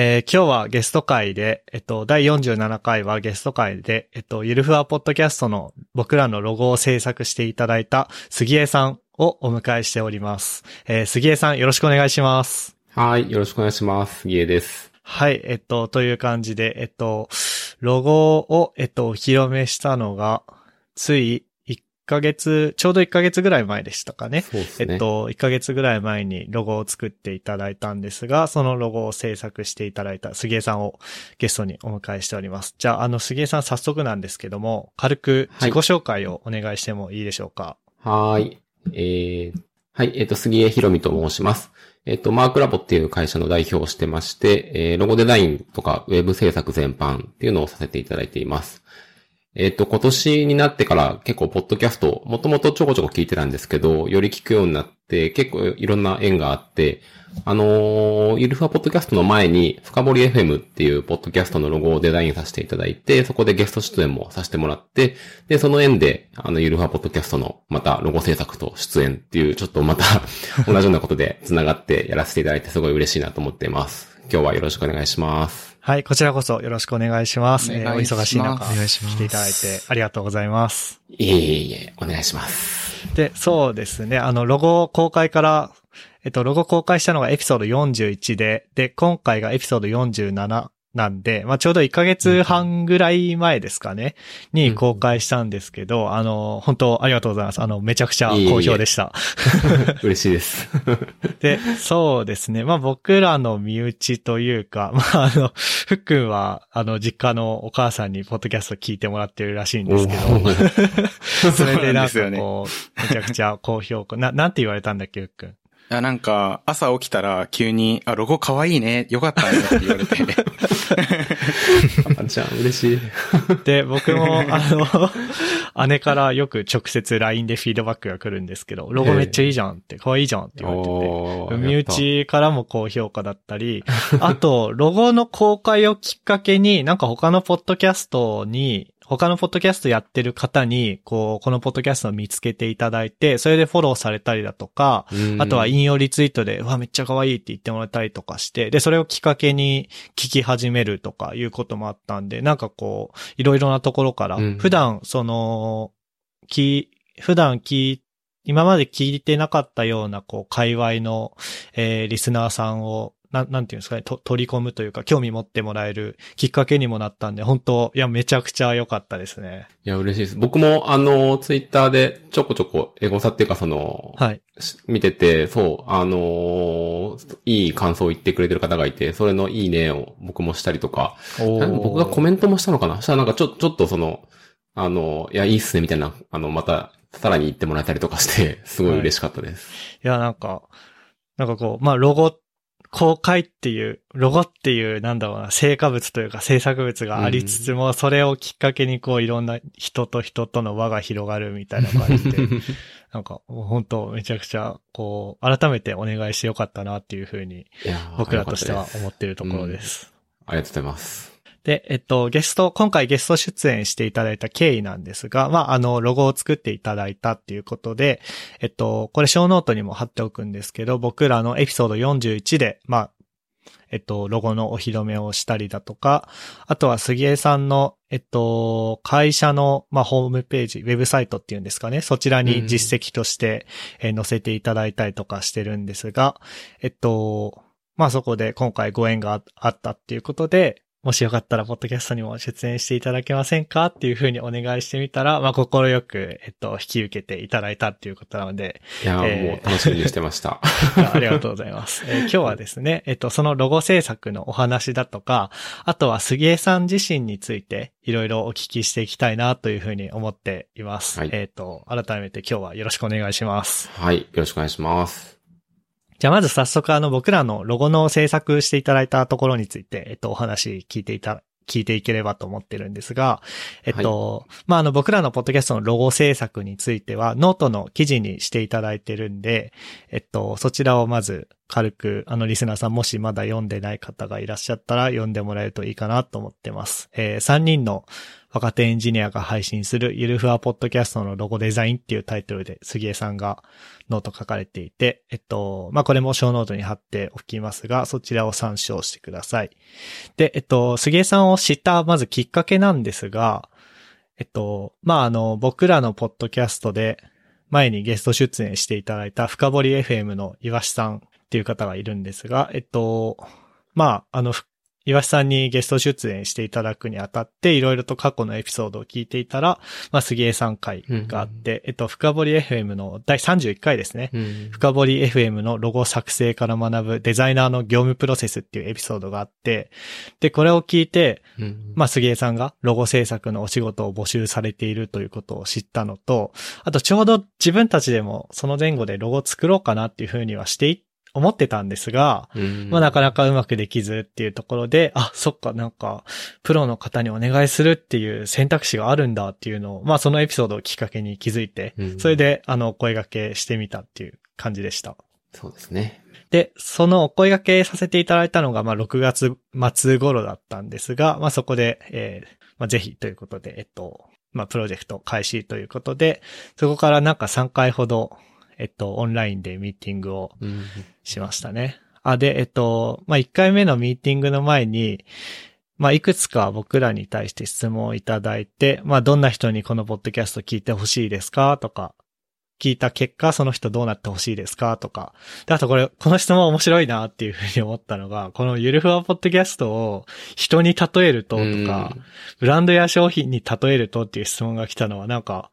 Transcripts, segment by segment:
えー今日はゲスト会で、えっと、第47回はゲスト会で、えっと、ゆるふわポッドキャストの僕らのロゴを制作していただいた杉江さんをお迎えしております。えー杉江さんよろしくお願いします。はい、よろしくお願いします。杉江です。はい、えっと、という感じで、えっと、ロゴを、えっと、お披露目したのが、つい1ヶ月、ちょうど1ヶ月ぐらい前でしたかね。そうですね。えっと、1ヶ月ぐらい前にロゴを作っていただいたんですが、そのロゴを制作していただいた杉江さんをゲストにお迎えしております。じゃあ、あの、杉江さん早速なんですけども、軽く自己紹介をお願いしてもいいでしょうか？はーい。えー、はい、えっ、と、杉江博美と申します。えっ、と、マークラボっていう会社の代表をしてまして、えー、ロゴデザインとかウェブ制作全般っていうのをさせていただいています。えっ、と、今年になってから結構ポッドキャスト、もともとちょこちょこ聞いてたんですけど、より聞くようになって、結構いろんな縁があって、あのーゆるふわポッドキャストの前に、深掘り FM っていうポッドキャストのロゴをデザインさせていただいて、そこでゲスト出演もさせてもらって、で、その縁で、あの、ゆるふわポッドキャストの、またロゴ制作と出演っていう、ちょっとまた、同じようなことで繋がってやらせていただいて、すごい嬉しいなと思っています。今日はよろしくお願いします。はい、こちらこそよろしくお願いします。えーお忙しい中、お願いします来ていただいてありがとうございます。いえいえいえ、お願いします。で、そうですね。あの、ロゴ公開から、えっと、ロゴ公開したのがエピソード41で、で、今回がエピソード47なんで、まあ、ちょうど1ヶ月半ぐらい前ですかね、に公開したんですけど、あの、本当ありがとうございます。あの、めちゃくちゃ好評でした。嬉しいです。で、そうですね。まあ僕らの身内というか、まああの、ふっくんは、あの、実家のお母さんにポッドキャスト聞いてもらってるらしいんですけど、それでなんかこう、めちゃくちゃ高評価。な、なんて言われたんだっけ、ふっくん。いや、なんか、朝起きたら急に、あ、ロゴ可愛いね、よかったねって言われて、あじゃあ、嬉しい。で、僕も、あの、姉からよく直接 LINE でフィードバックが来るんですけど、ロゴめっちゃいいじゃんって、可愛いじゃんって言われてて。身内からも高評価だったり、あと、ロゴの公開をきっかけに、なんか他のポッドキャストに、他のポッドキャストやってる方に、こう、このポッドキャストを見つけていただいて、それでフォローされたりだとか、あとは引用リツイートで、うわ、めっちゃ可愛いって言ってもらったりとかして、で、それをきっかけに聞き始めるとかいうこともあったんで、なんかこう、いろいろなところから、うん。普段、その、き、普段聞い今まで聞いてなかったような、こう、界隈の、えーリスナーさんを、なん、なんていうんですかね、と取り込むというか、興味持ってもらえるきっかけにもなったんで、本当いや、めちゃくちゃ良かったですね。いや、嬉しいです。僕も、あの、ツイッターでちょこちょこ、エゴサっていうか、その、はい。し見てて、そう、あのーいい感想を言ってくれてる方がいて、それのいいねを僕もしたりとか、僕がコメントもしたのかな？したらなんかちょ、ちょっとその、あの、いや、いいっすね、みたいな、あの、また、さらに言ってもらえたりとかして、すごい嬉しかったです。いや、なんか、なんかこう、まあ、ロゴ、公開っていう、ロゴっていう、なんだろうな、成果物というか制作物がありつつも、それをきっかけにこう、いろんな人と人との輪が広がるみたいな感じで、なんか、本当めちゃくちゃ、こう、改めてお願いしてよかったなっていうふうに、僕らとしては思っているところです。ありがとうございます。で、えっと、ゲスト、今回ゲスト出演していただいた経緯なんですが、まあ、あの、ロゴを作っていただいたっていうことで、えっと、これショーノートにも貼っておくんですけど、僕らのエピソード41で、まあ、えっと、ロゴのお披露目をしたりだとか、あとは杉江さんの、えっと、会社の、まあ、ホームページ、ウェブサイトっていうんですかね、そちらに実績として、えー載せていただいたりとかしてるんですが、えっと、まあそこで今回ご縁がああったっていうことで、もしよかったら、ポッドキャストにも出演していただけませんかっていうふうにお願いしてみたら、まあ、心よく、えっと、引き受けていただいたっていうことなので、いやー、えーもう楽しみにしてました。あありがとうございます。えー今日はですね、えっと、そのロゴ制作のお話だとか、あとは杉江さん自身について、いろいろお聞きしていきたいなというふうに思っています。はいえっと、改めて今日はよろしくお願いします。はい、よろしくお願いします。じゃあまず早速あの僕らのロゴの制作していただいたところについて、えっと、お話聞いていた、聞いていければと思ってるんですが、えっと、まあ、あの僕らのポッドキャストのロゴ制作については、ノートの記事にしていただいてるんで、えっと、そちらをまず軽く、あの、リスナーさんもしまだ読んでない方がいらっしゃったら読んでもらえるといいかなと思ってます。えー、3人の若手エンジニアが配信するゆるふわポッドキャストのロゴデザインっていうタイトルで杉江さんがノート書かれていて、えっと、まあ、これもショーノートに貼っておきますが、そちらを参照してください。で、えっと、杉江さんを知ったまずきっかけなんですが、えっと、まあ、あの、僕らのポッドキャストで前にゲスト出演していただいた深堀 FM の岩下さんっていう方がいるんですが、えっと、まあ、あの、ふ岩下さんにゲスト出演していただくにあたって、いろいろと過去のエピソードを聞いていたら、まあ、杉江さん会があって、えっと、深堀 FM の第31回ですね。うん深堀 FM のロゴ作成から学ぶデザイナーの業務プロセスっていうエピソードがあって、で、これを聞いて、うんまあ、杉江さんがロゴ制作のお仕事を募集されているということを知ったのと、あとちょうど自分たちでもその前後でロゴを作ろうかなっていうふうにはしてい、思ってたんですが、うんまあなかなかうまくできずっていうところで、あ、そっか、なんか、プロの方にお願いするっていう選択肢があるんだっていうのを、まあそのエピソードをきっかけに気づいて、うんそれで、あの、お声掛けしてみたっていう感じでした。そうですね。で、そのお声掛けさせていただいたのが、まあ、6月末頃だったんですが、まあ、そこで、えーまあ、ぜひということで、えっと、まあ、プロジェクト開始ということで、そこからなんか3回ほど、えっと、オンラインでミーティングをうんしましたね。あ、で、えっと、まあ、1回目のミーティングの前に、まあ、いくつか僕らに対して質問をいただいて、まあ、どんな人にこのポッドキャスト聞いてほしいですか？とか、聞いた結果、その人どうなってほしいですか？とか。で、あとこれ、この質問面白いなっていうふうに思ったのが、このゆるふわポッドキャストを人に例えるととか、ブランドや商品に例えるとっていう質問が来たのはなんか、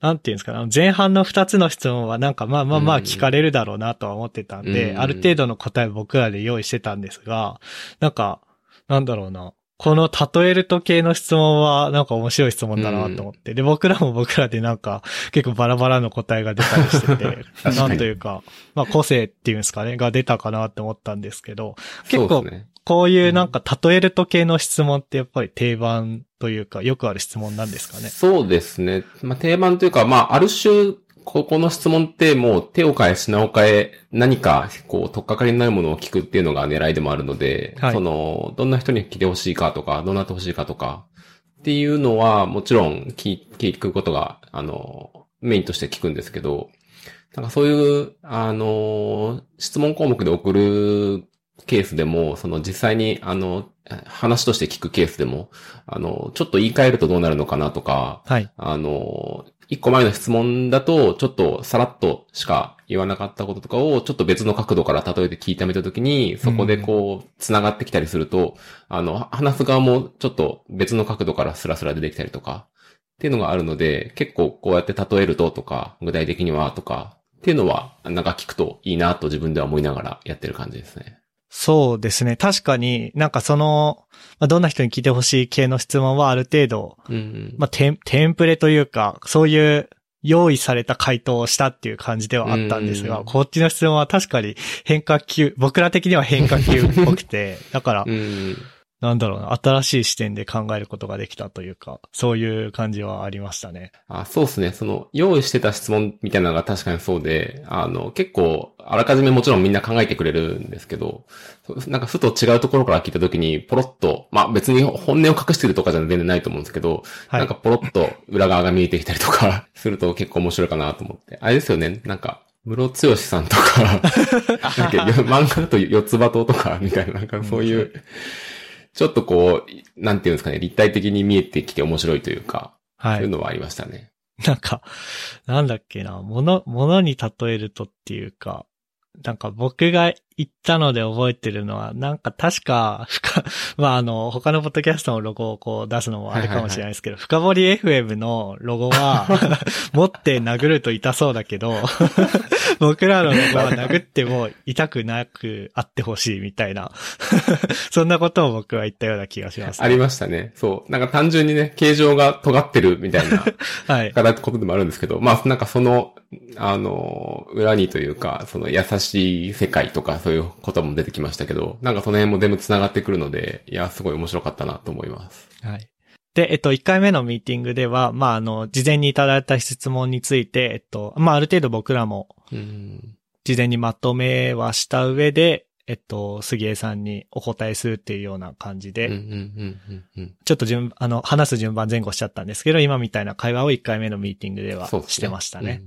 なんていうんですかね。前半の二つの質問はなんかまあまあまあうん聞かれるだろうなとは思ってたんで、うんある程度の答えを僕らで用意してたんですが、なんか、なんだろうな。この例えると系の質問はなんか面白い質問だなと思って。で、僕らも僕らでなんか結構バラバラの答えが出たりして て、なんというか、まあ個性っていうんですかね、が出たかなって思ったんですけど、結構。こういうなんか例えると系の質問ってやっぱり定番というか、よくある質問なんですかね？そうですね。まあ、定番というか、まあ、ある種、ここの質問ってもう手を変え品を変え、何か、こう、とっかかりになるものを聞くっていうのが狙いでもあるので、はいその、どんな人に来てほしいかとか、どうなってほしいかとか、っていうのは、もちろん聞、聞くことが、あの、メインとして聞くんですけど、なんかそういう、あの、質問項目で送るケースでも、その実際に、あの、話として聞くケースでも、あの、ちょっと言い換えるとどうなるのかなとか、はい。あの、一個前の質問だと、ちょっとさらっとしか言わなかったこととかを、ちょっと別の角度から例えて聞いてみたときに、そこでこう、繋がってきたりすると、あの、話す側もちょっと別の角度からスラスラ出てきたりとか、っていうのがあるので、結構こうやって例えるととか、具体的にはとか、っていうのは、なんか聞くといいなと自分では思いながらやってる感じですね。そうですね。確かになんかその、まあ、どんな人に聞いてほしい系の質問はある程度、うん。まあ、テン、テンプレというか、そういう用意された回答をしたっていう感じではあったんですが、うんこっちの質問は確かに変化球、僕ら的には変化球っぽくて、だからう、ん。なんだろうな、新しい視点で考えることができたというか、そういう感じはありましたね。あそうですね。その、用意してた質問みたいなのが確かにそうで、あの、結構、あらかじめもちろんみんな考えてくれるんですけど、なんかふと違うところから聞いたときに、ポロッと、まあ別に本音を隠してるとかじゃ全然ないと思うんですけど、はい。なんかポロッと裏側が見えてきたりとか すると結構面白いかなと思って。あれですよね。なんか、室剛さんとか、なんかよ漫画だと四つ葉島とかみたいな、なんかそういう、ちょっとこう、なんていうんですかね、立体的に見えてきて面白いというか、はい。そういうのはありましたね。なんか、なんだっけな、もの、ものに例えるとっていうか、なんか僕が言ったので覚えてるのは、なんか確か、深、まああの、他のポッドキャストのロゴをこう出すのもあれかもしれないですけど、深掘り FM のロゴは、持って殴ると痛そうだけど、僕らのロゴは殴っても痛くなくあってほしいみたいな、そんなことを僕は言ったような気がします、ありましたね。そう。なんか単純にね、形状が尖ってるみたいな はい。ことでもあるんですけど、まあなんかその、あの、裏にというか、その優しい世界とかそういうことも出てきましたけど、なんかその辺も全部繋がってくるので、いや、すごい面白かったなと思います。はい。で、えっと、1回目のミーティングでは、まあ、あの、事前にいただいた質問について、えっと、まあ、ある程度僕らも、うん。事前にまとめはした上で、えっと、杉江さんにお答えするっていうような感じで。ちょっと順、あの、話す順番前後しちゃったんですけど、今みたいな会話を1回目のミーティングではしてましたね。。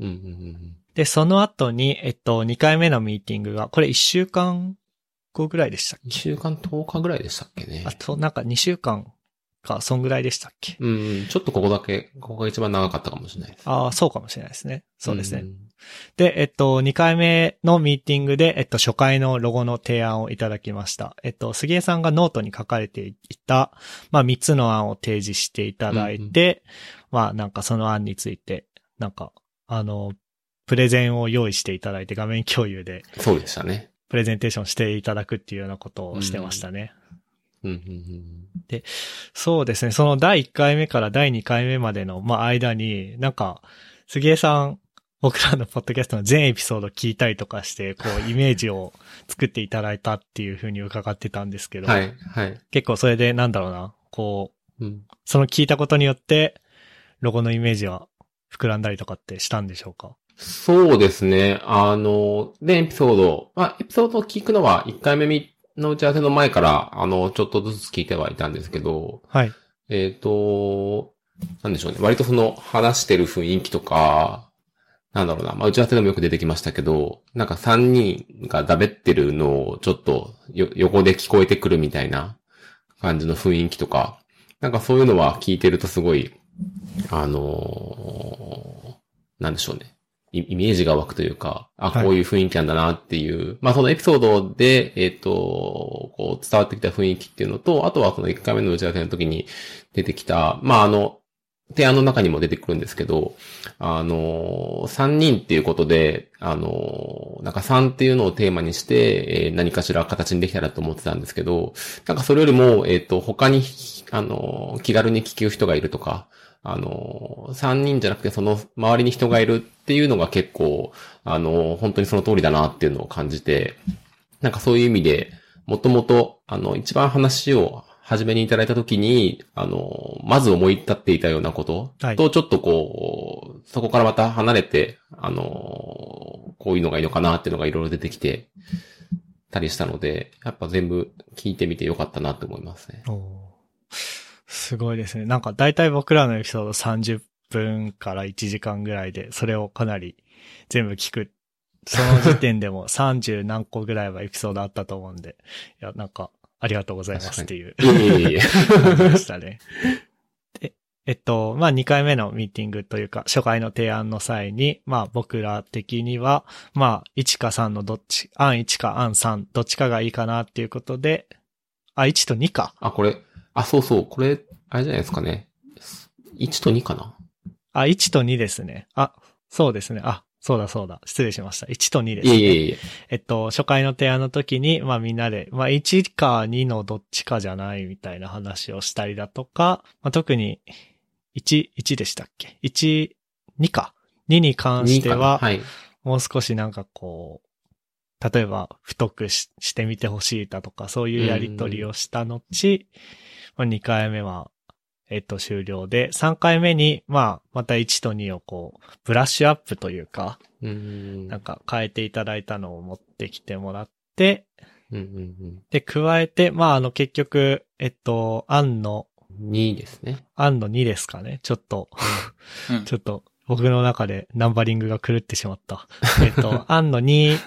うんうんうんうん。で、その後に、えっと、2回目のミーティングが、これ1週間後ぐらいでしたっ2け週間10日ぐらいでしたっけね。あと、なんか2週間か、そんぐらいでしたっけ？うんうん、ちょっとここだけ、ここが一番長かったかもしれない。ああ、そうかもしれないですね。そうですね。んで、えっと、2回目のミーティングで、えっと、初回のロゴの提案をいただきました。えっと、杉江さんがノートに書かれていた、まあ、3つの案を提示していただいて、まあ、なんかその案について、なんか、あの、プレゼンを用意していただいて画面共有でそうでしたね。プレゼンテーションしていただくっていうようなことをしてましたね。うんうんうんそうですね。その第1回目から第2回目までの、まあ、間に、なんか、杉江さん、僕らのポッドキャストの全エピソード聞いたりとかして、こう、イメージを作っていただいたっていうふうに伺ってたんですけど、はい、はい。結構それで、なんだろうな、こう、うんその聞いたことによって、ロゴのイメージは膨らんだりとかってしたんでしょうか？そうですね。あの、で、エピソード、まあ、エピソードを聞くのは1回目の打ち合わせの前から、あの、ちょっとずつ聞いてはいたんですけど、はい。えっ、と、なんでしょうね。割とその話してる雰囲気とか、なんだろうな。まあ、打ち合わせでもよく出てきましたけど、なんか3人がだべってるのをちょっとよ横で聞こえてくるみたいな感じの雰囲気とか、なんかそういうのは聞いてるとすごい、あのーなんでしょうね。イイメージが湧くというか、あ、はい。こういう雰囲気なんだなっていう、まあそのエピソードで、えっ、と、こう伝わってきた雰囲気っていうのと、あとはその1回目の打ち合わせの時に出てきた、まああの、提案の中にも出てくるんですけど、あの、3人っていうことで、あの、なんか3っていうのをテーマにして、えー何かしら形にできたらと思ってたんですけど、なんかそれよりも、えっ、と、他に、あの、気軽に聞く人がいるとか、あの、3人じゃなくてその周りに人がいるっていうのが結構、あの、本当にその通りだなっていうのを感じて、なんかそういう意味で、もともと、あの、一番話を始めにいただいたときに、あの、まず思い立っていたようなことはいと、ちょっとこう、そこからまた離れて、あの、こういうのがいいのかなっていうのがいろいろ出てきてたりしたので、やっぱ全部聞いてみてよかったなと思いますね。すごいですね。なんか大体僕らのエピソード30分から1時間ぐらいで、それをかなり全部聞く。その時点でも30何個ぐらいはエピソードあったと思うんで、いや、なんか、ありがとうございますっていういえいえでしたね。で、えっと、まあ、2回目のミーティングというか、初回の提案の際に、まあ、僕ら的には、まあ、1か3のどっち、案1か案3、どっちかがいいかなっていうことで、あ、1と2か。あ、これ、あ、そうそう、これ、あれじゃないですかね。1と2かなあ、1と2ですね。あ、そうですね。あ、そうだそうだ。失礼しました。1と2ですいね。えいえいえ。えっと、初回の提案の時に、まあみんなで、まあ1か2のどっちかじゃないみたいな話をしたりだとか、まあ特に、1、1でしたっけ ?1、2か。2に関して2かなは、はい。もう少しなんかこう、例えば太くししてみてほしいだとか、そういうやりとりをした後、まあ、2回目は、えっと、終了で、3回目に、まあ、また1と2をこう、ブラッシュアップというか、うーん。なんか変えていただいたのを持ってきてもらって、うんうんで、加えて、まあ、あの、結局、えっと、案の、うん。2ですね。案の2ですかね。ちょっと、うん ちょっと、僕の中でナンバリングが狂ってしまった。えっと、案の2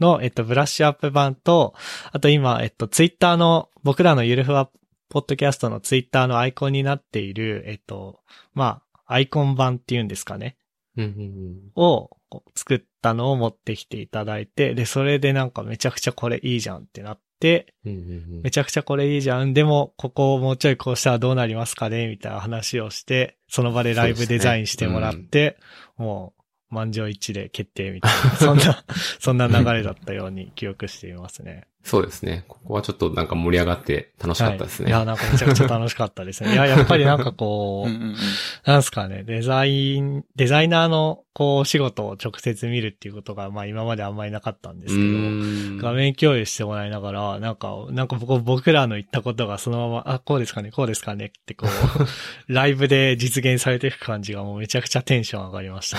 の、えっと、ブラッシュアップ版と、あと今、えっと、ツイッターの、僕らのゆるふわポッドキャストのツイッターのアイコンになっている、えっと、まあ、アイコン版っていうんですかね。うんうんをこう作ったのを持ってきていただいて、で、それでなんかめちゃくちゃこれいいじゃんってなって、うん。うんうんうんめちゃくちゃこれいいじゃん。でも、ここをもうちょいこうしたらどうなりますかねみたいな話をして、その場でライブデザインしてもらって、もう、満場一致で決定みたいな、そんな、そんな流れだったように記憶していますね。そうですね。ここはちょっとなんか盛り上がって楽しかったですね。はい。いや、なんかめちゃくちゃ楽しかったですね。いや、やっぱりなんかこう、うんうんうんなんすかね、デザイン、デザイナーのこう、お仕事を直接見るっていうことが、まあ今まであんまりなかったんですけど、画面共有してもらいながら、なんか、なんか僕僕らの言ったことがそのまま、あ、こうですかね、こうですかねってこう、ライブで実現されていく感じがもうめちゃくちゃテンション上がりました。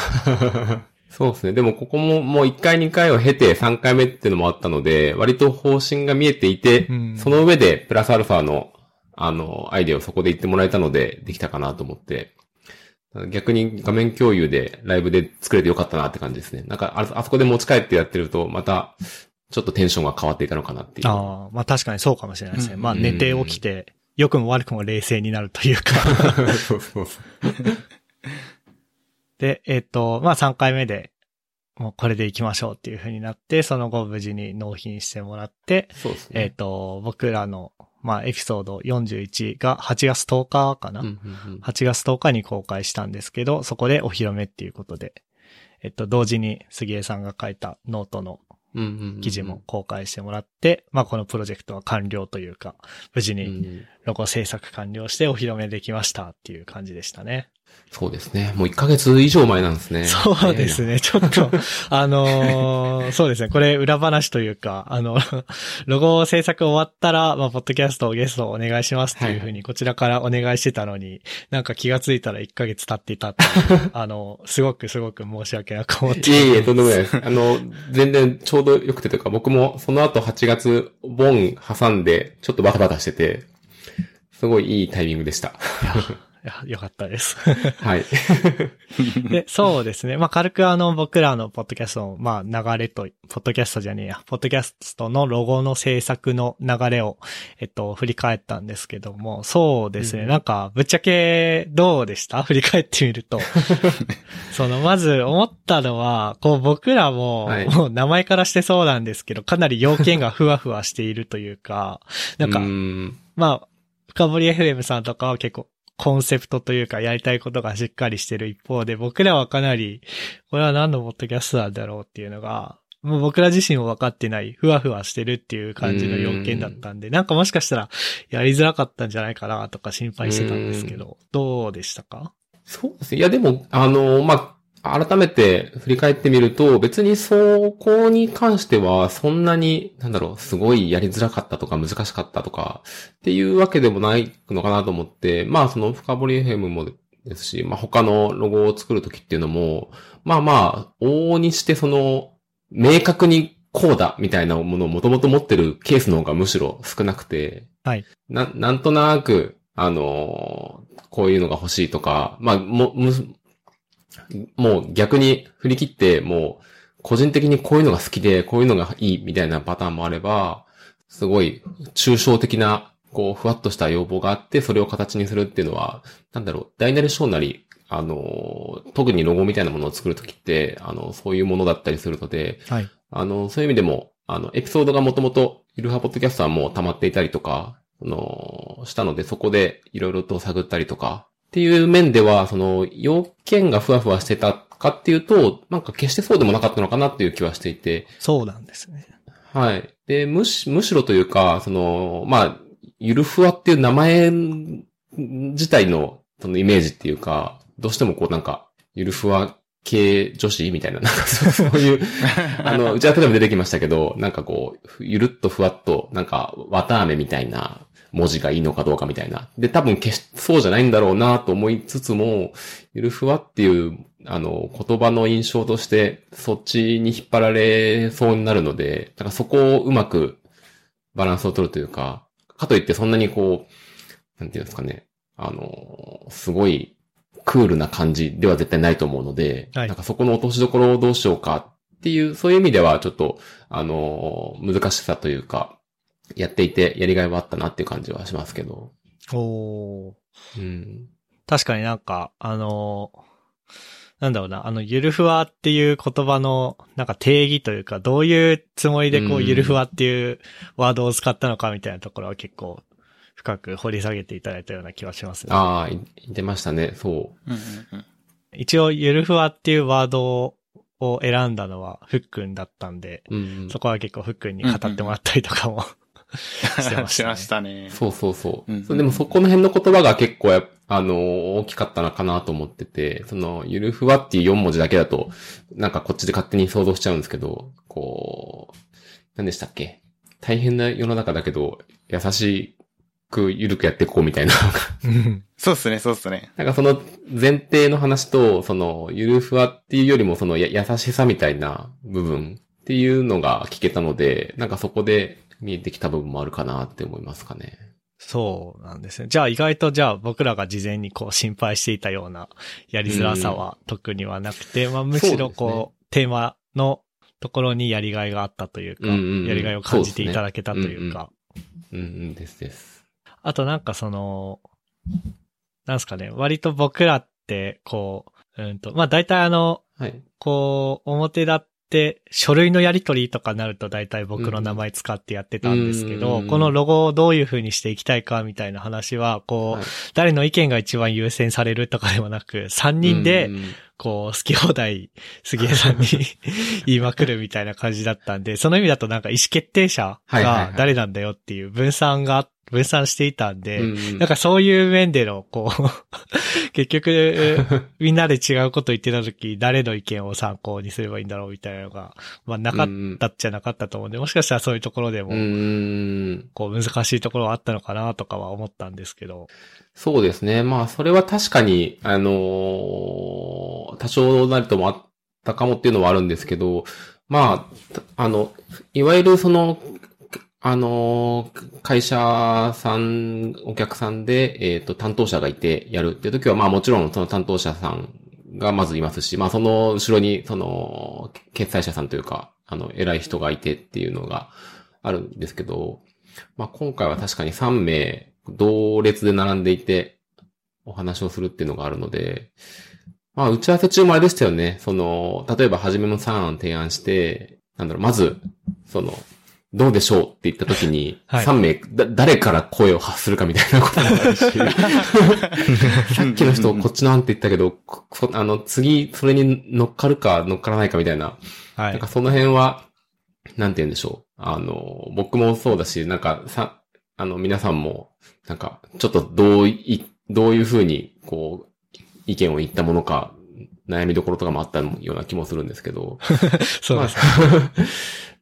そうですね。でもここももう1回2回を経て3回目っていうのもあったので、割と方針が見えていて、うんその上でプラスアルファの、あの、アイデアをそこで言ってもらえたので、できたかなと思って、逆に画面共有でライブで作れてよかったなって感じですね。なんかあ、あそこで持ち帰ってやってると、また、ちょっとテンションが変わっていたのかなっていう。ああ、まあ確かにそうかもしれないですね。うんまあ寝て起きて、良くも悪くも冷静になるというか。そうそうそう。で、えっ、と、まあ3回目で、もうこれで行きましょうっていう風になって、その後無事に納品してもらって、そうですえっ、ね。と、僕らの、まあエピソード41が8月10日かな、うんうんうん8月10日に公開したんですけど、そこでお披露目っていうことで、えっと、同時に杉江さんが書いたノートの記事も公開してもらって、まあこのプロジェクトは完了というか、無事にんロゴ制作完了してお披露目できましたっていう感じでしたね。そうですね。もう1ヶ月以上前なんですね。そうですね。ちょっと、あのーそうですね。これ裏話というか、あの、ロゴ制作終わったら、まあ、ポッドキャストをゲストをお願いしますっていうふうに、こちらからお願いしてたのに、なんか気がついたら1ヶ月経っていた あの、すごくすごく申し訳なく思っていえいえ、とんでもないです。あの、全然ちょうど良くてというか、僕もその後8月、ボン挟んで、ちょっとバタバタしてて、すごいいいタイミングでした。いや、よかったです。はい。で、そうですね。まあ、軽くあの、僕らのポッドキャストの、まあ、流れと、ポッドキャストじゃねえや、ポッドキャストのロゴの制作の流れを、えっと、振り返ったんですけども、そうですね。うんなんか、ぶっちゃけ、どうでした？振り返ってみると。その、まず思ったのは、こう、僕らも、はいもう名前からしてそうなんですけど、かなり要件がふわふわしているというか、なんかう、んまあ、深堀 FM さんとかは結構コンセプトというかやりたいことがしっかりしてる一方で、僕らはかなり、これは何のポッドキャストなんだろうっていうのが、もう僕ら自身も分かってない、ふわふわしてるっていう感じの要件だったんで、なんかもしかしたらやりづらかったんじゃないかなとか心配してたんですけど、どうでしたか？そうですね。いや、でも、あの、まあ、改めて振り返ってみると、別にそこに関しては、そんなに、なんだろう、すごいやりづらかったとか難しかったとか、っていうわけでもないのかなと思って、まあ、その深掘り FM もですし、まあ、他のロゴを作るときっていうのも、まあまあ、往々にしてその、明確にこうだ、みたいなものをもともと持ってるケースの方がむしろ少なくて、はい。な、なんとなく、あのーこういうのが欲しいとか、まあ、も、む、もう逆に振り切って、もう、個人的にこういうのが好きで、こういうのがいいみたいなパターンもあれば、すごい、抽象的な、こう、ふわっとした要望があって、それを形にするっていうのは、なんだろう、大なり小なり、あのー特にロゴみたいなものを作るときって、あの、そういうものだったりするので、はい。あの、そういう意味でも、あの、エピソードがもともと、ゆるはポッドキャストはもう溜まっていたりとか、その、したので、そこでいろいろと探ったりとか、っていう面では、その、要件がふわふわしてたかっていうと、なんか決してそうでもなかったのかなっていう気はしていて、そうなんですね。はい。で、むし、むしろというか、その、まあ、ゆるふわっていう名前自体の、そのイメージっていうか、どうしてもこうなんか、ゆるふわ系女子みたいな、なんかそういう、あの、打ち合わせでも出てきましたけど、なんかこう、ゆるっとふわっと、なんか、綿飴みたいな文字がいいのかどうかみたいな。で、多分決しそうじゃないんだろうなと思いつつも、ゆるふわっていう、あの、言葉の印象として、そっちに引っ張られそうになるので、だからそこをうまくバランスを取るというか、かといってそんなにこう、なんていうんですかね、あの、すごいクールな感じでは絶対ないと思うので、はいなんかそこの落としどころをどうしようかっていう、そういう意味ではちょっと、あの、難しさというか、やっていてやりがいはあったなっていう感じはしますけど。おー。うん。確かになんか、あのーなんだろうな、あの、ゆるふわっていう言葉の、なんか定義というか、どういうつもりでこう、うんゆるふわっていうワードを使ったのかみたいなところは結構、深く掘り下げていただいたような気はしますね。ああ、い言ってましたね。そう。うんうんうん一応、ゆるふわっていうワードを選んだのは、ふっくんだったんで、うんうんそこは結構ふっくんに語ってもらったりとかも、してましたねしましたね。そうそうそう。うんそうでもそこの辺の言葉が結構や、あの、大きかったのかなと思ってて、その、ゆるふわっていう4文字だけだと、なんかこっちで勝手に想像しちゃうんですけど、こう、何でしたっけ？大変な世の中だけど、優しいく緩くやっていこうみたいな。う んそうっすね、そうっすね。なんかその前提の話と、そのゆるふわっていうよりもそのや優しさみたいな部分っていうのが聞けたので、なんかそこで見えてきた部分もあるかなって思いますかね。そうなんですね。じゃあ意外とじゃあ僕らが事前にこう心配していたようなやりづらさは特にはなくて、まあむしろこう、テーマのところにやりがいがあったというか、うんうんうんやりがいを感じていただけたというか、うんうんですです。あとなんかその、なんすかね、割と僕らってこう、うんと、まあ大体あの、はい。こう、表立って書類のやり取りとかなると大体僕の名前使ってやってたんですけど、うんこのロゴをどういう風にしていきたいかみたいな話は、こう、はい。誰の意見が一番優先されるとかではなく、3人でこう、好き放題、杉江さんに 言いまくるみたいな感じだったんで、その意味だとなんか意思決定者が誰なんだよっていう分散が、分散していたんで、うんうんなんかそういう面での、こう、結局、みんなで違うこと言ってた時、誰の意見を参考にすればいいんだろうみたいなのが、まあなかったっちゃなかったと思うんで、もしかしたらそういうところでもう、ん。こう難しいところはあったのかなとかは思ったんですけど。そうですね。まあ、それは確かに、あのー多少なりともあったかもっていうのはあるんですけど、まあ、あの、いわゆるその、あのー会社さん、お客さんで、えっ、と、担当者がいてやるっていう時は、まあもちろんその担当者さんがまずいますし、まあその後ろに、その、決裁者さんというか、あの、偉い人がいてっていうのがあるんですけど、まあ今回は確かに3名同列で並んでいてお話をするっていうのがあるので、まあ打ち合わせ中もあれでしたよね。その、例えば初めの3案提案して、なんだろう、まず、その、どうでしょうって言った時に、はい3名、だ、誰から声を発するかみたいなこともあるし、さっきの人こっちの案って言ったけど、あの、次、それに乗っかるか乗っからないかみたいな、はいなんか。その辺は、なんて言うんでしょう。あの、僕もそうだし、なんかさ、あの、皆さんも、なんか、ちょっとどうい、どういうふうに、こう、意見を言ったものか、悩みどころとかもあったような気もするんですけど。そうです。まあ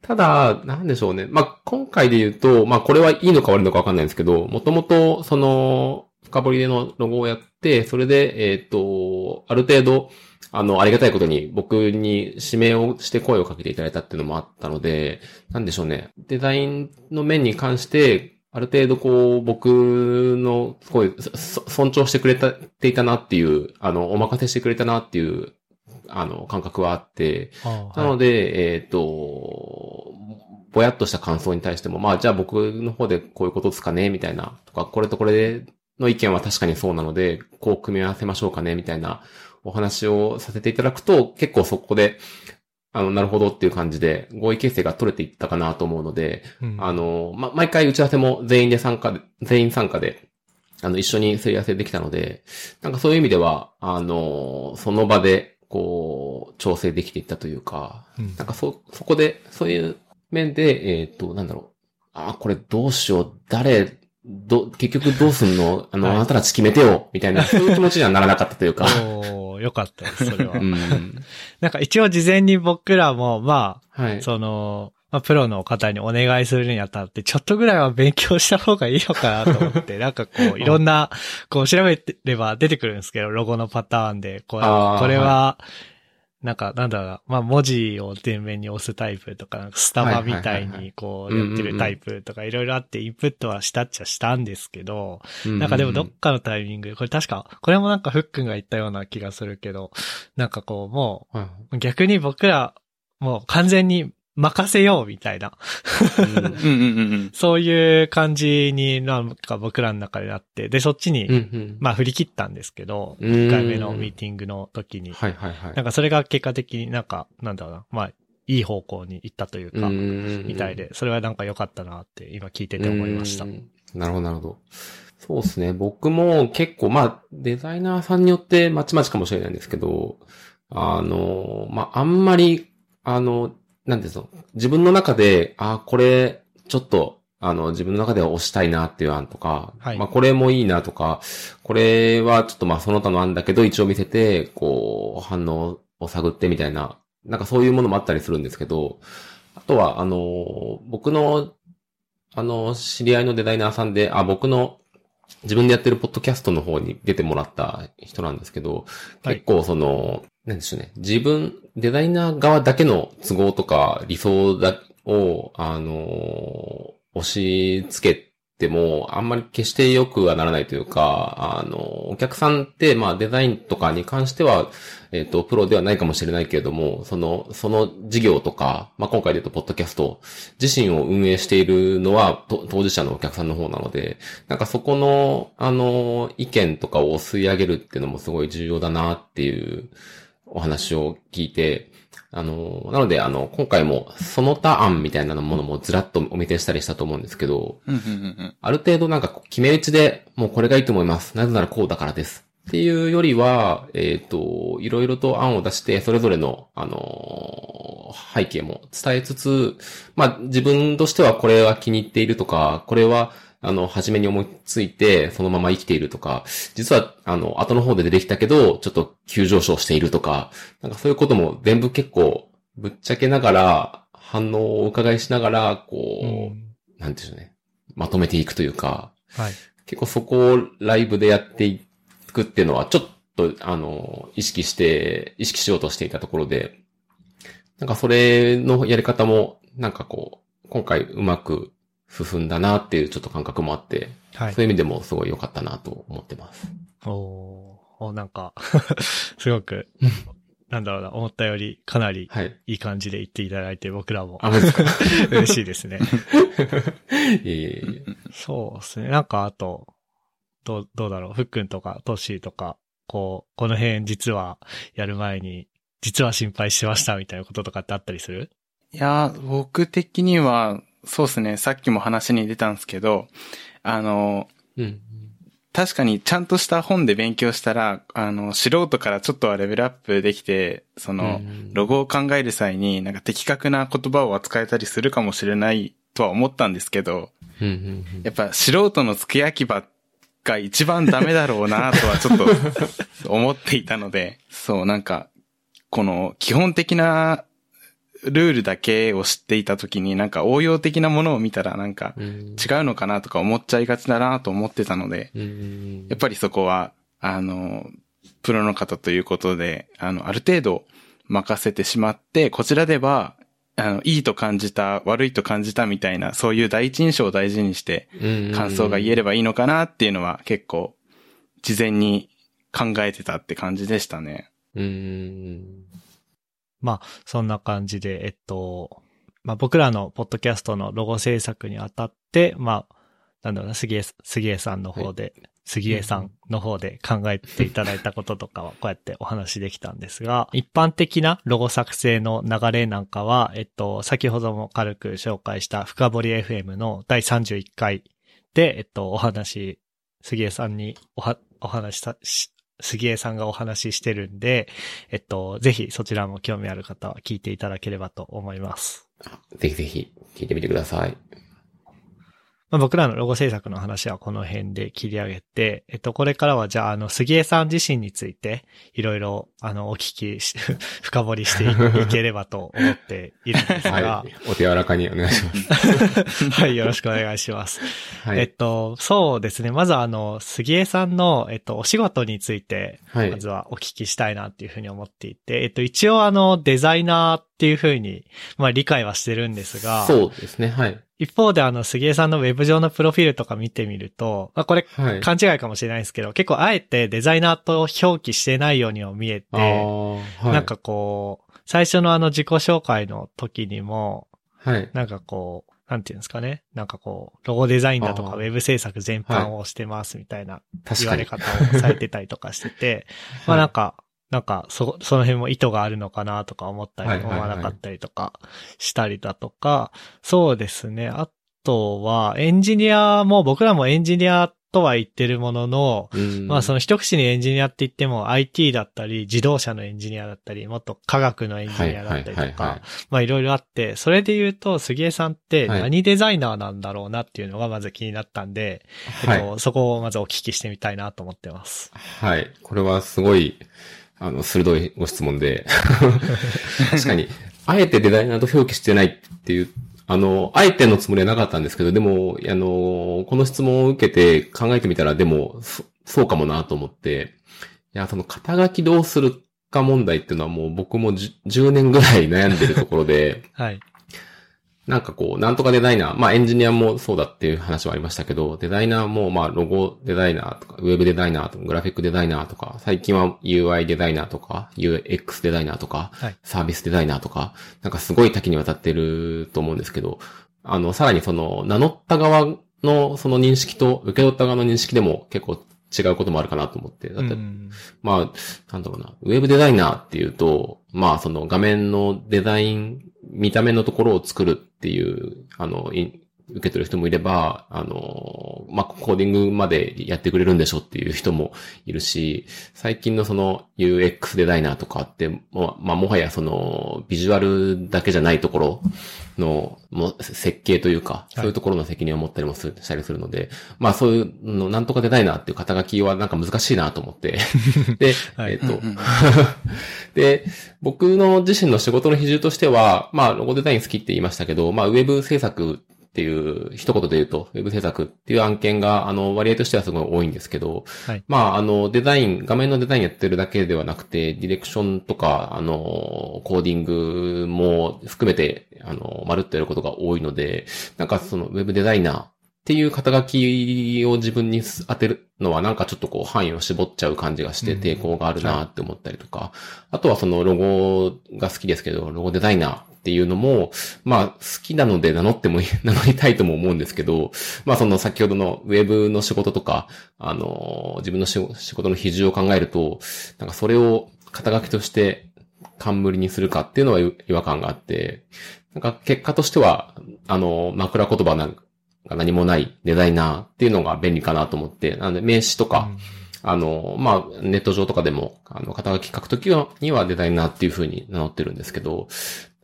ただ、なんでしょうね。まあ、今回で言うと、まあ、これはいいのか悪いのかわかんないんですけど、もともと、その、深掘りでのロゴをやって、それで、えっ、と、ある程度、あの、ありがたいことに僕に指名をして声をかけていただいたっていうのもあったので、なんでしょうね。デザインの面に関して、ある程度こう、僕の、すごい、そ尊重してくれた、ていたなっていう、あの、お任せしてくれたなっていう、あの、感覚はあって、あなので、えっ、と、ぼやっとした感想に対しても、まあ、じゃあ僕の方でこういうことですかね、みたいな、とか、これとこれの意見は確かにそうなので、こう組み合わせましょうかね、みたいなお話をさせていただくと、結構そこで、あの、なるほどっていう感じで、合意形成が取れていったかなと思うので、うんあの、ま、毎回打ち合わせも全員で参加で、全員参加で、あの、一緒にすり合わせできたので、なんかそういう意味では、あの、その場で、こう、調整できていったというか、うんなんかそ、そこで、そういう面で、えっ、と、なんだろう。あ、これどうしよう。誰、ど、結局どうすんの？あの、はいあなたたち決めてよ。みたいな、そういう気持ちにはならなかったというか。おーよかったです、それはう。ん。なんか一応事前に僕らも、まあ、はい。その、まあ、プロの方にお願いするにあたって、ちょっとぐらいは勉強した方がいいのかなと思って、なんかこう、いろんな、こう調べれば出てくるんですけど、ロゴのパターンで、こう、あーこれは、なんか、なんだろう、まあ、文字を前面に押すタイプとか、かスタバみたいに、こう、やってるタイプとか、いろいろあって、インプットはしたっちゃしたんですけど、なんかでもどっかのタイミング、これ確か、これもなんかフックンが言ったような気がするけど、なん。かこう、も、う、逆に僕ら、もう完全に任せようみたいな、うんうんうんうんうん。そういう感じになんか僕らの中でなって、で、そっちに、うんうん。まあ振り切ったんですけど、うん1回目のミーティングの時に。はいはいはい。なんかそれが結果的になんか、なんだろうな、まあ、いい方向に行ったというか、みみたいで、それはなんか良かったなって今聞いてて思いましたう。んなるほど、なるほど。そうですね。僕も結構、まあ、デザイナーさんによってまちまちかもしれないんですけど、あの、まあ、あんまり、あの、なんていうの、自分の中で、あ、これ、ちょっと、あの、自分の中では押したいなっていう案とか、はい。まあ、これもいいなとか、これはちょっとまあ、その他の案だけど、一応見せて、こう、反応を探ってみたいな、なんかそういうものもあったりするんですけど、あとは、あの、僕のあの、知り合いのデザイナーさんで、あ、僕の自分でやってるポッドキャストの方に出てもらった人なんですけど、はい。結構その、なんでしょうね。自分、デザイナー側だけの都合とか理想だを、あの、押し付けても、あんまり決して良くはならないというか、あの、お客さんって、まあデザインとかに関しては、えっ、と、プロではないかもしれないけれども、その、その事業とか、まあ今回で言うと、ポッドキャスト自身を運営しているのは、当事者のお客さんの方なので、なんかそこの、あの、意見とかを吸い上げるっていうのもすごい重要だなっていうお話を聞いて、あの、なので、あの、今回もその他案みたいなものもずらっとお見せしたりしたと思うんですけど。ある程度なんか決め打ちで、もうこれがいいと思います。なぜならこうだからです。っていうよりは、えっ、と、いろいろと案を出して、それぞれの、あのー背景も伝えつつ、まあ、自分としてはこれは気に入っているとか、これは、あの、初めに思いついて、そのまま生きているとか、実は、あの、後の方で出てきたけど、ちょっと急上昇しているとか、なんかそういうことも全部結構、ぶっちゃけながら、反応をお伺いしながら、こう、うんなんていうんでしょうね。まとめていくというか、はい。結構そこをライブでやっていくっていうのは、ちょっと、あの、意識して、意識しようとしていたところで、なんかそれのやり方も、なんかこう、今回うまく進んだなっていうちょっと感覚もあって、はいそう。いう意味でもすごい良かったなと思ってます。おーお、なんか、すごく、なんだろうな、思ったよりかなりはい。いい感じで言っていただいて、僕らも 嬉しいですね。いえいえいえそうですね。なんかあと、どう、どうだろう、ふっくんとかトッシーとか、こう、この辺実はやる前に、実は心配してましたみたいなこととかってあったりする？いやー、僕的には、そうですね、さっきも話に出たんですけど、あの、うん。確かにちゃんとした本で勉強したら、あの、素人からちょっとはレベルアップできて、その、うん。ロゴを考える際になんか的確な言葉を扱えたりするかもしれないとは思ったんですけど、うんうんうん。やっぱ素人の付け焼き場が一番ダメだろうな とはちょっと思っていたので、そうなんか、この基本的なルールだけを知っていたときになんか応用的なものを見たらなんかうん違うのかなとか思っちゃいがちだなと思ってたので、うんやっぱりそこは、あの、プロの方ということで、あの、ある程度任せてしまって、こちらでは、あの、いいと感じた、悪いと感じたみたいな、そういう第一印象を大事にして、感想が言えればいいのかなっていうのは結構、事前に考えてたって感じでしたね。うん。まあ、そんな感じで、えっと、まあ僕らのポッドキャストのロゴ制作にあたって、まあ、なんだろうな、杉江、杉江さんの方で、杉江さんの方で考えていただいたこととかは、こうやってお話できたんですが、一般的なロゴ作成の流れなんかは、えっと、先ほども軽く紹介した深掘り FM の第31回で、えっと、お話、杉江さんにおは、お話しさ、し杉江さんがお話ししてるんで、えっと、ぜひそちらも興味ある方は聞いていただければと思います。ぜひぜひ聞いてみてください。まあ、僕らのロゴ制作の話はこの辺で切り上げて、えっと、これからはじゃあ、あの、杉江さん自身について、いろいろ、あの、お聞きし、深掘りしていいければと思っているんですが、は。はいお手柔らかにお願いします。い、よろしくお願いします。はい。えっと、そうですね。まずあの、杉江さんの、えっと、お仕事について、はいまずはお聞きしたいなっていうふうに思っていて、えっと、一応あの、デザイナーっていうふうに、まあ理解はしてるんですが、そうですね。はい。一方であの、杉江さんのウェブ上のプロフィールとか見てみると、まあこれ、はい。勘違いかもしれないですけど、結構あえてデザイナーと表記してないようにも見えて、はい。なんかこう、最初のあの自己紹介の時にも、はい。なんかこう、なんていうんですかね？なんかこう、ロゴデザインだとかウェブ制作全般をしてますみたいな。言われ方をされてたりとかしてて、まあなんか、なんか、そ、その辺も意図があるのかなとか思ったり、思わなかったりとかしたりだとか、そうですね。あとは、エンジニアも、僕らもエンジニアとは言ってるものの、うんまあその一口にエンジニアって言っても IT だったり、自動車のエンジニアだったり、もっと科学のエンジニアだったりとか、まあいろいろあって、それで言うと、杉江さんってはい何デザイナーなんだろうなっていうのがまず気になったんで、はいえっと、そこをまずお聞きしてみたいなと思ってます。はい。これはすごい、あの、鋭いご質問で。確かに、あえてデザイナーと表記してないっていう、あの、あえてのつもりはなかったんですけど、でも、あの、この質問を受けて考えてみたら、でも、そうかもなと思って、いや、その肩書きどうするか問題っていうのはもう僕も 10, 10年ぐらい悩んでるところで、はい。なんかこう、なんとかデザイナー、まあエンジニアもそうだっていう話はありましたけど、デザイナーもまあロゴデザイナーとか、ウェブデザイナーとか、グラフィックデザイナーとか、最近は UI デザイナーとか、UX デザイナーとか、はいサービスデザイナーとか、なんかすごい多岐にわたってると思うんですけど、あの、さらにその、名乗った側のその認識と受け取った側の認識でも結構違うこともあるかなと思って。だってうんまあ、なんだろうな、ウェブデザイナーっていうと、まあその画面のデザイン、見た目のところを作るっていう、あの、い受け取る人もいれば、あの、まあ、コーディングまでやってくれるんでしょっていう人もいるし、最近のその UX デザイナーとかって、まあ、もはやその、ビジュアルだけじゃないところの、もう設計というか、そういうところの責任を持ったりもする、したりするので、まあそういうの、なんとかデザイナーっていう肩書きはなんか難しいなと思って。で、はい。えっと、で、僕の自身の仕事の比重としては、まあ、ロゴデザイン好きって言いましたけど、まあ、ウェブ制作っていう、一言で言うと、ウェブ制作っていう案件が、あの、割合としてはすごい多いんですけど、はい。まあ、あの、デザイン、画面のデザインやってるだけではなくて、ディレクションとか、あの、コーディングも含めて、あの、まるっとやることが多いので、なんかその、ウェブデザイナーっていう肩書きを自分に当てるのはなんかちょっとこう範囲を絞っちゃう感じがしてうん抵抗があるなって思ったりとか、あとはそのロゴが好きですけど、ロゴデザイナーっていうのも、まあ好きなので名乗ってもいい、名乗りたいとも思うんですけど、まあその先ほどのウェブの仕事とか、あの、自分の仕仕事の比重を考えると、なんかそれを肩書きとして冠にするかっていうのは違和感があって、なんか結果としては、あの、枕言葉なんかが何もないデザイナーっていうのが便利かなと思って、なので名詞とか、あの、まあ、ネット上とかでも、あの、肩書き書くときにはデザイナーっていう風に名乗ってるんですけど、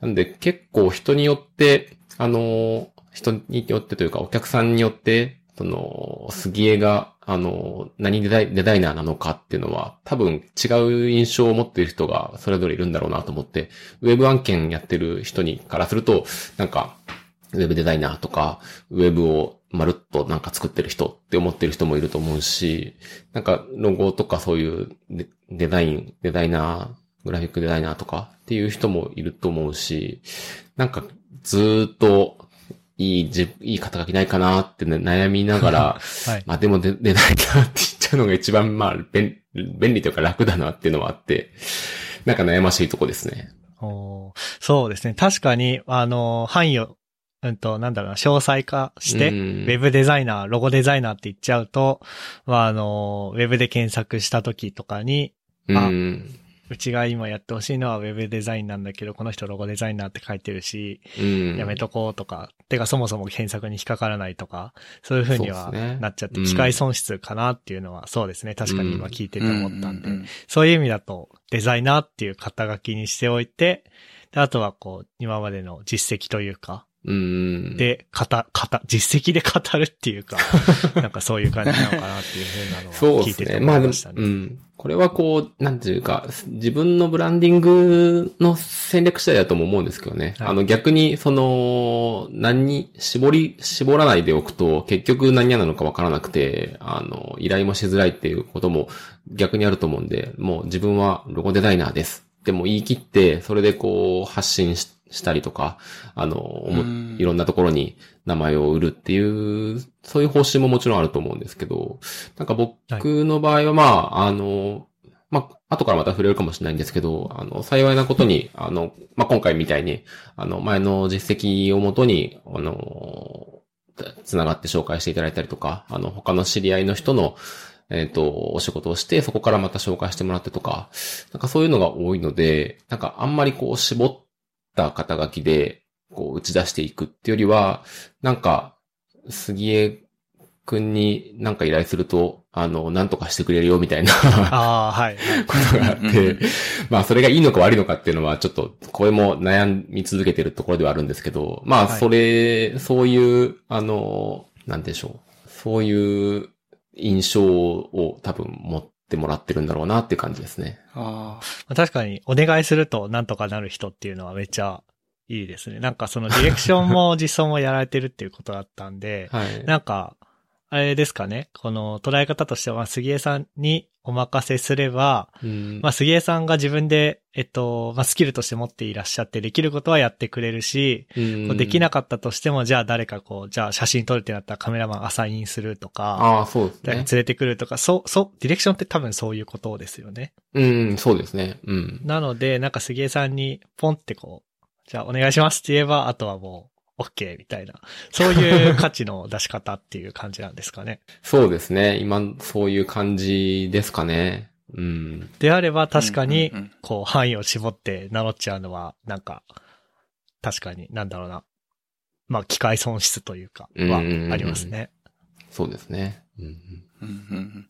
なんで結構人によって、あの、人によってというかお客さんによって、その、杉江が、あの、何デザイナーなのかっていうのは、多分違う印象を持っている人がそれぞれいるんだろうなと思って、ウェブ案件やってる人にからすると、なんか、ウェブデザイナーとか、ウェブをまるっとなんか作ってる人って思ってる人もいると思うし、なんかロゴとかそういうデザイン、デザイナー、グラフィックデザイナーとかっていう人もいると思うし、なんかずーっといいじ、いい肩書きないかなって、ね、悩みながら、はい。まあでもデデザイナーって言っちゃうのが一番まあ便便利というか楽だなっていうのはあって、なんか悩ましいとこですね。おーそうですね。確かに、あの、範囲を、うんと、なんだろうな、詳細化して、うんウェブデザイナー、ロゴデザイナーって言っちゃうと、まあ、あの、ウェブで検索した時とかに、あうちが今やってほしいのはウェブデザインなんだけど、この人ロゴデザイナーって書いてるし、うん。やめとこうとか、てかそもそも検索に引っかからないとか、そういう風にはそうですねなっちゃって、うん機械損失かなっていうのは、そうですね。確かに今聞いてて思ったんで。そういう意味だと、デザイナーっていう肩書きにしておいて、であとはこう、今までの実績というか、うん。、で、型、型、実績で語るっていうか、なんかそういう感じなのかなっていう風なのそうは聞いててですね。まあでも思いました、ね。うん。これはこう、なんていうか、自分のブランディングの戦略次第だとも思うんですけどね。はいあの逆に、その、何に、絞り、絞らないでおくと、結局何やなのかわからなくて、あの、依頼もしづらいっていうことも逆にあると思うんで、もう自分はロゴデザイナーです。でも言い切って、それでこう、発信ししたりとか、あの、いろんなところに名前を売るっていう、そういう方針ももちろんあると思うんですけど、なんか僕の場合は、まあ、あの、まあ、後からまた触れるかもしれないんですけど、あの、幸いなことに、あの、まあ、今回みたいに、あの、前の実績をもとに、あの、つながって紹介していただいたりとか、あの、他の知り合いの人の、えっ、と、お仕事をして、そこからまた紹介してもらってとか、なんかそういうのが多いので、なんかあんまりこう絞った肩書きで、こう打ち出していくっていうよりは、なんか、杉江くんになんか依頼すると、あの、なんとかしてくれるよみたいなああ、はい。ことがあって、まあそれがいいのか悪いのかっていうのはちょっと、これも悩み続けてるところではあるんですけど、まあはいそれ、そういう、あの、なんでしょう。そういう印象を多分持ってもらってるんだろうなっていう感じですね。あまあ確かに、お願いするとなんとかなる人っていうのはめっちゃいいですね。なんかそのディレクションも実装もやられてるっていうことだったんで、はい。なんか、あれですかね。この捉え方としては、杉江さんにお任せすれば、うんまあ、杉江さんが自分で、えっと、まあ、スキルとして持っていらっしゃって、できることはやってくれるし、うんこうできなかったとしても、じゃあ誰かこう、じゃあ写真撮るってなったらカメラマンアサインするとか、ああ、そうですね。連れてくるとか、そう、そう、ディレクションって多分そういうことですよね。うん、そうですね。うん。なので、なんか杉江さんにポンってこう、じゃあお願いしますって言えば、あとはもう、OK みたいな。そういう価値の出し方っていう感じなんですかね。そうですね。今、そういう感じですかね。うん。であれば確かにこう、範囲を絞って名乗っちゃうのは、なんか、確かに、なんだろうな。まあ、機械損失というか、はありますね。そうですね。うんうん、うんうんうん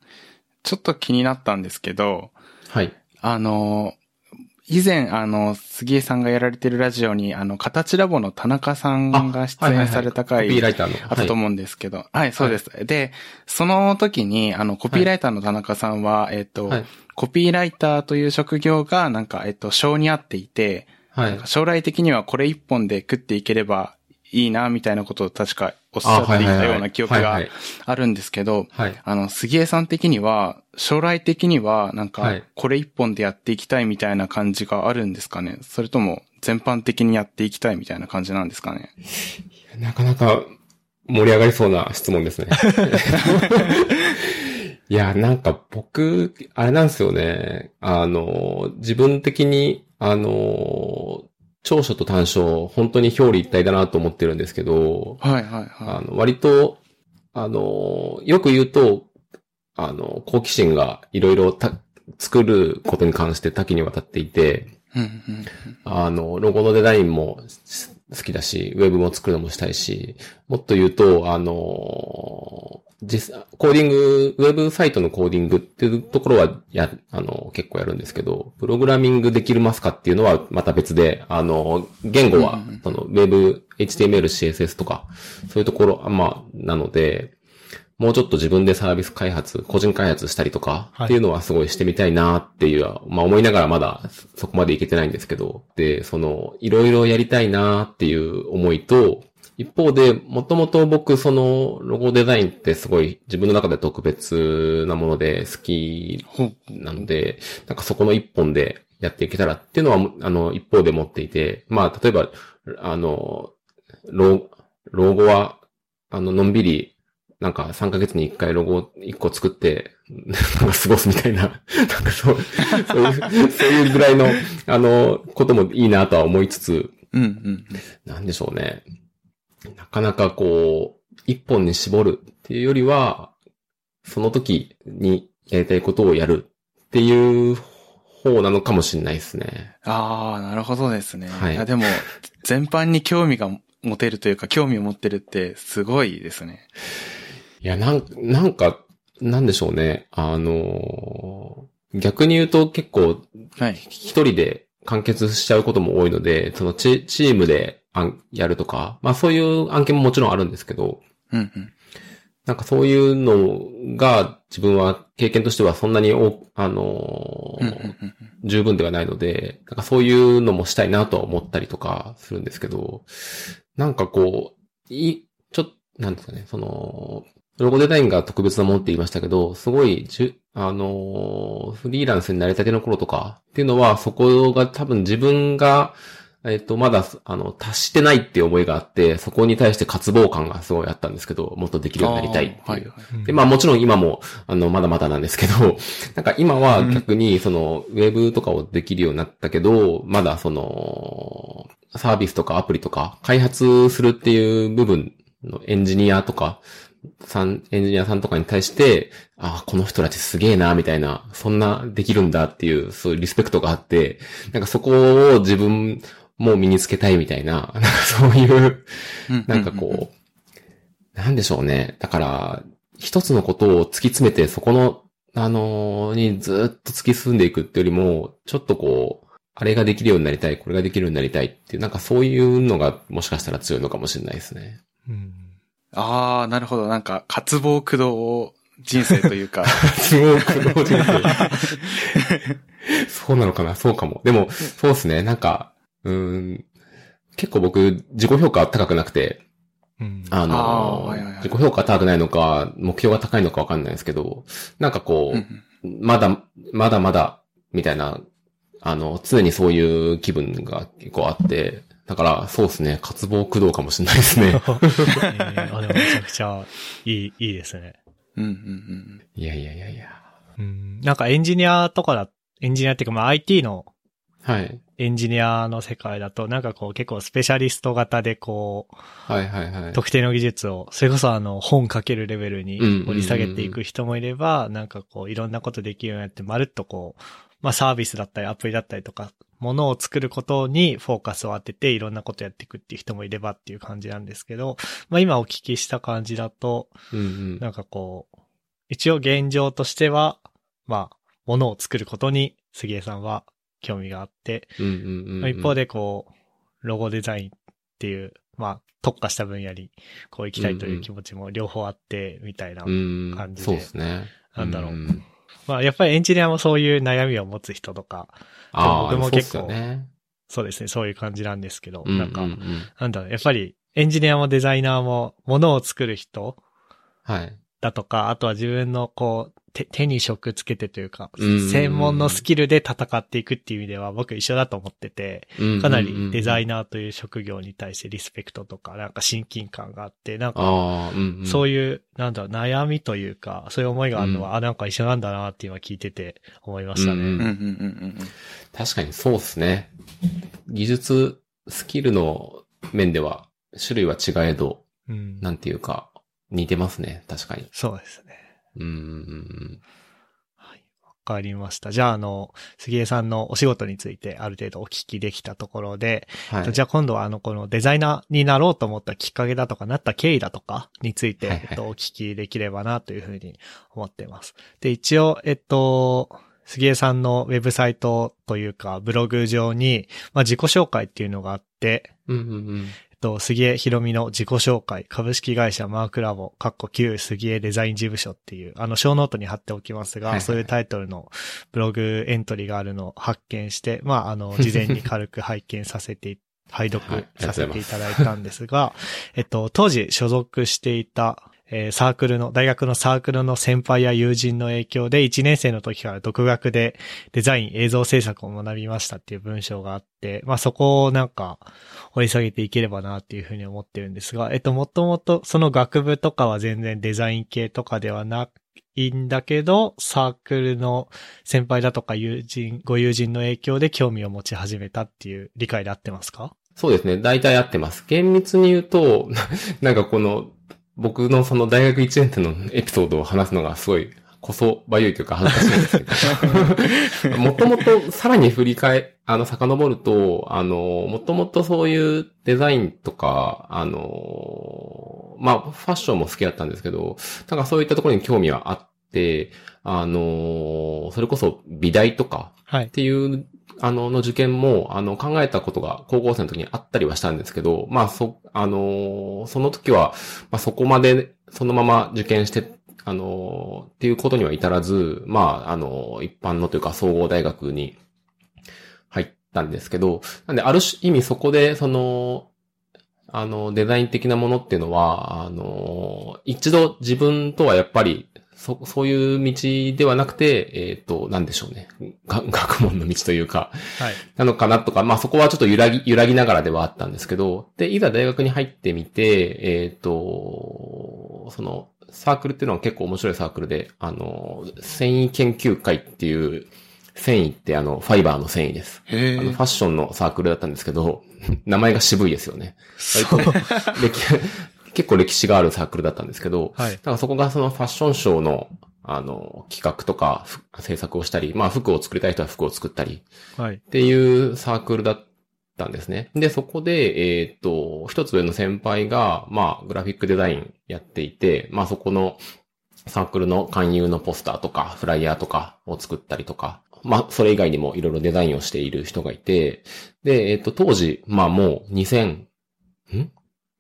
ちょっと気になったんですけど、はい。あの、以前、あの、杉江さんがやられてるラジオに、あの、形ラボの田中さんが出演された回、コピーライターの。はいあったと思うんですけど、はい、そうです。で、その時に、あの、コピーライターの田中さんは、えっと、はい。コピーライターという職業が、なんか、えっと、性に合っていて。将来的にはこれ一本で食っていければいいな、みたいなことを確かおっしゃっていたような記憶がはい。あるんですけど、はい。あの、杉江さん的には、将来的には、なんかはい、これ一本でやっていきたいみたいな感じがあるんですかね？それとも、全般的にやっていきたいみたいな感じなんですかね？なかなか盛り上がりそうな質問ですね。いや、なんか僕、あれなんですよね。あの、自分的に、あの、長所と短所、本当に表裏一体だなと思ってるんですけど、はいはいはあの、割と、あの、よく言うと、あの、好奇心がいろいろた作ることに関して多岐にわたっていて、あの、ロゴのデザインも好きだし、ウェブも作るのもしたいし、もっと言うと、あの、実、コーディング、ウェブサイトのコーディングっていうところは、や、あの、結構やるんですけど、プログラミングできるますかっていうのはまた別で、あの、言語はその、ウェブ、HTML、CSS とか、そういうところ、あまあ、なので、もうちょっと自分でサービス開発、個人開発したりとか、はい。っていうのはすごいしてみたいなっていう、まあ思いながらまだそこまでいけてないんですけど、で、その、いろいろやりたいなっていう思いと、一方で、もともと僕、その、ロゴデザインってすごい自分の中で特別なもので好き。なので、なんかそこの一本でやっていけたらっていうのは、あの、一方で持っていて、まあ、例えば、あの、ロ老後は、あの、のんびり、なんか3ヶ月に1回ロゴ1個作って、なんか過ごすみたいな、なんかそう、そういう、そういうぐらいの、あの、こともいいなとは思いつつ、うんうんなんでしょうね。なかなかこう、一本に絞るっていうよりは、その時にやりたいことをやるっていう方なのかもしれないですね。ああ、なるほどですね。はいいや、でも、全般に興味が持てるというか、興味を持ってるってすごいですね。いや、なん、なんか、なんでしょうね。あのー逆に言うと結構はい。一人で完結しちゃうことも多いので、そのチチームでやるとか、まあそういう案件ももちろんあるんですけど、うんうん。なんかそういうのが自分は経験としてはそんなにお、あのーうんうんうん十分ではないので、なんかそういうのもしたいなとは思ったりとかするんですけど、なんかこう、い、ちょっと、なんですかね、その、ロゴデザインが特別なものって言いましたけど、すごい、じゅ、あのー、フリーランスになりたての頃とかっていうのは、そこが多分自分が、えっと、まだ、あの、達してないっていう思いがあって、そこに対して渇望感がすごいあったんですけど、もっとできるようになりたいっていう。はいで、まあもちろん今も、あの、まだまだなんですけど、なんか今は逆に、その、ウェブとかをできるようになったけど、まだその、サービスとかアプリとか開発するっていう部分のエンジニアとか、さん、エンジニアさんとかに対して、ああ、この人たちすげえな、みたいな、そんなできるんだっていう、そういうリスペクトがあって、なんかそこを自分も身につけたいみたいな、なんかそういう、うんなんかこう、なんでしょうね。だから、一つのことを突き詰めて、そこの、あのーにずっと突き進んでいくってよりも、ちょっとこう、あれができるようになりたい、これができるようになりたいっていう、なんかそういうのがもしかしたら強いのかもしれないですね。うんああ、なるほど。なんか、渇望駆動人生というか。すごく同時にそうなのかな？そうかも。でも、そうですね。なんか、うーん、結構僕、自己評価高くなくて、うん。あのあ自己評価高くないのか、目標が高いのかわかんないですけど、なんかこう、うんまだ、まだまだ、みたいな、あの、常にそういう気分が結構あって、だから、そうですね、渇望駆動かもしれないですね。えーあでもめちゃくちゃいい、いいですね。うんうんうんいやいやいやいや。うん。なんかエンジニアとかだ、エンジニアっていうかまあ IT のはい。エンジニアの世界だと、なんかこう結構スペシャリスト型でこう、はいはいはい。特定の技術を、それこそあの本書けるレベルに掘り下げていく人もいれば、なんかこういろんなことできるようになって、まるっとこう、まあサービスだったりアプリだったりとか、ものを作ることにフォーカスを当てていろんなことやっていくっていう人もいればっていう感じなんですけど、まあ今お聞きした感じだと、うんうん。なんかこう、一応現状としては、まあ、ものを作ることに杉江さんは興味があって。一方でこう、ロゴデザインっていう、まあ、特化した分野にこう行きたいという気持ちも両方あって、みたいな。うん、感じでそうですね。なんだろうまあ、やっぱりエンジニアもそういう悩みを持つ人とか、ああ、僕も結構そうですね、そういう感じなんですけど、うんなんか、なんだろう、やっぱりエンジニアもデザイナーもものを作る人はい。だとか、あとは自分のこう、手手に職つけてというか専門のスキルで戦っていくっていう意味では僕一緒だと思ってて、かなりデザイナー。という職業に対してリスペクトとか、なんか親近感があって、なんか。そういう、なんだろう、悩みというか、そういう思いがあるのは、あ、なんか一緒なんだなって今聞いてて思いましたね。確かにそうですね。技術、スキルの面では、種類は違えど、うん。なんていうか、似てますね。確かに。そうですね。うん。はい。わかりました。じゃあ、あの、杉江さんのお仕事についてある程度お聞きできたところで、はい。じゃあ今度はあの、このデザイナーになろうと思ったきっかけだとか、なった経緯だとかについて、はいはいえっと、お聞きできればなというふうに思っています。で、一応、えっと、杉江さんのウェブサイトというか、ブログ上に、まあ、自己紹介っていうのがあって、うんうんうん。と、杉江博美の自己紹介、株式会社マークラボ、カッコ旧杉江デザイン事務所っていう、あの、ショーノートに貼っておきますが、はいはいそういうタイトルのブログエントリーがあるのを発見して、まあ、あの、事前に軽く拝見させて、拝読させていただいたんですが、えっと、当時所属していた、えーサークルの、大学のサークルの先輩や友人の影響で1年生の時から独学でデザイン映像制作を学びましたっていう文章があって、まあそこをなんか掘り下げていければなっていうふうに思ってるんですが、えっと、もともとその学部とかは全然デザイン系とかではないんだけど、サークルの先輩だとか友人、ご友人の影響で興味を持ち始めたっていう理解で合ってますか？そうですね。大体合ってます。厳密に言うと、なんかこの、僕のその大学1年生のエピソードを話すのがすごい、こそばゆいというか恥ずかしいんですけど。もともとさらに振り返、あの、遡ると、あの、もともとそういうデザインとか、あの、まあ、ファッションも好きだったんですけど、なんかそういったところに興味はあって、あの、それこそ美大とか、はいっ。ていう、あの、の受験も、あの、考えたことが高校生の時にあったりはしたんですけど、まあ、そ、あの、その時は、まあ、そこまで、そのまま受験して、あの、っていうことには至らず、まあ、あの、一般のというか、総合大学に入ったんですけど、なんで、ある意味そこで、その、あの、デザイン的なものっていうのは、あの、一度自分とはやっぱり、そ、そういう道ではなくて、えっ、と、なんでしょうね。が 学問の道というか、はい。なのかなとか、まあそこはちょっと揺らぎ、揺らぎながらではあったんですけど、で、いざ大学に入ってみて、えっ、と、その、サークルっていうのは結構面白いサークルで、あの、繊維研究会っていう、繊維ってあの、ファイバーの繊維です。あの、ファ。ッションのサークルだったんですけど、名前が渋いですよね。そう。歴結構歴史があるサークルだったんですけど、はいだからそこがそのファッションショーの、あの、企画とか、ふ制作をしたり、まあ服を作りたい人は服を作ったり、はい。っていうサークルだったんですね。で、そこで、えっ、と、一つ上の先輩が、まあ、グラフィックデザインやっていて、まあそこのサークルの勧誘のポスターとか、フライヤーとかを作ったりとか、まあ、それ以外にもいろいろデザインをしている人がいて、で、えっ、と、当時、まあもう2000、ん？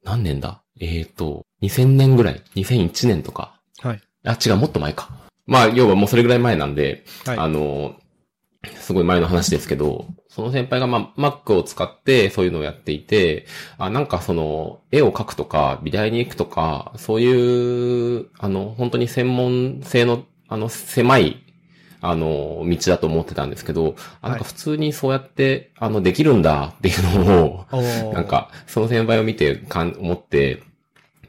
何年だ？えっ、と、2000年ぐらい ?2001 年とか。はい。あ、違う、もっと前か。まあ、要はもうそれぐらい前なんで、はい。あの、すごい前の話ですけど、その先輩がまあ Mac を使ってそういうのをやっていて、あ、なんかその、絵を描くとか、美大に行くとか、そういう、あの、本当に専門性の、あの、狭い、あの、道だと思ってたんですけど、あ、なんか普通にそうやって、あの、できるんだっていうのを、なん、か、その先輩を見てかん、思って、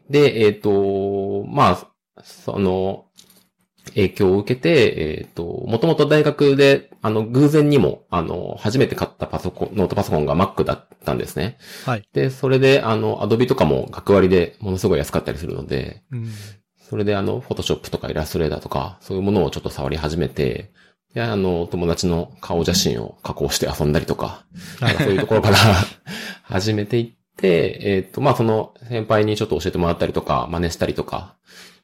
で、えっ、と、まあ、その、影響を受けて、えっ、と、もともと大学で、あの、偶然にも、あの、初めて買ったパソコン、ノートパソコンが Mac だったんですね。はい。で、それで、あの、Adobe とかも学割でものすごい安かったりするので、うん。それであの、Photoshop とか Illustrator とか、そういうものをちょっと触り始めて、で、あの、友達の顔写真を加工して遊んだりとか、なんかそういうところから 始めていって、えっ、と、まあ、その先輩にちょっと教えてもらったりとか、真似したりとか、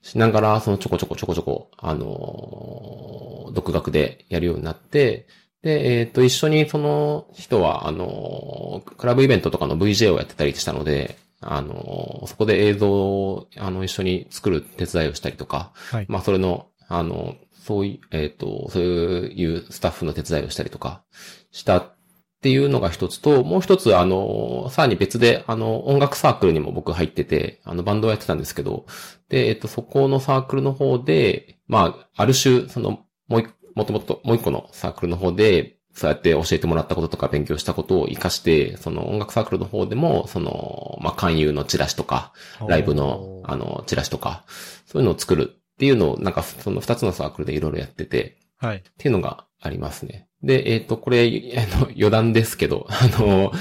しながら、そのちょこちょこちょこちょこ、あのー独学でやるようになって、で、えっ、と、一緒にその人は、あのークラブイベントとかの VJ をやってたりしたので、あのーそこで映像を、あの、一緒に作る手伝いをしたりとか、はい。まあ、それの、あの、そういう、えっ、と、そういうスタッフの手伝いをしたりとかしたっていうのが一つと、もう一つ、あの、さらに別で、あの、音楽サークルにも僕入ってて、あの、バンドをやってたんですけど、で、えっ、と、そこのサークルの方で、まあ、ある種、その、もう一もともと、もう一個のサークルの方で、そうやって教えてもらったこととか勉強したことを活かして、その音楽サークルの方でも、その、まあ、勧誘のチラシとか、ライブの、あの、チラシとか、そういうのを作るっていうのを、なんか、その二つのサークルでいろいろやってて、はい。っていうのがありますね。で、えっ、と、これ、あの、余談ですけど、あの、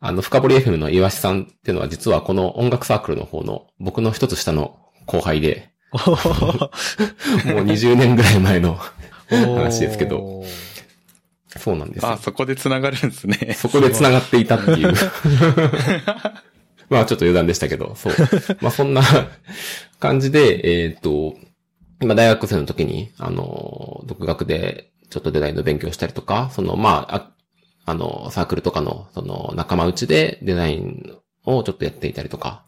あの、深堀 FM の岩橋さんっていうのは実はこの音楽サークルの方の僕の一つ下の後輩で、もう20年ぐらい前の話ですけどそうなんですよあ、そこで繋がるんですね。そこで繋がっていたっていう。まあちょっと余談でしたけど、そう。まあそんな感じで、えっ、と、今大学生の時に、あの、独学でちょっとデザインの勉強したりとか、その、まあ、ああの、サークルとかの、その、仲間内でデザインをちょっとやっていたりとか、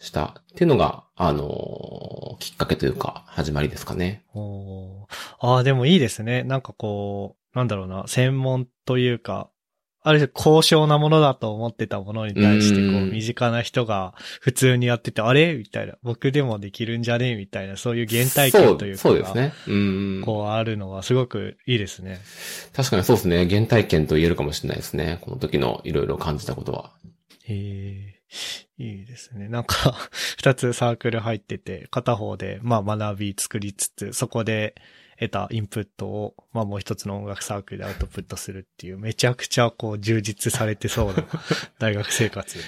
したっていうのが、あの、きっかけというか、始まりですかね。おーああ、でもいいですね。なんかこう、なんだろうな、専門というか、ある種高尚なものだと思ってたものに対して、こう、うん身近な人が普通にやってて、あれ？みたいな、僕でもできるんじゃね？みたいな、そういう原体験というか、そうそうですね。うん。こうあるのはすごくいいですね。確かにそうですね。原体験と言えるかもしれないですね。この時のいろいろ感じたことは。へえ、いいですね。なんか、二つサークル入ってて、片方で、まあ学び作りつつ、そこで得たインプットを、まあもう一つの音楽サークルでアウトプットするっていう、めちゃくちゃこう充実されてそうな 大学生活、い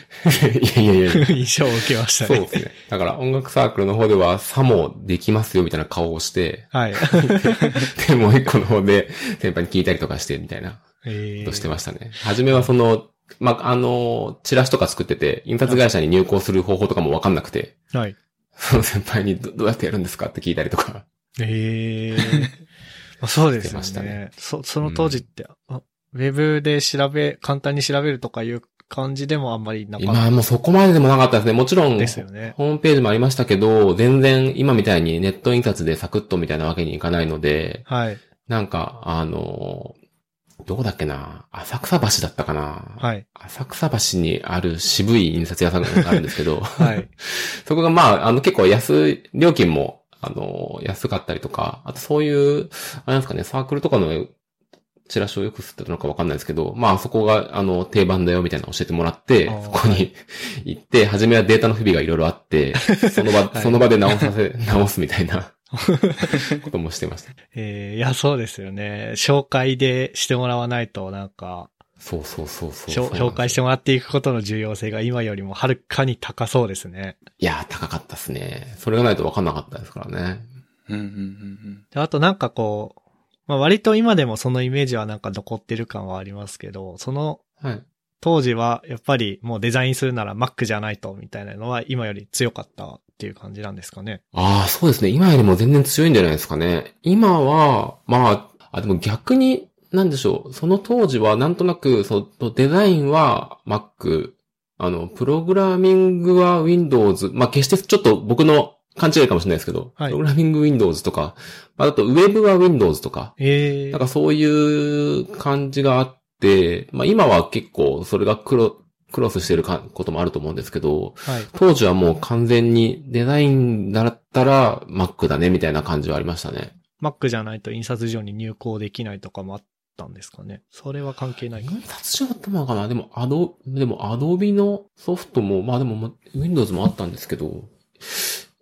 やいやいや印象を受けましたね。そうですね。だから音楽サークルの方では、さもできますよみたいな顔をして、はい。で、もう一個の方で先輩に聞いたりとかしてみたいなえことしてましたね。初めはその、まあ、あの、チラシとか作ってて、印刷会社に入稿する方法とかもわかんなくて、はい。その先輩にどどうやってやるんですかって聞いたりとか。ええ まあそうですよしてましたねねそ、その当時って、あウェブで調べ、簡単に調べるとかいう感じでもあんまりなかった今はもうそこまででもなかったですね。もちろん、ですよね。ホームページもありましたけど、全然今みたいにネット印刷でサクッとみたいなわけにいかないので、はい。なんか、あの、どこだっけな浅草橋だったかなはい。浅草橋にある渋い印刷屋さんがあるんですけど、はい。そこがまあ、あの結構安い、料金も、あの、安かったりとか、あとそういう、あれなんですかね、サークルとかのチラシをよく吸ってたのかわかんないですけど、まあそこが、あの、定番だよみたいなの教えてもらってそこに行って、初めはデータの不備がいろいろあって、その場、はいその場で直させ、直すみたいなこともしてました。えーいや、そうですよね。紹介でしてもらわないと、なんか、そうそうそうそう紹介してもらっていくことの重要性が今よりもはるかに高そうですね。いやー、高かったですね。それがないと分かんなかったですからね。うんうんうんであとなんかこう、まあ割と今でもそのイメージはなんか残ってる感はありますけど、そのはい。当時はやっぱりもうデザインするなら Mac じゃないとみたいなのは今より強かったっていう感じなんですかね。ああ、そうですね。今よりも全然強いんじゃないですかね。今は、まあ、あ、でも逆に、なんでしょう。その当時はなんとなく、そう、デザインは Mac、あの、プログラミングは Windows、まあ決してちょっと僕の勘違いかもしれないですけど、はいプログラミング Windows とか、まあ、あと Web は Windows とか、ええなんかそういう感じがあって、まあ今は結構それがクロクロスしてるかこともあると思うんですけど、はい。当時はもう完全にデザインだったら Mac だねみたいな感じはありましたね。Mac じゃないと印刷所に入稿できないとかもあったんですかね。それは関係ないか。印刷所だったのかなでも、アド、でも、アドビのソフトも、まあでも、ま Windows もあったんですけど、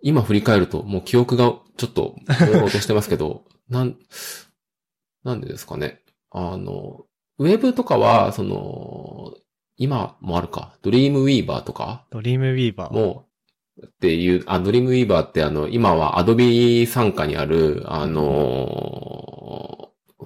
今振り返ると、もう記憶がちょっと、朦朧としてますけど、なん、なんでですかね。あの、ウェブとかは、その、今もあるか、ドリームウィーバーとか？ドリームウィーバー。も、っていう、あ、ドリームウィーバーってあの、今はアドビ参加にある、あの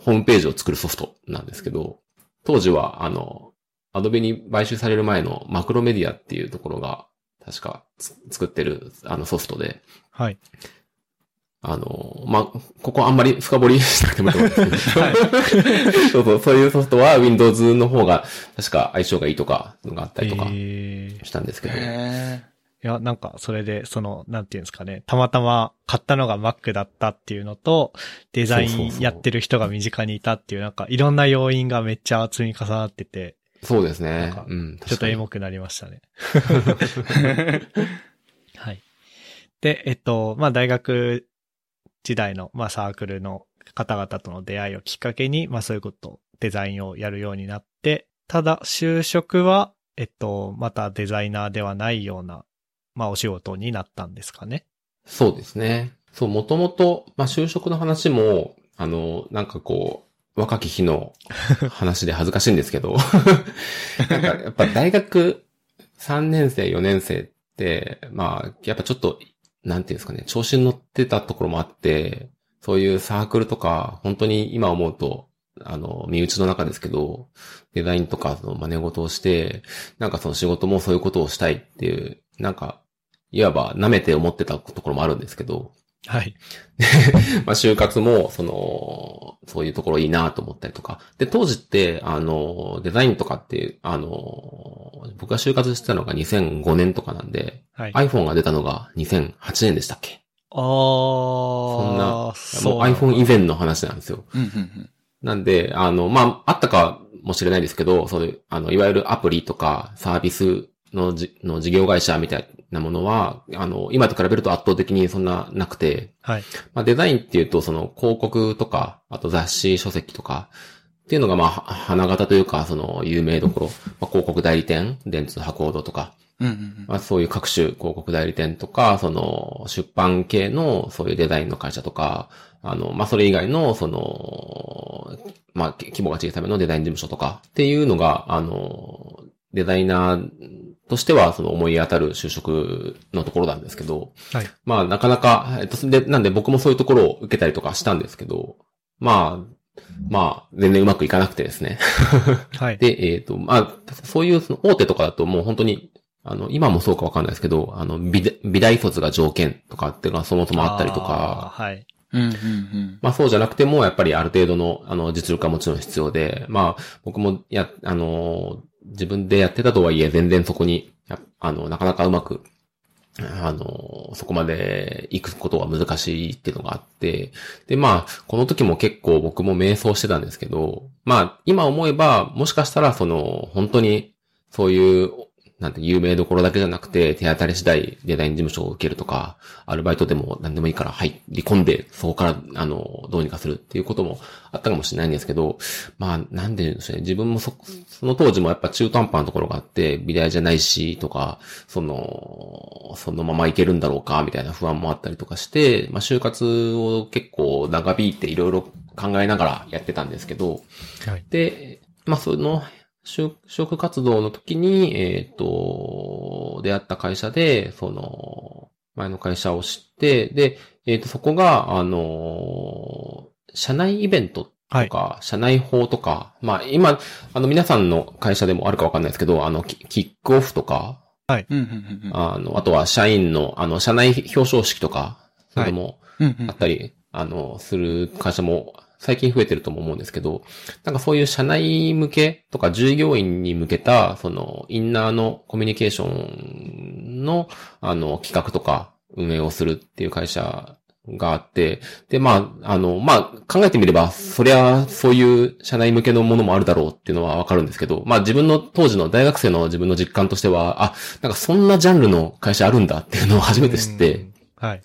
ホームページを作るソフトなんですけど、当時は、あの、アドビに買収される前のマクロメディアっていうところが、確かつ作ってるあのソフトで、はい。あの、まあ、ここあんまり深掘りしなくてもいいと思うんですけど、そうそう、そういうソフトは Windows の方が確か相性がいいとか、のがあったりとかえー。したんですけど、へいや、なんか、それで、その、なんていうんですかね、たまたま買ったのが Mac だったっていうのと、デザインやってる人が身近にいたっていう、なんか、いろんな要因がめっちゃ積み重なってて、そうですね。うん。ちょっとエもモくなりましたね。はい。で、えっと、まあ、大学時代の、まあ、サークルの方々との出会いをきっかけに、まあ、そういうこと、デザインをやるようになって、ただ、就職は、えっと、またデザイナーではないような、まあ、お仕事になったんですかね。そうですね。そう、もともと、まあ、就職の話も、あの、なんかこう、若き日の 話で恥ずかしいんですけど、なんかやっぱ大学3年生、4年生って、まあ、やっぱちょっと、なんていうんですかね、調子に乗ってたところもあって、そういうサークルとか、本当に今思うと、あの、身内の中ですけど、デザインとかその真似事をして、なんかその仕事もそういうことをしたいっていう、なんか、いわば舐めて思ってたところもあるんですけど、はい。まあ、就活も、その、そういうところいいなと思ったりとか。で、当時って、あの、デザインとかって、あの、僕が就活してたのが2005年とかなんで、はい。iPhone が出たのが2008年でしたっけ？あー、そんな、そうもう iPhone 以前の話なんですよ。うんうんうんなんで、あの、まあ、あったかもしれないですけど、そういう、あの、いわゆるアプリとかサービスのじの事業会社みたいなものは、あの、今と比べると圧倒的にそんななくて、はい。まあ、デザインっていうと、その広告とか、あと雑誌、書籍とか、っていうのが、まあ、は花形というか、その有名どころ、まあ、広告代理店、電通博報堂とか、うんうんまあ、そういう各種広告代理店とか、その出版系のそういうデザインの会社とか、あの、まあ、それ以外の、その、まあ、規模が小さめのデザイン事務所とかっていうのが、あの、デザイナーとしては、その思い当たる就職のところなんですけど、はい。まあ、なかなか、えっと、で、なんで僕もそういうところを受けたりとかしたんですけど、まあ、まあ、全然うまくいかなくてですね。はい。で、えっ、と、まあ、そういうその大手とかだともう本当に、あの、今もそうかわかんないですけど、あの、美大美大卒が条件とかっていうのはそもそもあったりとか、はい。うんうんうんまあそうじゃなくても、やっぱりある程度の、あの、実力はもちろん必要で、まあ、僕もや、あの、自分でやってたとはいえ、全然そこに、あの、なかなかうまく、あの、そこまで行くことが難しいっていうのがあって、で、まあ、この時も結構僕も迷走してたんですけど、まあ、今思えば、もしかしたら、その、本当に、そういう、なんて、有名どころだけじゃなくて、手当たり次第デザイン事務所を受けるとか、アルバイトでも何でもいいから入り込んで、そこから、あの、どうにかするっていうこともあったかもしれないんですけど、まあ、なんで言うんでしょうね。自分もそ、その当時もやっぱ中途半端なところがあって、美大じゃないし、とか、その、そのままいけるんだろうか、みたいな不安もあったりとかして、まあ、就活を結構長引いていろいろ考えながらやってたんですけど、はい。で、まあ、その、就就職活動の時に、えっ、と、出会った会社で、その、前の会社を知って、で、えっ、と、そこが、あの、社内イベントとか、社内法とか、まあ、今、あの、皆さんの会社でもあるかわかんないですけど、あの、キキックオフとか、うんうんうんあの、あとは社員の、あの、社内表彰式とか、それも、うんうん。あったり、あの、する会社も最近増えてるとも思うんですけど、なんかそういう社内向けとか従業員に向けた、その、インナーのコミュニケーションの、あの、企画とか運営をするっていう会社があって、で、まあ、あの、まあ、考えてみれば、そりゃ、そういう社内向けのものもあるだろうっていうのはわかるんですけど、まあ自分の当時の大学生の自分の実感としては、あ、なんかそんなジャンルの会社あるんだっていうのを初めて知って、うん。はい。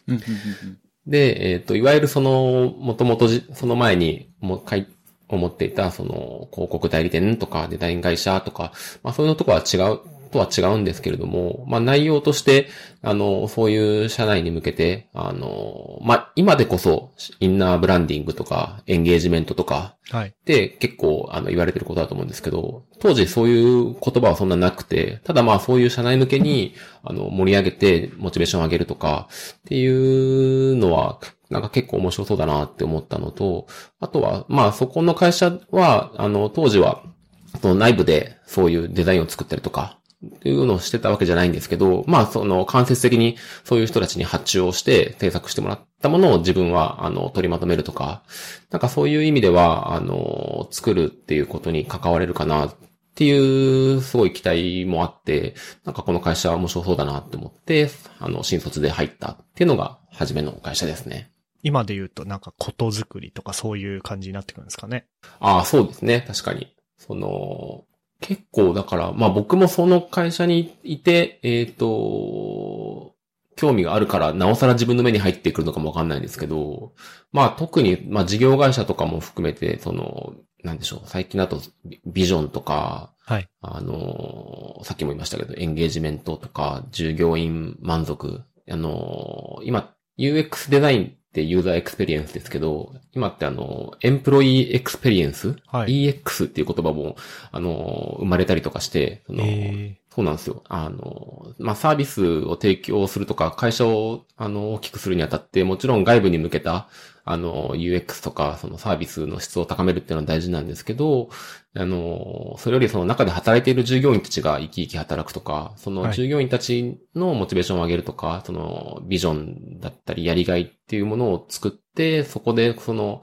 で、えっ、と、いわゆるその、もともとじ、その前に、もう、かい、思っていた、その、広告代理店とか、デザイン会社とか、まあそういうのとこは違う、とは違うんですけれども、まあ内容として、あの、そういう社内に向けて、あの、まあ今でこそ、インナーブランディングとか、エンゲージメントとか、はい。って結構あの言われてることだと思うんですけど、当時そういう言葉はそんななくて、ただまあそういう社内向けにあの盛り上げてモチベーションを上げるとかっていうのはなんか結構面白そうだなって思ったのと、あとはまあそこの会社はあの当時はその内部でそういうデザインを作ったりとか、っていうのをしてたわけじゃないんですけど、まあその間接的にそういう人たちに発注をして制作してもらったものを自分はあの取りまとめるとか、なんかそういう意味では、あの、作るっていうことに関われるかなっていう、すごい期待もあって、なんかこの会社は面白そうだなって思って、あの、新卒で入ったっていうのが初めの会社ですね。今で言うとなんかことづくりとかそういう感じになってくるんですかね。ああ、そうですね。確かに。その、結構だから、まあ僕もその会社にいて、えっ、と、興味があるから、なおさら自分の目に入ってくるのかもわかんないんですけど、まあ特に、まあ事業会社とかも含めて、その、なんでしょう、最近だとビビジョンとか、はい。あの、さっきも言いましたけど、エンゲージメントとか、従業員満足。あの、今、UX デザインって user experience ですけど、今ってあの、 employee experience、はい。EX っていう言葉も、あの、生まれたりとかして、そのえそうなんですよ。あの、まあ、サービスを提供するとか、会社を、あの、大きくするにあたって、もちろん外部に向けた、あの、UX とか、そのサービスの質を高めるっていうのは大事なんですけど、あの、それよりその中で働いている従業員たちが生き生き働くとか、そのはい従業員たちのモチベーションを上げるとか、そのビジョンだったりやりがいっていうものを作って、そこでその、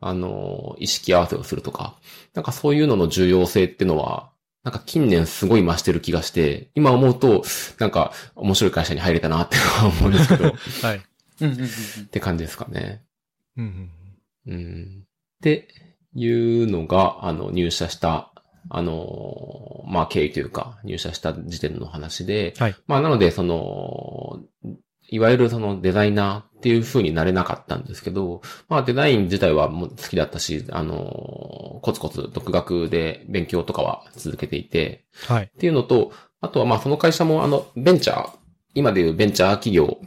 あの、意識合わせをするとか、なんかそういうのの重要性っていうのは、なんか近年すごい増してる気がして、今思うと、なんか面白い会社に入れたなって思うんですけど、はい。うんうんうんて感じですかね。うん。っていうのが、あの、入社した、あの、まあ、経緯というか、入社した時点の話で、はい。まあ、なので、その、いわゆるそのデザイナーっていう風になれなかったんですけど、まあデザイン自体はもう好きだったし、あの、コツコツ独学で勉強とかは続けていて、はい。っていうのと、あとはまあその会社もあの、ベンチャー、今でいうベンチャー企業、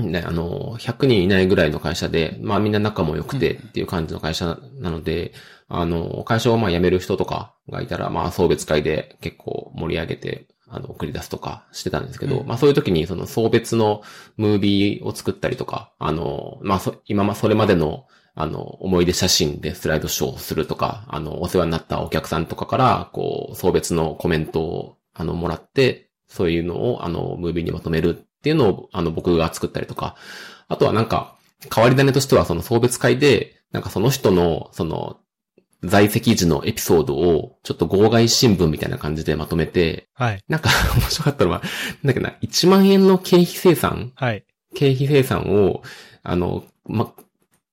ね、あの、100人いないぐらいの会社で、まあみんな仲も良くてっていう感じの会社なので、あの、会社をまあ辞める人とかがいたら、まあ送別会で結構盛り上げて、あの、送り出すとかしてたんですけど、うんまあそういう時にその送別のムービーを作ったりとか、あの、まあそ、今ま、それまでのあの、思い出写真でスライドショーをするとか、あの、お世話になったお客さんとかから、こう、送別のコメントを、あの、もらって、そういうのを、あの、ムービーにまとめるっていうのを、あの、僕が作ったりとか、あとはなんか、変わり種としては、その送別会で、なんかその人の、その、在籍時のエピソードを、ちょっと号外新聞みたいな感じでまとめて、はい。なんか面白かったのは、なんだっけな、1万円の経費生産？はい。経費生産を、あの、ま、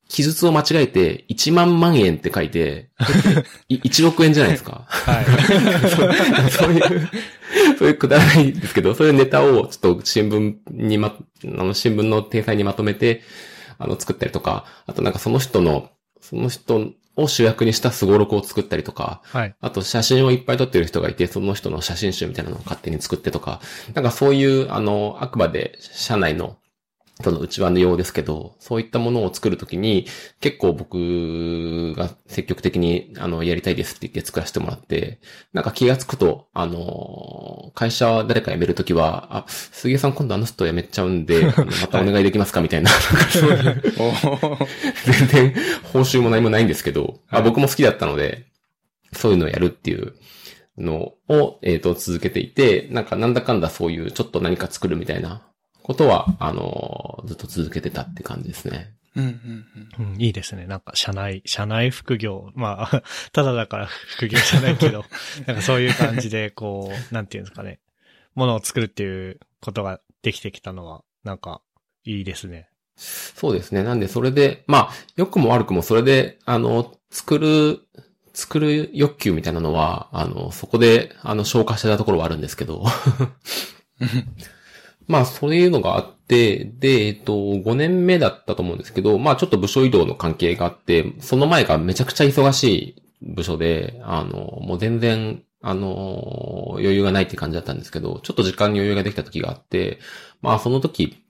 記述を間違えて、1万万円って書いて、い1億円じゃないですか。はい。そういう、そういうくだらないですけど、そういうネタをちょっと新聞にま、あの、新聞の体裁にまとめて、あの、作ったりとか、あとなんかその人の、その人を主役にしたスゴロクを作ったりとか、はい。あと写真をいっぱい撮ってる人がいて、その人の写真集みたいなのを勝手に作ってとか、なんかそういう、あの、あくまで社内の、その内輪のようですけど、そういったものを作るときに、結構僕が積極的に、あの、やりたいですって言って作らせてもらって、なんか気がつくと、あの、会社誰か辞めるときは、あ、杉江さん今度あの人辞めちゃうんで、またお願いできますか？みたいな、全然報酬も何もないんですけど、あはい。僕も好きだったので、そういうのをやるっていうのを、えっ、と、続けていて、なんかなんだかんだそういうちょっと何か作るみたいなことは、あの、ずっと続けてたって感じですね。うんうんうんうん、いいですね。なんか、社内、社内副業。まあ、ただだから副業じゃないけど、なんかそういう感じで、こう、なんていうんですかね。ものを作るっていうことができてきたのは、なんか、いいですね。そうですね。なんで、それで、まあ、良くも悪くもそれで、あの、作る、作る欲求みたいなのは、あの、そこで、あの、消化してたところはあるんですけど。まあ、そういうのがあって、で、えっと、5年目だったと思うんですけど、まあ、ちょっと部署移動の関係があって、その前がめちゃくちゃ忙しい部署で、あの、もう全然、あの、余裕がないって感じだったんですけど、ちょっと時間に余裕ができた時があって、まあ、その時、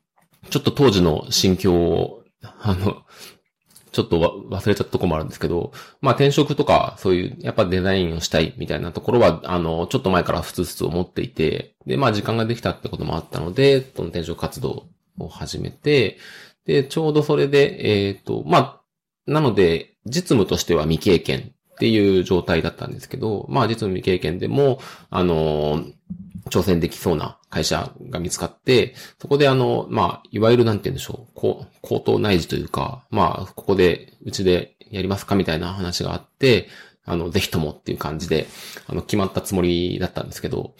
ちょっと当時の心境を、あの、ちょっと忘れちゃったとこもあるんですけど、まあ転職とか、そういう、やっぱデザインをしたいみたいなところは、あの、ちょっと前からふつふつ思っていて、で、まあ時間ができたってこともあったので、その転職活動を始めて、で、ちょうどそれで、えっ、ー、と、まあ、なので、実務としては未経験っていう状態だったんですけど、まあ実務未経験でも、あの、挑戦できそうな会社が見つかって、そこであの、まあ、いわゆるなんて言うんでしょう、こう、口頭内示というか、まあ、ここで、うちでやりますかみたいな話があって、あの、ぜひともっていう感じで、あの、決まったつもりだったんですけど、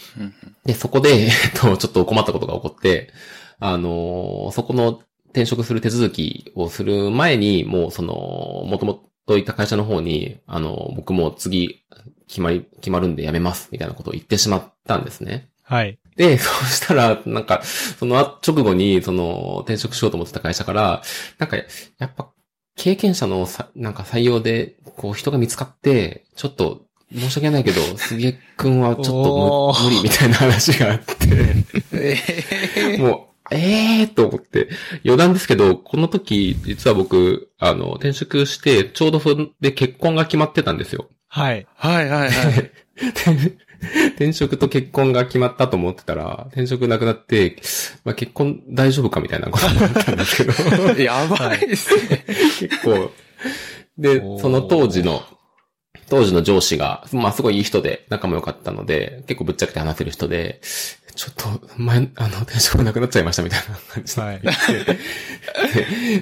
で、そこで、えっと、ちょっと困ったことが起こって、あの、そこの転職する手続きをする前に、もうその、もともといた会社の方に、あの、僕も次、決まり、決まるんで辞めます、みたいなことを言ってしまったんですね。はい。で、そうしたら、なんか、その直後に、その、転職しようと思ってた会社から、なんか、やっぱ、経験者のさ、なんか採用で、こう、人が見つかって、ちょっと、申し訳ないけど、杉江くんは ちょっと無理みたいな話があって、もう、ええー、と思って、余談ですけど、この時、実は僕、あの、転職して、ちょうどそれで結婚が決まってたんですよ。はい。はいはいはい。転職と結婚が決まったと思ってたら、転職なくなって、まあ、結婚大丈夫かみたいなことになったんですけど。やばいですね。結構。で、その当時の、当時の上司が、まあすごいいい人で仲も良かったので、結構ぶっちゃけて話せる人で、ちょっと、前、あの、転職なくなっちゃいましたみたいな感じで。はい、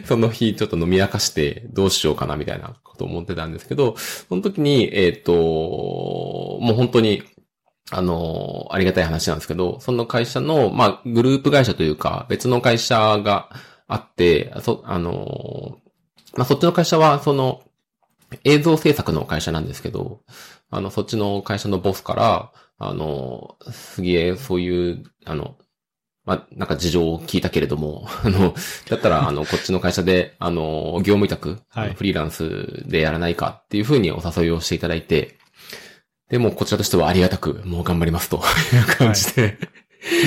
その日ちょっと飲み明かしてどうしようかなみたいなことを思ってたんですけど、その時に、えっ、ー、と、もう本当にあの、ありがたい話なんですけど、その会社の、まあ、グループ会社というか、別の会社があって、そ、あの、まあ、そっちの会社は、その、映像制作の会社なんですけど、あの、そっちの会社のボスから、あの、すげえ、そういう、あの、まあ、なんか事情を聞いたけれども、あの、だったら、あの、こっちの会社で、あの、業務委託、はい、フリーランスでやらないかっていうふうにお誘いをしていただいて、でも、こちらとしてはありがたく、もう頑張りますと。い。う感じで、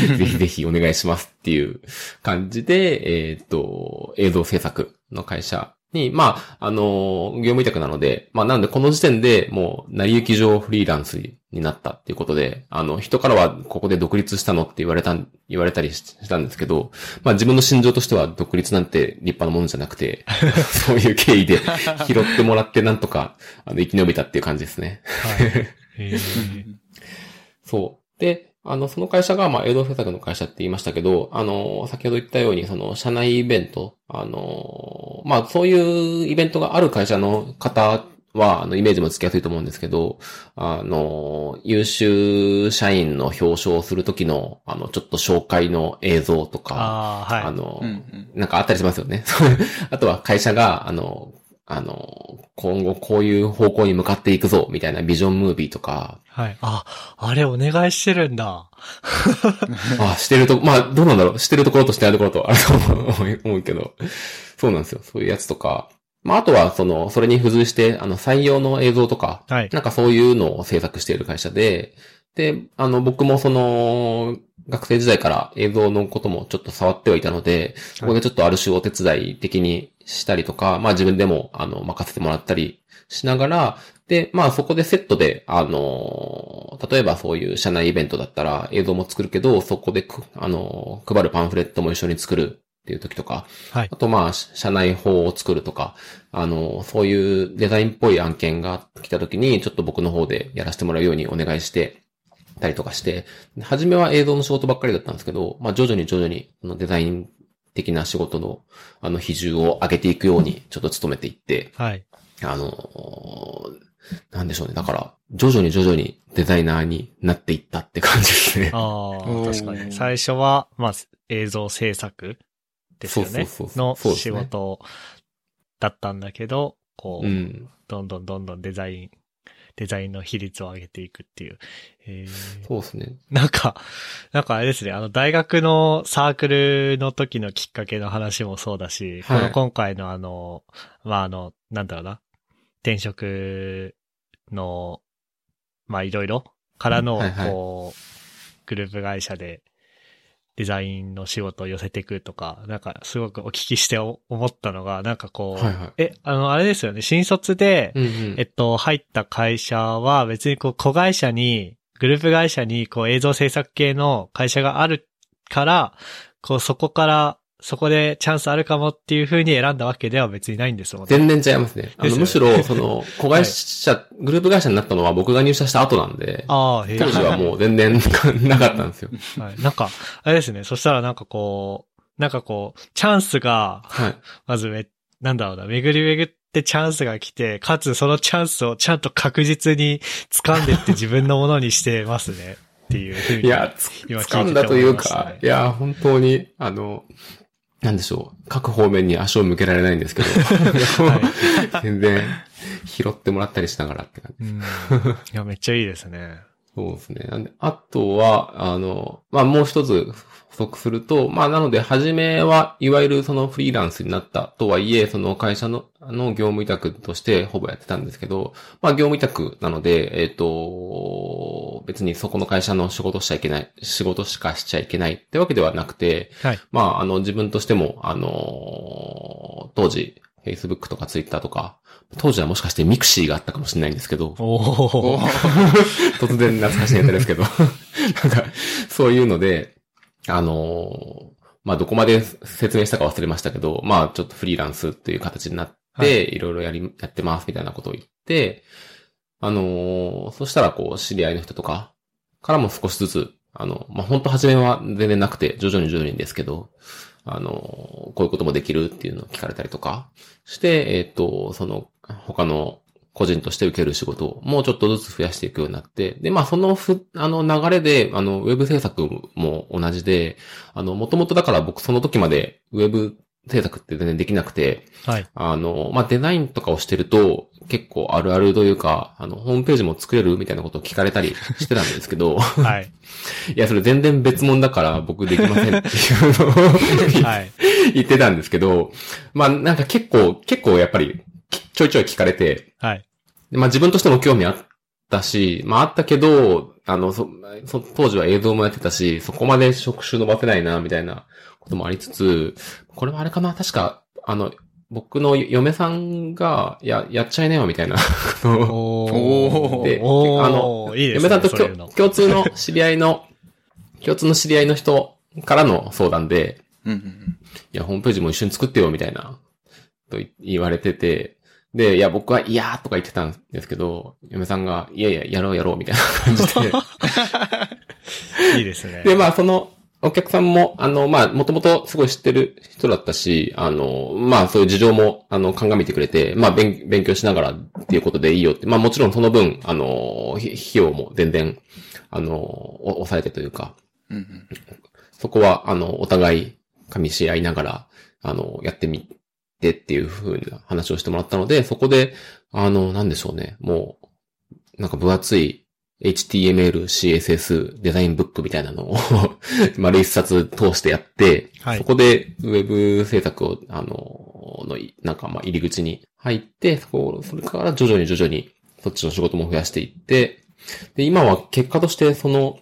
はい、ぜひぜひお願いしますっていう感じで、えっ、と、映像制作の会社に、まあ、あの、業務委託なので、まあ、なのでこの時点でもう、成り行き上フリーランスになったっていうことで、あの、人からはここで独立したのって言われた、言われたりしたんですけど、まあ自分の心情としては独立なんて立派なものじゃなくて、そういう経緯で拾ってもらってなんとか、あの、生き延びたっていう感じですね。はいそう。で、あの、その会社が、まあ、映像制作の会社って言いましたけど、あの、先ほど言ったように、その、社内イベント、あの、まあ、そういうイベントがある会社の方は、あの、イメージもつきやすいと思うんですけど、あの、優秀社員の表彰をするときの、あの、ちょっと紹介の映像とか、あ,、はい、あの、うんうん、なんかあったりしますよね。あとは会社が、あの、あの、今後こういう方向に向かっていくぞ、みたいなビジョンムービーとか。はい。あ、あれお願いしてるんだ。あ、してると、まあ、どうなんだろう。してるところとしてあるところとあると思うけど。そうなんですよ。そういうやつとか。まあ、あとは、その、それに付随して、あの、採用の映像とか。はい。なんかそういうのを制作している会社で、で、あの、僕もその、学生時代から映像のこともちょっと触ってはいたので、ここでちょっとある種お手伝い的にしたりとか、まあ自分でも、あの、任せてもらったりしながら、で、まあそこでセットで、あの、例えばそういう社内イベントだったら映像も作るけど、そこであの、配るパンフレットも一緒に作るっていう時とか、はい。あとまあ、社内法を作るとか、あの、そういうデザインっぽい案件が来た時に、ちょっと僕の方でやらせてもらうようにお願いして、たりとかして、初めは映像の仕事ばっかりだったんですけど、まあ徐々に徐々にデザイン的な仕事のあの比重を上げていくようにちょっと努めていって、はい。あのなんでしょうね。だから、徐々に徐々にデザイナーになっていったって感じですね。ああ、確かに。最初は、まあ、映像制作ですよねそうそうそう。の仕事だったんだけど、こう、うん。どんどんどんどんデザイン、デザインの比率を上げていくっていう。えー。そうですね。なんか、なんかあれですね、あの大学のサークルの時のきっかけの話もそうだし、はい。この今回のあの、まあ、あの、なんだろうな、転職の、まあ、いろいろからの、はいはい。こう、グループ会社でデザインの仕事を寄せていくとか、なんかすごくお聞きしてお思ったのが、なんかこう、はいはい。え、あの、あれですよね、新卒で、うんうん。えっと、入った会社は別にこう、子会社に、グループ会社にこう映像制作系の会社があるから、こうそこから、そこでチャンスあるかもっていう風に選んだわけでは別にないんですもんね。全然違いますね。あの、むしろ、その、子会社、グループ会社になったのは僕が入社した後なんで、あ当時はもう全然なかったんですよ。はい。なんか、あれですね。そしたらなんかこう、なんかこう、チャンスが、はい。まずめ、なんだろうな、巡り巡ってチャンスが来て、かつそのチャンスをちゃんと確実に掴んでって自分のものにしてますね。っていう風に。いや、つ今聞いてて掴んだというかいや、本当に、あの、なんでしょう。各方面に足を向けられないんですけど、全然拾ってもらったりしながらって感じ。うん。いや、めっちゃいいですね。そうですね。なんで、あとは、あの、まあ、もう一つ補足すると、まあ、なので、初めは、いわゆるそのフリーランスになったとはいえ、その会社の、あの、業務委託としてほぼやってたんですけど、まあ、業務委託なので、えっ、と、別にそこの会社の仕事しちゃいけない、仕事しかしちゃいけないってわけではなくて、はい。まあ、あの、自分としても、あの、当時、Facebook とか Twitter とか、当時はもしかしてミクシーがあったかもしれないんですけど。突然懐かしいネタですけど、なんか、そういうので、あのーまあ、どこまで説明したか忘れましたけど、まあ、ちょっとフリーランスという形になって、はい。い、ろいろやり、やってますみたいなことを言って、あのーそしたらこう、知り合いの人とか、からも少しずつ、あの、まあ、本当初めは全然なくて、徐々に徐々にですけど、あのーこういうこともできるっていうのを聞かれたりとかして、えっ、と、その、他の個人として受ける仕事をもうちょっとずつ増やしていくようになって、で、まあそのふ、あの流れで、あの、ウェブ制作も同じで、あの、もともとだから僕その時までウェブ制作って全然できなくて、はい。あの、まあデザインとかをしてると、結構あるあるというか、あの、ホームページも作れるみたいなことを聞かれたりしてたんですけど、はい。いや、それ全然別物だから僕できませんっていうのをはい。言ってたんですけど、まあなんか結構、結構やっぱりちょいちょい聞かれて、はい。でまあ自分としても興味あったし、まああったけど、あの、そ、そ当時は映像もやってたし、そこまで職種伸ばせないな、みたいなこともありつつ、これはあれかな確か、あの、僕の嫁さんが、や、やっちゃいなよ、みたいな。おおでおあのいいですね。嫁さんと共通の知り合いの、共通の知り合いの人からの相談で、うんうんいや、ホームページも一緒に作ってよ、みたいな、と言われてて、で、いや、僕は嫌とか言ってたんですけど、嫁さんが、いやいや、やろうやろう、みたいな 感じで。いいですね。で、まあ、その、お客さんも、あの、まあ、もともとすごい知ってる人だったし、あの、まあ、そういう事情も、あの、鑑みてくれて、まあ、勉勉強しながらっていうことでいいよって、まあ、もちろんその分、あの、ひ費用も全然、あの、お抑えてというか、うんうんそこは、あの、お互い、噛みし合いながら、あの、やってみてっていう風な話をしてもらったので、そこで、あの、なんでしょうね、もう、なんか分厚い HTML、CSS、デザインブックみたいなのを 丸一冊通してやって、はい。そこでウェブ制作を、あの、の、なんかまあ入り口に入って、そこ、それから徐々に徐々にそっちの仕事も増やしていって、で、今は結果としてその、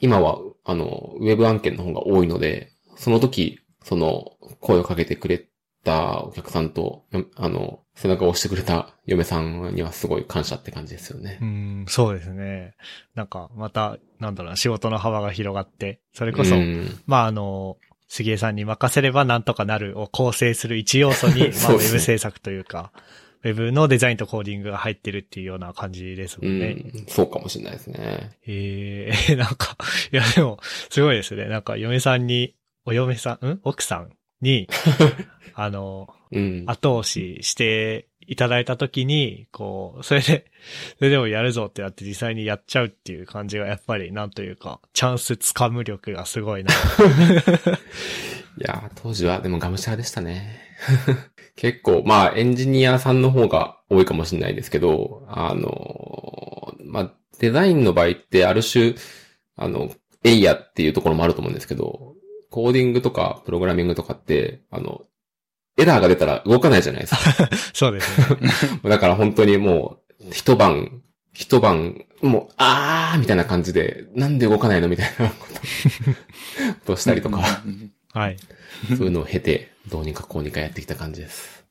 今は、あの、ウェブ案件の方が多いので、その時、その、声をかけてくれたお客さんと、よあの、背中を押してくれた嫁さんにはすごい感謝って感じですよねう。ん、そうですね。なんか、また、なんだろうな、仕事の幅が広がって、それこそ、うんまあ、あの、杉江さんに任せればなんとかなるを構成する一要素に、まあ、ウェブ制作というか、ウェブのデザインとコーディングが入ってるっていうような感じですもうんね。ん、そうかもしれないですね。ええ なんか、いやでも、すごいですね。なんか、嫁さんに、お嫁さん、ん？奥さんに、あの、うん。後押ししていただいたときに、こう、それで、それでもやるぞってなって実際にやっちゃうっていう感じがやっぱりなんというか、チャンス掴む力がすごいな。いやー、当時はでもがむしゃらでしたね。結構、まあ、エンジニアさんの方が多いかもしれないですけど、あのーまあ、デザインの場合ってある種、あの、エイヤっていうところもあると思うんですけど、コーディングとかプログラミングとかって、あの、エラーが出たら動かないじゃないですか。そうですね。だから本当にもう、一晩、一晩、もう、あーみたいな感じで、なんで動かないのみたいなこと をしたりとか、はい。そういうのを経て、どうにかこうにかやってきた感じです。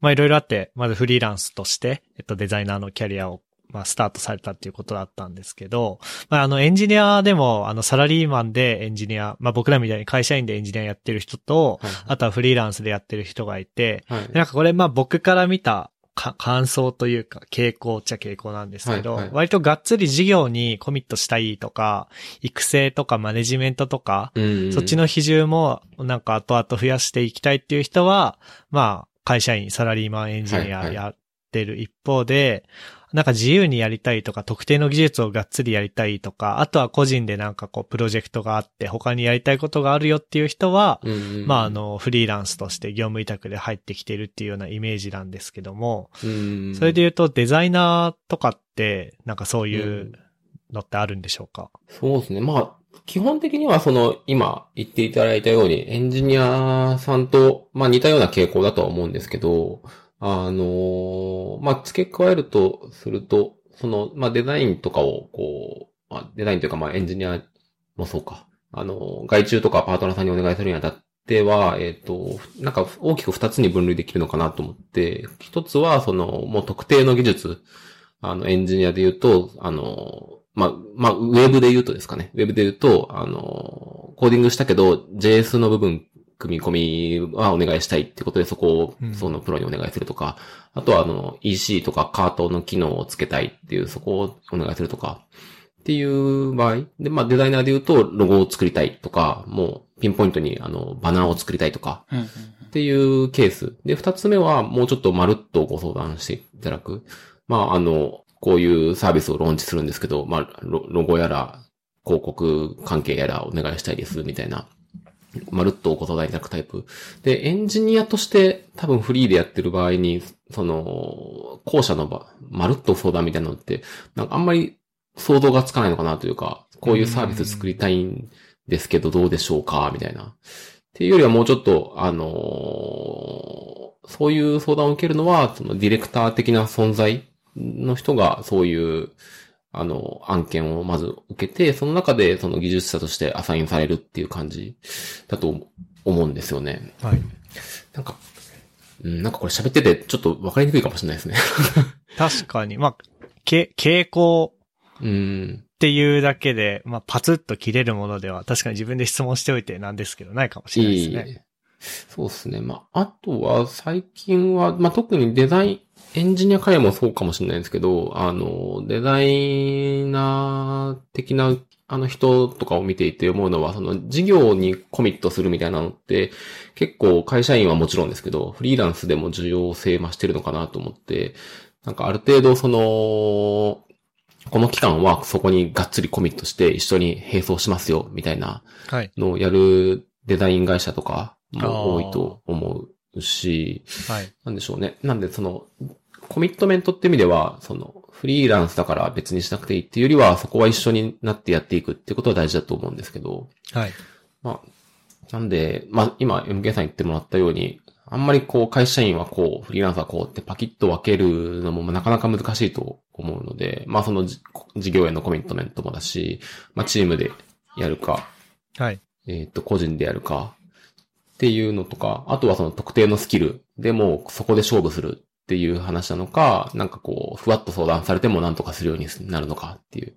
まあいろいろあって、まずフリーランスとして、えっとデザイナーのキャリアを、まあスタートされたっていうことだったんですけど、まああのエンジニアでも、あのサラリーマンでエンジニア、まあ僕らみたいに会社員でエンジニアやってる人と、はいあとはフリーランスでやってる人がいて、はい。なんかこれまあ僕から見たか感想というか傾向っちゃ傾向なんですけど、はいはい。割とがっつり事業にコミットしたいとか、育成とかマネジメントとか、うんそっちの比重もなんか後々増やしていきたいっていう人は、まあ、会社員、サラリーマンエンジニはいはい。アやってる一方で、なんか自由にやりたいとか、特定の技術をがっつりやりたいとか、あとは個人でなんかこう、プロジェクトがあって、他にやりたいことがあるよっていう人は、うんうんまあ、あ、の、フリーランスとして業務委託で入ってきてるっていうようなイメージなんですけども、うん。それで言うとデザイナーとかって、なんかそういうのってあるんでしょうか、そうですね。まあ、基本的にはその、今言っていただいたように、エンジニアさんと、まあ似たような傾向だとは思うんですけど、あのまあ付け加えるとすると、その、まあデザインとかを、こう、まあデザインというかまあエンジニアもそうか。あの、外注とかパートナーさんにお願いするにあたっては、えっ、と、なんか大きく二つに分類できるのかなと思って、一つはその、もう特定の技術、あの、エンジニアで言うと、あの、まあ、まあ、ウェブで言うとですかね。ウェブで言うと、あの、コーディングしたけど、JS の部分、組み込みはお願いしたいってことで、そこをうん、そのプロにお願いするとか、あとは、あの、EC とかカートの機能をつけたいっていう、そこをお願いするとか、っていう場合。で、まあ、デザイナーで言うと、ロゴを作りたいとか、もう、ピンポイントに、あの、バナーを作りたいとか、うんっていうケース。で、二つ目は、もうちょっとまるっとご相談していただく。まあ、あの、こういうサービスをローンチするんですけど、まあ、ロロゴやら、広告関係やらお願いしたいです、みたいな。まるっとご相談いただくタイプ。で、エンジニアとして多分フリーでやってる場合に、その、後者の場、まるっと相談みたいなのって、なんかあんまり想像がつかないのかなというか、こういうサービス作りたいんですけどどうでしょうかみたいな。っていうよりはもうちょっと、あのーそういう相談を受けるのは、そのディレクター的な存在の人がそういう、あの、案件をまず受けて、その中でその技術者としてアサインされるっていう感じだと思うんですよね。はい。なんか、うん、なんかこれ喋っててちょっとわかりにくいかもしれないですね。確かに、まあ、け、傾向うん。っていうだけで、まあ、パツッと切れるものでは、確かに自分で質問しておいてなんですけど、ないかもしれないですね。いい。そうですね。まあ、あとは、最近は、まあ、特にデザイン、エンジニア界もそうかもしれないですけど、あの、デザイナー的な、あの人とかを見ていて思うのは、その事業にコミットするみたいなのって、結構会社員はもちろんですけど、フリーランスでも重要性増してるのかなと思って、なんかある程度その、この期間はそこにがっつりコミットして一緒に並走しますよ、みたいなはい。のをやるデザイン会社とかも多いと思うし、はい。なんでしょうね。なんでその、コミットメントって意味では、その、フリーランスだから別にしなくていいっていうよりは、そこは一緒になってやっていくっていうことは大事だと思うんですけど、はい。まあ、なんで、まあ今 MK さん言ってもらったように、あんまりこう会社員はこう、フリーランスはこうってパキッと分けるのもなかなか難しいと思うので、まあそのじ事業へのコミットメントもだし、まあチームでやるか、はい。えっ、と、個人でやるかっていうのとか、あとはその特定のスキルでもうそこで勝負するっていう話なのか、なんかこう、ふわっと相談されてもなんとかするようになるのかっていう、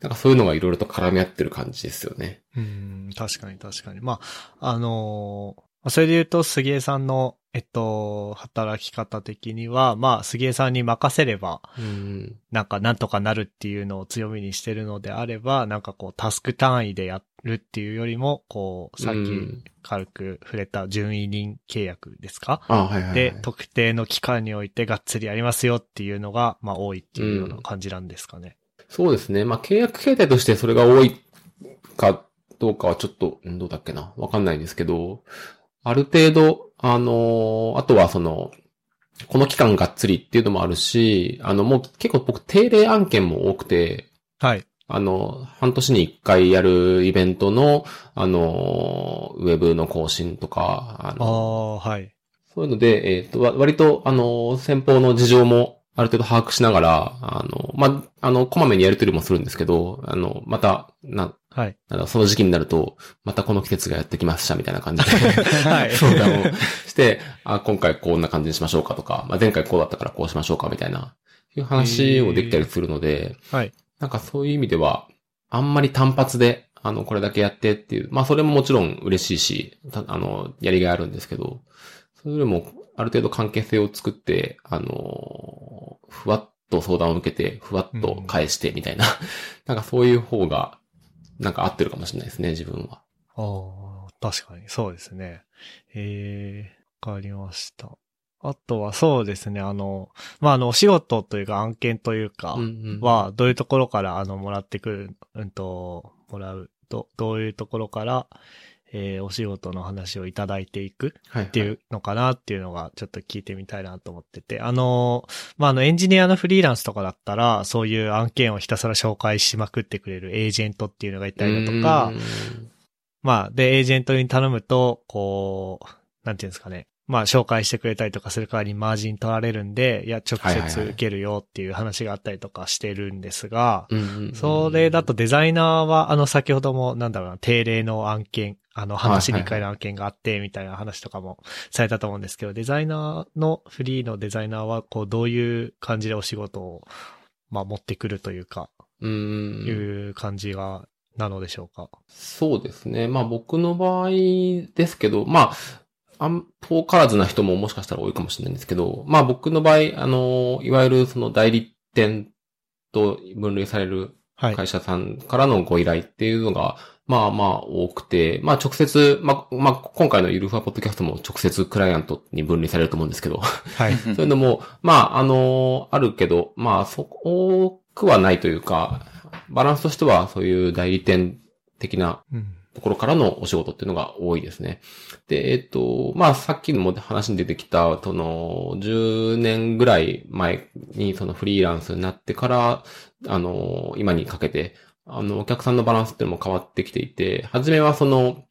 なんかそういうのがいろいろと絡み合ってる感じですよね。うん、確かに確かに。まあ、あのーそれで言うと、杉江さんの、えっと、働き方的には、まあ、杉江さんに任せれば、うん。なんか、なんとかなるっていうのを強みにしてるのであれば、なんかこう、タスク単位でや、るっていうよりも、こう、さっきうん軽く触れた準委任契約ですか、あはいはい、はい。で、特定の期間においてがっつりやりますよっていうのが、まあ多いっていうような感じなんですかね。そうですね。まあ、契約形態としてそれが多いかどうかはちょっと、んどうだっけな？わかんないんですけど、ある程度、あのーあとはその、この期間がっつりっていうのもあるし、あの、もう結構僕定例案件も多くて、はい。あの、半年に一回やるイベントの、あの、ウェブの更新とか、ああの、あ、はい。そういうので、えっ、と、わ割と、あの、先方の事情もある程度把握しながら、あの、まあ、あの、こまめにやり取りもするんですけど、あの、また、な、はい。あのその時期になると、またこの季節がやってきました、みたいな感じで、はい相談をして、あ、今回こんな感じにしましょうかとか、まあ、前回こうだったからこうしましょうか、みたいな、いう話をできたりするので、はい。なんかそういう意味では、あんまり単発で、あの、これだけやってっていう、まあそれももちろん嬉しいし、あの、やりがいあるんですけど、それよりも、ある程度関係性を作って、あの、ふわっと相談を受けて、ふわっと返してみたいな、なんかそういう方が、なんか合ってるかもしれないですね、自分は。ああ、確かに、そうですね。ええわかりました。あとはそうですね、あの、まあ、あの、お仕事というか案件というか、は、どういうところから、あの、もらってくる、うんと、もらう、ど、どういうところから、えーお仕事の話をいただいていくはい。っっていうのかなっていうのがちょっと聞いてみたいなと思ってて、あの、まあ、あの、エンジニアのフリーランスとかだったら、そういう案件をひたすら紹介しまくってくれるエージェントっていうのがいたりだとか、まあ、で、エージェントに頼むと、こう、なんていうんですかね。まあ、紹介してくれたりとかする代わりにマージン取られるんで、いや、直接受けるよっていう話があったりとかしてるんですが、それだと、デザイナーは、あの、先ほども、なんだろうな、定例の案件、あの、半年に一回の案件があって、みたいな話とかもされたと思うんですけど、デザイナーの、フリーのデザイナーは、こう、どういう感じでお仕事を、まあ、持ってくるというか、うんいう感じが、なのでしょうか？そうですね。まあ僕の場合ですけど、まあ、あん、遠からずな人ももしかしたら多いかもしれないんですけど、まあ僕の場合、あの、いわゆるその代理店と分類されるはい。会社さんからのご依頼っていうのが、まあまあ多くて、まあ直接、まあ、まあ今回のゆるふわポッドキャストも直接クライアントに分類されると思うんですけど、はい。そういうのも、まあ、あのあるけど、まあ、そ多くはないというか、バランスとしてはそういう代理店的なうん。ところからのお仕事っていうのが多いですね。で、えっと、まあ、さっきのも話に出てきた、その、10年ぐらい前にそのフリーランスになってから、あの、今にかけて、あの、お客さんのバランスっていうのも変わってきていて、初めはその、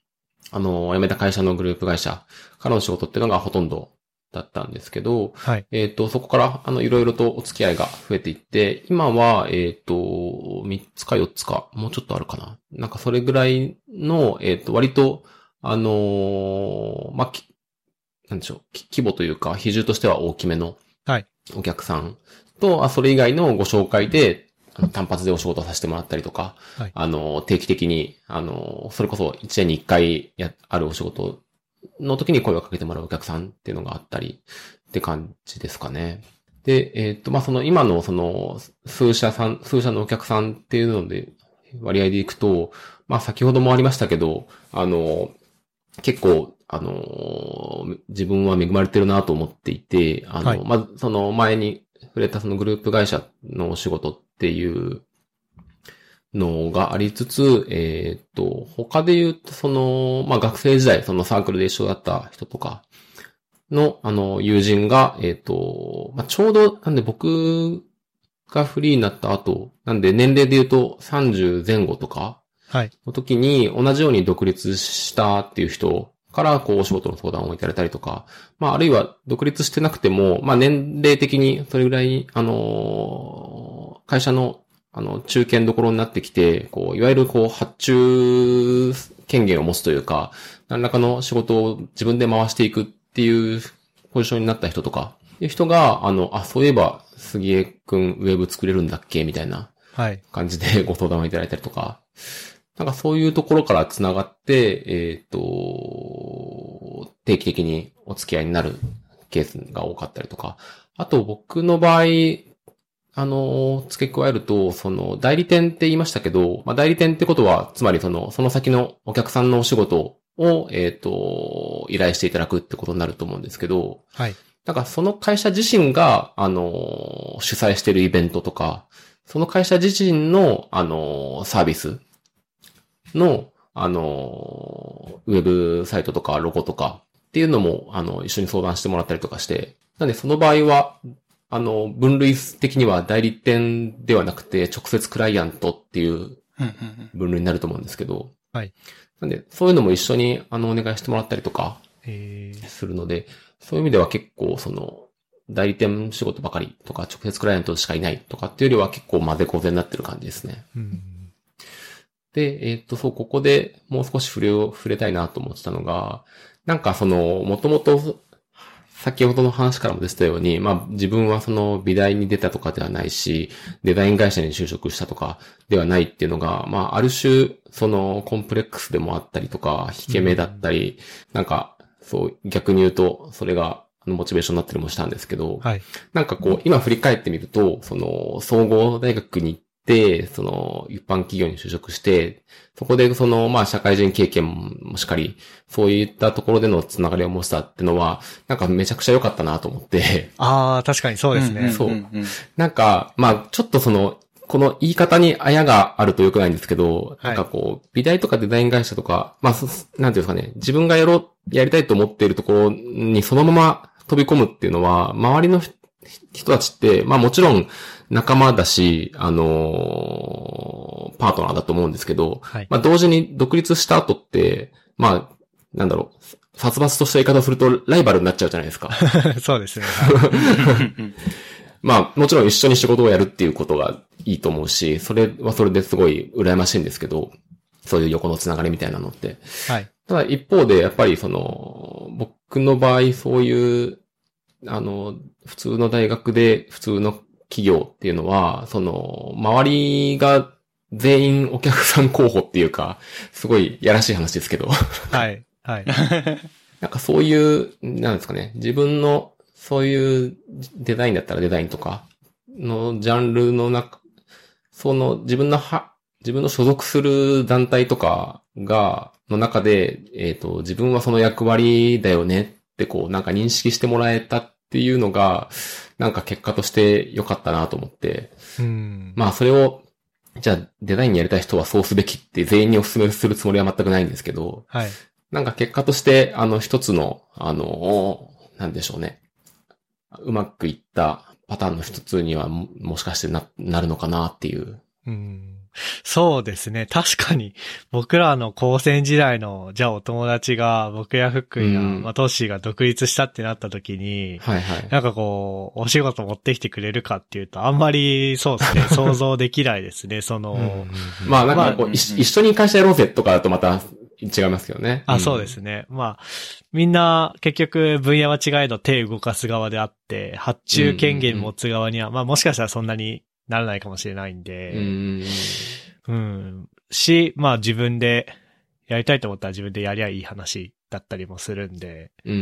あの、辞めた会社のグループ会社からの仕事っていうのがほとんどだったんですけど、はい。えっ、と、そこから、あの、いろいろとお付き合いが増えていって、今は、えっ、と、3つか4つか、もうちょっとあるかな。なんかそれぐらいの、えっ、と、割と、あのーまあ、きなんでしょう、き規模というか、比重としては大きめの、はい。お客さんと、あ、それ以外のご紹介で、あの単発でお仕事をさせてもらったりとか、はいあの、定期的に、あの、それこそ1年に1回や、あるお仕事の時に声をかけてもらうお客さんっていうのがあったりって感じですかね。で、えっ、と、まあ、その今のその数社さん、数社のお客さんっていうので割合でいくと、まあ、先ほどもありましたけど、あの、結構、あの、自分は恵まれてるなと思っていて、あの、はいまずその前に触れたそのグループ会社のお仕事っていうのがありつつ、えっ、と、他で言うと、その、まあ、学生時代、そのサークルで一緒だった人とかの、あの、友人が、えっ、と、まあ、ちょうど、なんで僕がフリーになった後、なんで年齢で言うと30前後とかはい。の時に同じように独立したっていう人から、こう、お仕事の相談をいただいたりとか、まあ、あるいは独立してなくても、まあ、年齢的にそれぐらい、あの会社のあの、中堅どころになってきて、こう、いわゆるこう、発注権限を持つというか、何らかの仕事を自分で回していくっていうポジションになった人とか、いう人が、あの、あ、そういえば、杉江くんウェブ作れるんだっけみたいなはい。感じで ご相談をいただいたりとか、なんかそういうところから繋がって、えっ、と、定期的にお付き合いになるケースが多かったりとか、あと僕の場合、あの、付け加えると、その、代理店って言いましたけど、まあ、代理店ってことは、つまりその、その先のお客さんのお仕事を、えっ、と、依頼していただくってことになると思うんですけど、はい。なんかその会社自身が、あの、主催しているイベントとか、その会社自身の、あの、サービスの、あの、ウェブサイトとかロゴとかっていうのも、あの、一緒に相談してもらったりとかして、なんでその場合は、あの、分類的には代理店ではなくて、直接クライアントっていう分類になると思うんですけど、はい。なんで、そういうのも一緒に、あの、お願いしてもらったりとか、えーするので、そういう意味では結構その、代理店仕事ばかりとか、直接クライアントしかいないとかっていうよりは結構混ぜこぜになってる感じですね。うん。で、えーっと、そう、ここでもう少し触れを、触れたいなと思ってたのが、なんかその、もともと、先ほどの話からも出てたように、まあ自分はその美大に出たとかではないし、デザイン会社に就職したとかではないっていうのが、まあある種、そのコンプレックスでもあったりとか、引け目だったり、なんか、そう、逆に言うと、それが、モチベーションになったりもしたんですけど、はい。なんかこう、今振り返ってみると、その、総合大学に行って、その、一般企業に就職して、そこでその、まあ、社会人経験もしっかり、そういったところでのつながりを持ちたってのは、なんかめちゃくちゃ良かったなと思って、ああ、確かにそうですね。そう。なんか、まあ、ちょっとその、この言い方にあやがあると良くないんですけど、はいなんかこう、美大とかデザイン会社とか、まあ、そなんていうんですかね、自分がやろう、やりたいと思っているところにそのまま飛び込むっていうのは、周りの人人たちって、まあもちろん仲間だし、あのーパートナーだと思うんですけど、はい。まあ同時に独立した後って、まあ、なんだろう、殺伐とした言い方をするとライバルになっちゃうじゃないですか。そうですね。は いまあ、もちろん一緒に仕事をやるっていうことがいいと思うし、それはそれですごい羨ましいんですけど、そういう横のつながりみたいなのって。はい。ただ一方で、やっぱりその、僕の場合そういう、あの、普通の大学で普通の企業っていうのは、その、周りが全員お客さん候補っていうか、すごいやらしい話ですけど、はい。はい。なんかそういう、なんですかね、自分の、そういうデザインだったらデザインとかのジャンルの中、その自分のは、自分の所属する団体とかが、の中で、えっ、と、自分はその役割だよねってこう、なんか認識してもらえたっていうのが、なんか結果として良かったなと思って、うん。まあそれを、じゃあデザインやりたい人はそうすべきって全員にお勧めするつもりは全くないんですけど、はい。なんか結果として、あの、一つの、あの、なんでしょうね。うまくいったパターンの一つにはも、もしかしてな、なるのかなっていう。うん。そうですね。確かに、僕らの高専時代の、じゃあお友達が、僕や福井や、うんまあ、トッシーが独立したってなった時に、はいはい。なんかこう、お仕事持ってきてくれるかっていうと、あんまり、そうですね、想像できないですね。その、まあなんかこう、まあ一一緒に会社やろうぜとかだとまた違いますけどね。あ、そうですね。まあ、みんな結局分野は違いど手動かす側であって、発注権限持つ側には、まあもしかしたらそんなにならないかもしれないんうで、ん。うん。し、まあ自分でやりたいと思ったら自分でやりゃいい話だったりもするんで、うんう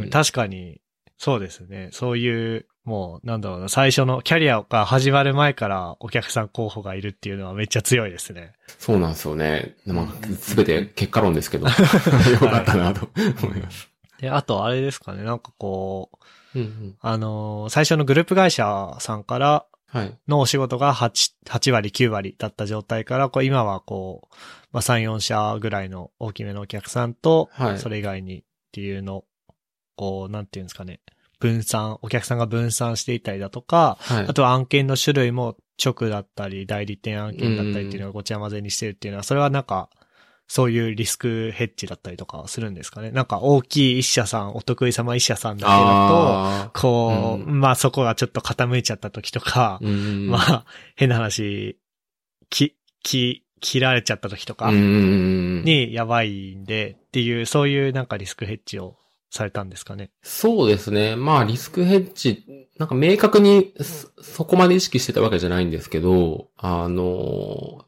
んうん、確かに、そうですね。そういう、もう、なんだろうな、最初のキャリアが始まる前からお客さん候補がいるっていうのはめっちゃ強いですね。そうなんですよね。まあ、すべて結果論ですけど、よかったなと思います。で、あとあれですかね、なんかこう、うんうん。あのー最初のグループ会社さんからはい。のお仕事が8、8割、9割だった状態から、こう今はこう、まあ3、4社ぐらいの大きめのお客さんと、はい。それ以外にっていうの、こう、なんていうんですかね、分散、お客さんが分散していたりだとか、はい。あとは案件の種類も直だったり、代理店案件だったりっていうのがごちゃ混ぜにしてるっていうのは、それはなんか、そういうリスクヘッジだったりとかするんですかね。なんか大きい一社さん、お得意様一社さんだけだと、こう、うまあそこがちょっと傾いちゃった時とか、まあ、変な話、き、き、切られちゃった時とかにやばいんでっていう、そういうなんかリスクヘッジをされたんですかね。そうですね。まあ、リスクヘッジ、なんか明確にそそこまで意識してたわけじゃないんですけど、あの、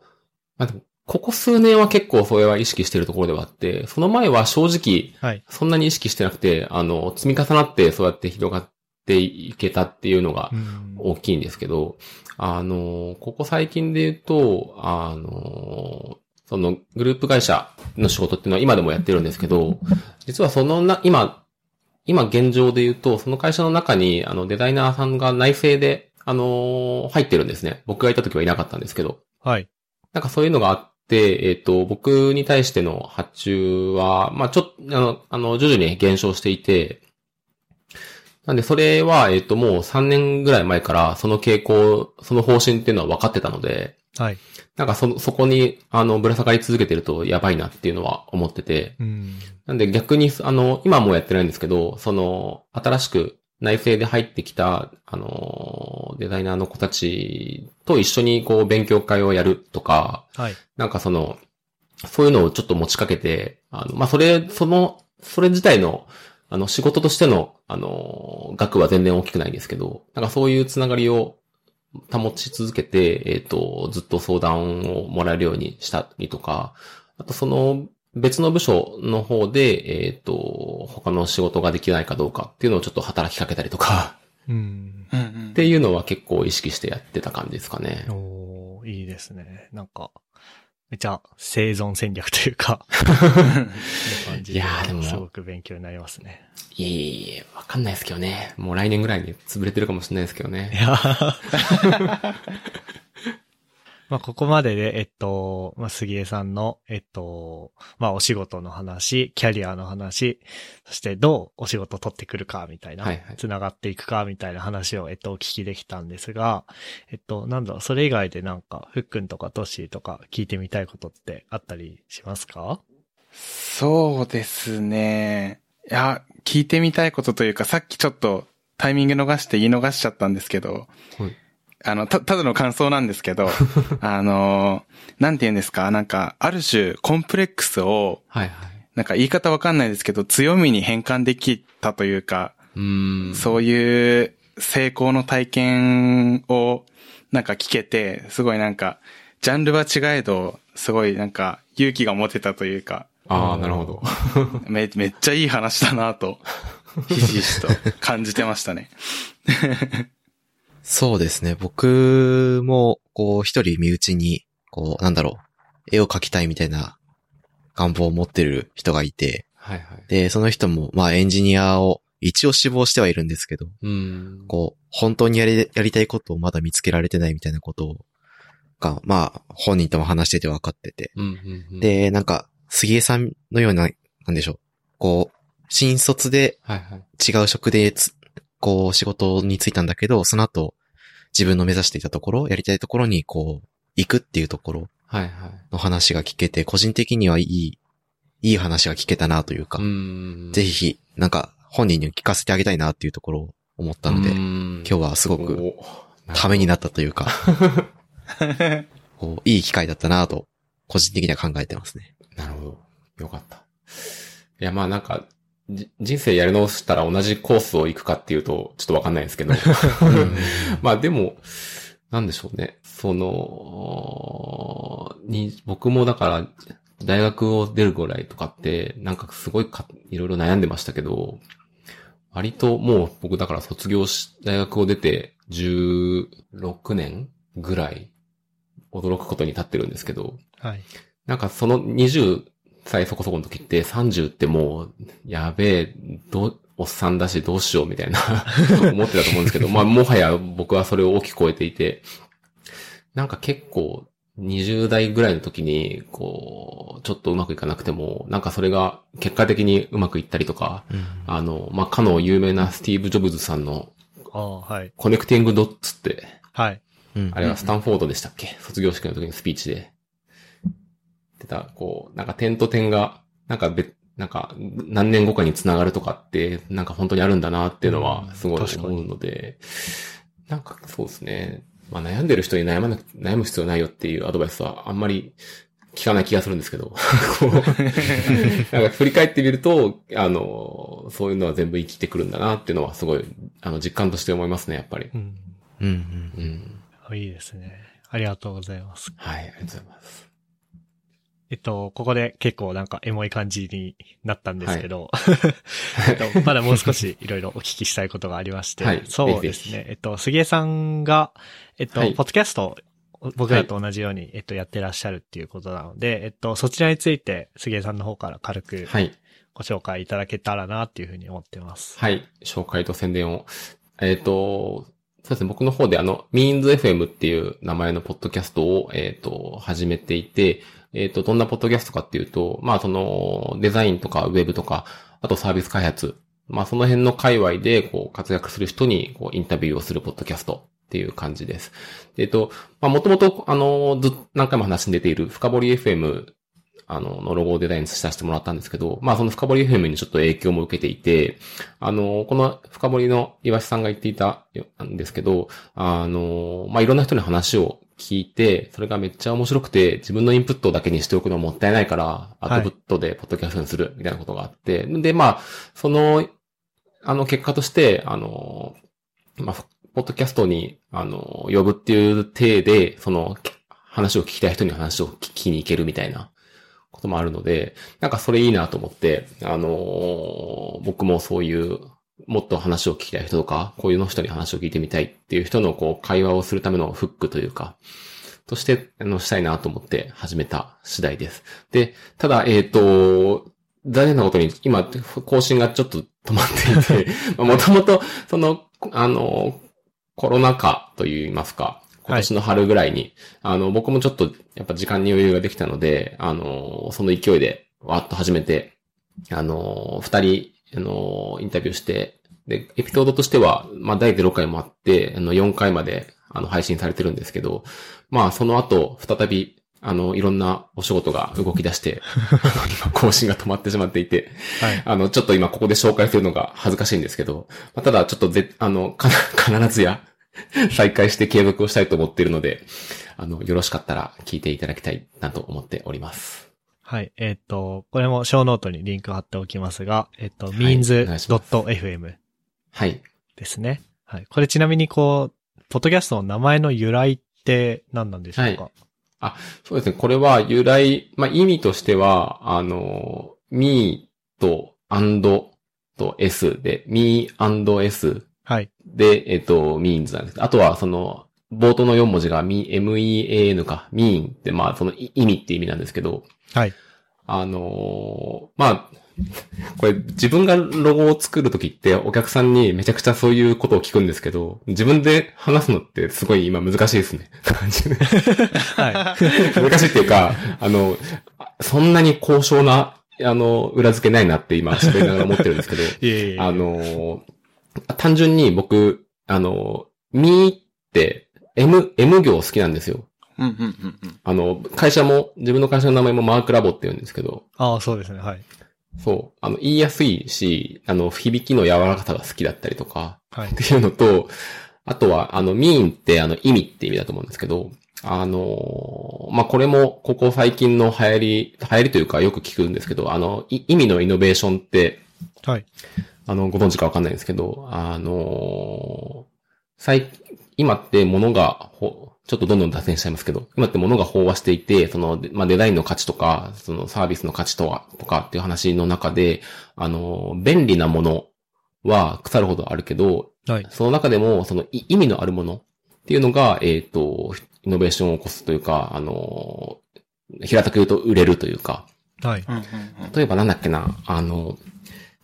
まあ、ここ数年は結構それは意識してるところではあって、その前は正直、はい。そんなに意識してなくて、あの、積み重なってそうやって広がっっていけたっていうのがうん大きいんですけど、あの、ここ最近で言うと、あの、そのグループ会社の仕事っていうのは今でもやってるんですけど、実はそのな、今、今現状で言うと、その会社の中に、あの、デザイナーさんが内製で、あの入ってるんですね。僕がいた時はいなかったんですけど。はい。なんかそういうのがあって、えっ、と、僕に対しての発注は、まあちょっと、あの、あの、徐々に減少していて、なんでそれは、えっ、と、もう3年ぐらい前から、その傾向、その方針っていうのは分かってたので、はい。なんかそ、そこに、あの、ぶら下がり続けてるとやばいなっていうのは思ってて、うん。なんで逆に、あの、今はもうやってないんですけど、その、新しく内製で入ってきた、あの、デザイナーの子たちと一緒にこう勉強会をやるとか、はい。なんかその、そういうのをちょっと持ちかけて、あの、まあ、それ、その、それ自体の、あの、仕事としての、あの、額は全然大きくないんですけど、なんかそういうつながりを保ち続けて、えっ、と、ずっと相談をもらえるようにしたりとか、あとその、別の部署の方で、えっ、と、他の仕事ができないかどうかっていうのをちょっと働きかけたりとか、うん。っていうのは結構意識してやってた感じですかね。おーいいですね。なんか、めちゃ生存戦略というか、いい感じいやーでもすごく勉強になりますね。いえいえいえ、わかんないですけどね。もう来年ぐらいに潰れてるかもしれないですけどいね。や まあ、ここまでで、えっと、まあ、杉江さんの、えっと、まあ、お仕事の話、キャリアの話、そしてどうお仕事を取ってくるか、みたいな、はいはい。つながっていくか、みたいな話を、えっと、お聞きできたんですが、えっと、なんだろう、それ以外でなんか、ふっくんとかトッシーとか聞いてみたいことってあったりしますか？そうですね。いや、聞いてみたいことというか、さっきちょっとタイミング逃して言い逃しちゃったんですけど、はいあの、た、ただの感想なんですけど、あの、なんて言うんですか、なんか、ある種、コンプレックスを、はいはい。なんか言い方わかんないですけど、強みに変換できたというか、うーん。そういう成功の体験をなんか聞けて、すごいなんか、ジャンルは違えど、すごいなんか勇気が持てたというか、ああ、なるほど。め、めっちゃいい話だなと、ひしひしと感じてましたね。そうですね。僕も、こう、一人身内に、こう、なんだろう、絵を描きたいみたいな願望を持ってる人がいて、はいはい。で、その人も、まあ、エンジニアを一応志望してはいるんですけど、うーん。こう、本当にやり、やりたいことをまだ見つけられてないみたいなことを、が、まあ、本人とも話してて分かってて。うんうんうん、で、なんか、杉江さんのような、なんでしょう。こう、新卒ではいはい。違う職でつ、こう、仕事に就いたんだけど、その後、自分の目指していたところ、やりたいところに、こう、行くっていうところはいはい。の話が聞けて、個人的にはいい、いい話が聞けたなというか、う。ぜひ、なんか、本人に聞かせてあげたいなっていうところを思ったので、今日はすごくためになったというか、こう、いい機会だったなと、個人的には考えてますね。なるほど。よかった。いや、まあなんか、じ人生やり直したら同じコースを行くかっていうと、ちょっとわかんないですけど。まあでも、なんでしょうね。その、に、僕もだから、大学を出るぐらいとかって、なんかすごいか、いろいろ悩んでましたけど、割ともう僕だから卒業し、大学を出て16年ぐらい驚くことに立ってるんですけど、はい。なんかその20歳そこそこの時って30ってもう、やべえ、どう、おっさんだしどうしようみたいな 思ってたと思うんですけど、まあもはや僕はそれを大きく超えていて、なんか結構20代ぐらいの時に、こう、ちょっとうまくいかなくても、なんかそれが結果的にうまくいったりとか、あの、まあ、かの有名なスティーブ・ジョブズさんのああ、はい。コネクティング・ドッツって、はい。うんあれはスタンフォードでしたっけ、卒業式の時のスピーチで。出た、こう、なんか点と点が、なんか別、なんか何年後かに繋がるとかって、なんか本当にあるんだなっていうのはすごい思うので、なんかそうですね。まあ悩んでる人に悩まなく、悩む必要ないよっていうアドバイスはあんまり聞かない気がするんですけど、こうなんか振り返ってみると、あの、そういうのは全部生きてくるんだなっていうのはすごい、あの、実感として思いますね、やっぱり。うん。うんうんうん。いいですね。ありがとうございます。はい、ありがとうございます。えっと、ここで結構なんかエモい感じになったんですけど、えっと、まだもう少しいろいろお聞きしたいことがありまして、はいそうですね。えっと、杉江さんが、えっと、はいポッドキャストを僕らと同じように、えっと、やってらっしゃるっていうことなので、えっと、そちらについて杉江さんの方から軽くはい。ご紹介いただけたらなっていうふうに思ってます。はい。紹介と宣伝を。えっ、と、そうですね。僕の方であの、MeansFM っていう名前のポッドキャストを、えっ、と、始めていて、えっ、と、どんなポッドキャストかっていうと、まあ、その、デザインとかウェブとか、あとサービス開発。まあ、その辺の界隈で、こう、活躍する人に、こう、インタビューをするポッドキャストっていう感じです。えっ、と、まあ、もともと、あの、ず、何回も話に出ている、深掘り FM あの、のロゴをデザインさせてもらったんですけど、まあその深掘り FM にちょっと影響も受けていて、あの、この深掘りの岩下さんが言っていたんですけど、あの、まあいろんな人に話を聞いて、それがめっちゃ面白くて、自分のインプットだけにしておくのはもったいないから、アウトプットでポッドキャストにするみたいなことがあって、で、まあ、その、あの結果として、あの、まあ、ポッドキャストに、あの、呼ぶっていう体で、その、話を聞きたい人に話を聞きに行けるみたいなこともあるので、なんかそれいいなと思って、あのー僕もそういう、もっと話を聞きたい人とか、こういうの人に話を聞いてみたいっていう人のこう会話をするためのフックというか、として、あの、したいなと思って始めた次第です。で、ただ、えっ、と、残念なことに、今、更新がちょっと止まっていて、もともと、その、あの、コロナ禍といいますか、今年の春ぐらいに、あの、僕もちょっと、やっぱ時間に余裕ができたので、あの、その勢いで、わーっと始めて、あの、二人、あの、インタビューして、で、エピソードとしては、まあ、第0回もあって、あの、4回まで、あの、配信されてるんですけど、まあ、その後、再び、あの、いろんなお仕事が動き出して、今、更新が止まってしまっていて、はい。あの、ちょっと今ここで紹介するのが恥ずかしいんですけど、まあ、ただちょっとぜ、あの、必ずや再開して継続をしたいと思っているので、あの、よろしかったら聞いていただきたいなと思っております。はい。えっ、と、これもショーノートにリンク貼っておきますが、えっ、と、いお願い means.fm はい。ですね。はい。これちなみにこう、ポッドキャストの名前の由来って何なんでしょうか、そうですね。これは由来、まあ、意味としては、あの、me と and と s で、me and s はい。で、えっと、means なんです。あとは、その、冒頭の4文字が me, mean か、mean って、まあ、そのい意味って意味なんですけど、はい。あのーまあ、これ自分がロゴを作るときってお客さんにめちゃくちゃそういうことを聞くんですけど、自分で話すのってすごい今難しいですね。感じでは 難しいっていうか、あの、そんなに高尚な、あの、裏付けないなって今喋りながら思ってるんですけど、い。いえいえ。あの、単純に僕、あの、みって、M、M 行好きなんですよ。うんうんうんうん。あの、会社も、自分の会社の名前もマークラボって言うんですけど、ああ、そうですね。はい。そう、あの、言いやすいし、あの、響きの柔らかさが好きだったりとか、はいっ。ていうのと、あとは、あの、mean ってあの、意味って意味だと思うんですけど、あの、まあ、これも、ここ最近の流行り、流行りというかよく聞くんですけど、あの、い意味のイノベーションって、はい。あの、ご存知かわかんないんですけど、あの最、今って物がほ、ちょっとどんどん脱線しちゃいますけど、今って物が飽和していて、その、でまあ、デザインの価値とか、そのサービスの価値とは、とかっていう話の中で、あの、便利なものは腐るほどあるけど、はい。その中でも、そのい意味のあるものっていうのが、えっ、と、イノベーションを起こすというか、あの、平たく言うと売れるというか、はい。例えばなんだっけな、あの、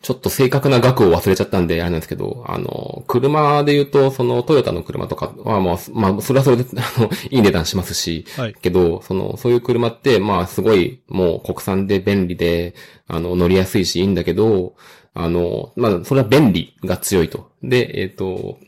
ちょっと正確な額を忘れちゃったんで、あれなんですけど、あの、車で言うと、そのトヨタの車とかは、まあ、まあ、それはそれで、あの、いい値段しますし、はい。けど、その、そういう車って、まあ、すごい、もう国産で便利で、あの、乗りやすいし、いいんだけど、あの、まあ、それは便利が強いと。で、えっ、と、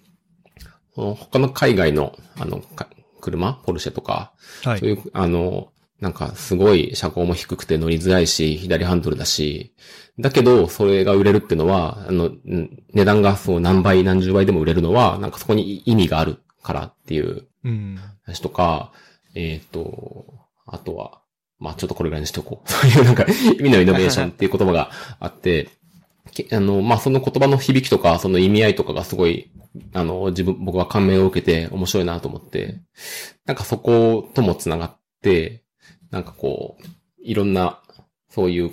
その他の海外の、あの、か車ポルシェとか、はい。そういう、あの、なんかすごい車高も低くて乗りづらいし、左ハンドルだし、だけど、それが売れるっていうのは、あの、ん値段がそう何倍何十倍でも売れるのは、なんかそこに意味があるからっていううん。話とか、えっ、と、あとは、まあちょっとこれぐらいにしておこう。そういうなんか意味のイノベーションっていう言葉があって、けあの、まあその言葉の響きとか、その意味合いとかがすごい、あの、自分、僕は感銘を受けて面白いなと思って、なんかそこともつながって、なんかこう、いろんな、そういう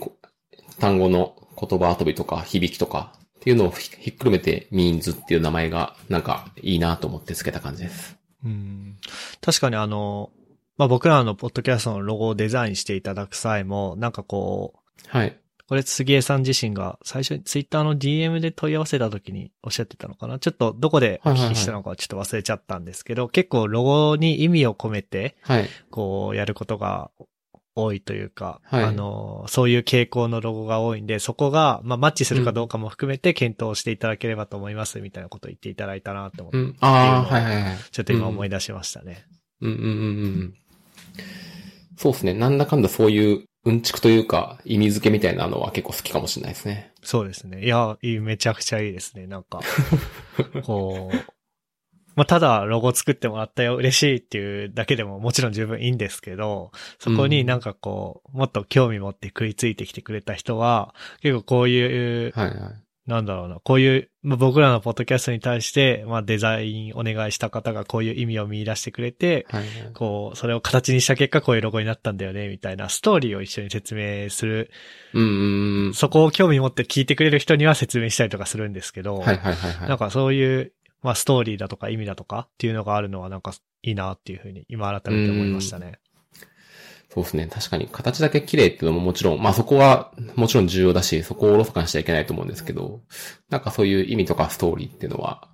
単語の言葉遊びとか響きとかっていうのをひっくるめてミーンズっていう名前がなんかいいなと思って付けた感じです。うん。確かにあの、まあ、僕らのポッドキャストのロゴをデザインしていただく際も、なんかこう、はい。これ杉江さん自身が最初にツイッターの DM で問い合わせた時におっしゃってたのかな？ちょっとどこでお聞きしたのかちょっと忘れちゃったんですけど、はいはいはい、結構ロゴに意味を込めて、はい。こうやることが多いというか、はい、あの、そういう傾向のロゴが多いんで、そこが、まあ、マッチするかどうかも含めて検討していただければと思います、みたいなことを言っていただいたなと思って、うん、ああ、はいはいはい。ちょっと今思い出しましたね。うん、うん、うんうんうんそうですね。なんだかんだそういううんちくというか、意味付けみたいなのは結構好きかもしれないですね。そうですね。いや、めちゃくちゃいいですね。なんか、こう、まあ、ただロゴ作ってもらったよ、嬉しいっていうだけでももちろん十分いいんですけど、そこになんかこう、もっと興味持って食いついてきてくれた人は、結構こういう、はいはい、なんだろうな、こういう、まあ、僕らのポッドキャストに対して、まあ、デザインお願いした方がこういう意味を見出してくれて、はいはい、こう、それを形にした結果こういうロゴになったんだよね、みたいなストーリーを一緒に説明する。うん。そこを興味持って聞いてくれる人には説明したりとかするんですけど、はいはいはい、はい、なんかそういう、まあ、ストーリーだとか意味だとかっていうのがあるのはなんかいいなっていうふうに今改めて思いましたね。そうですね。確かに形だけ綺麗っていうのももちろん、まあそこはもちろん重要だし、そこをおろそかにしちゃいけないと思うんですけど、なんかそういう意味とかストーリーっていうのは、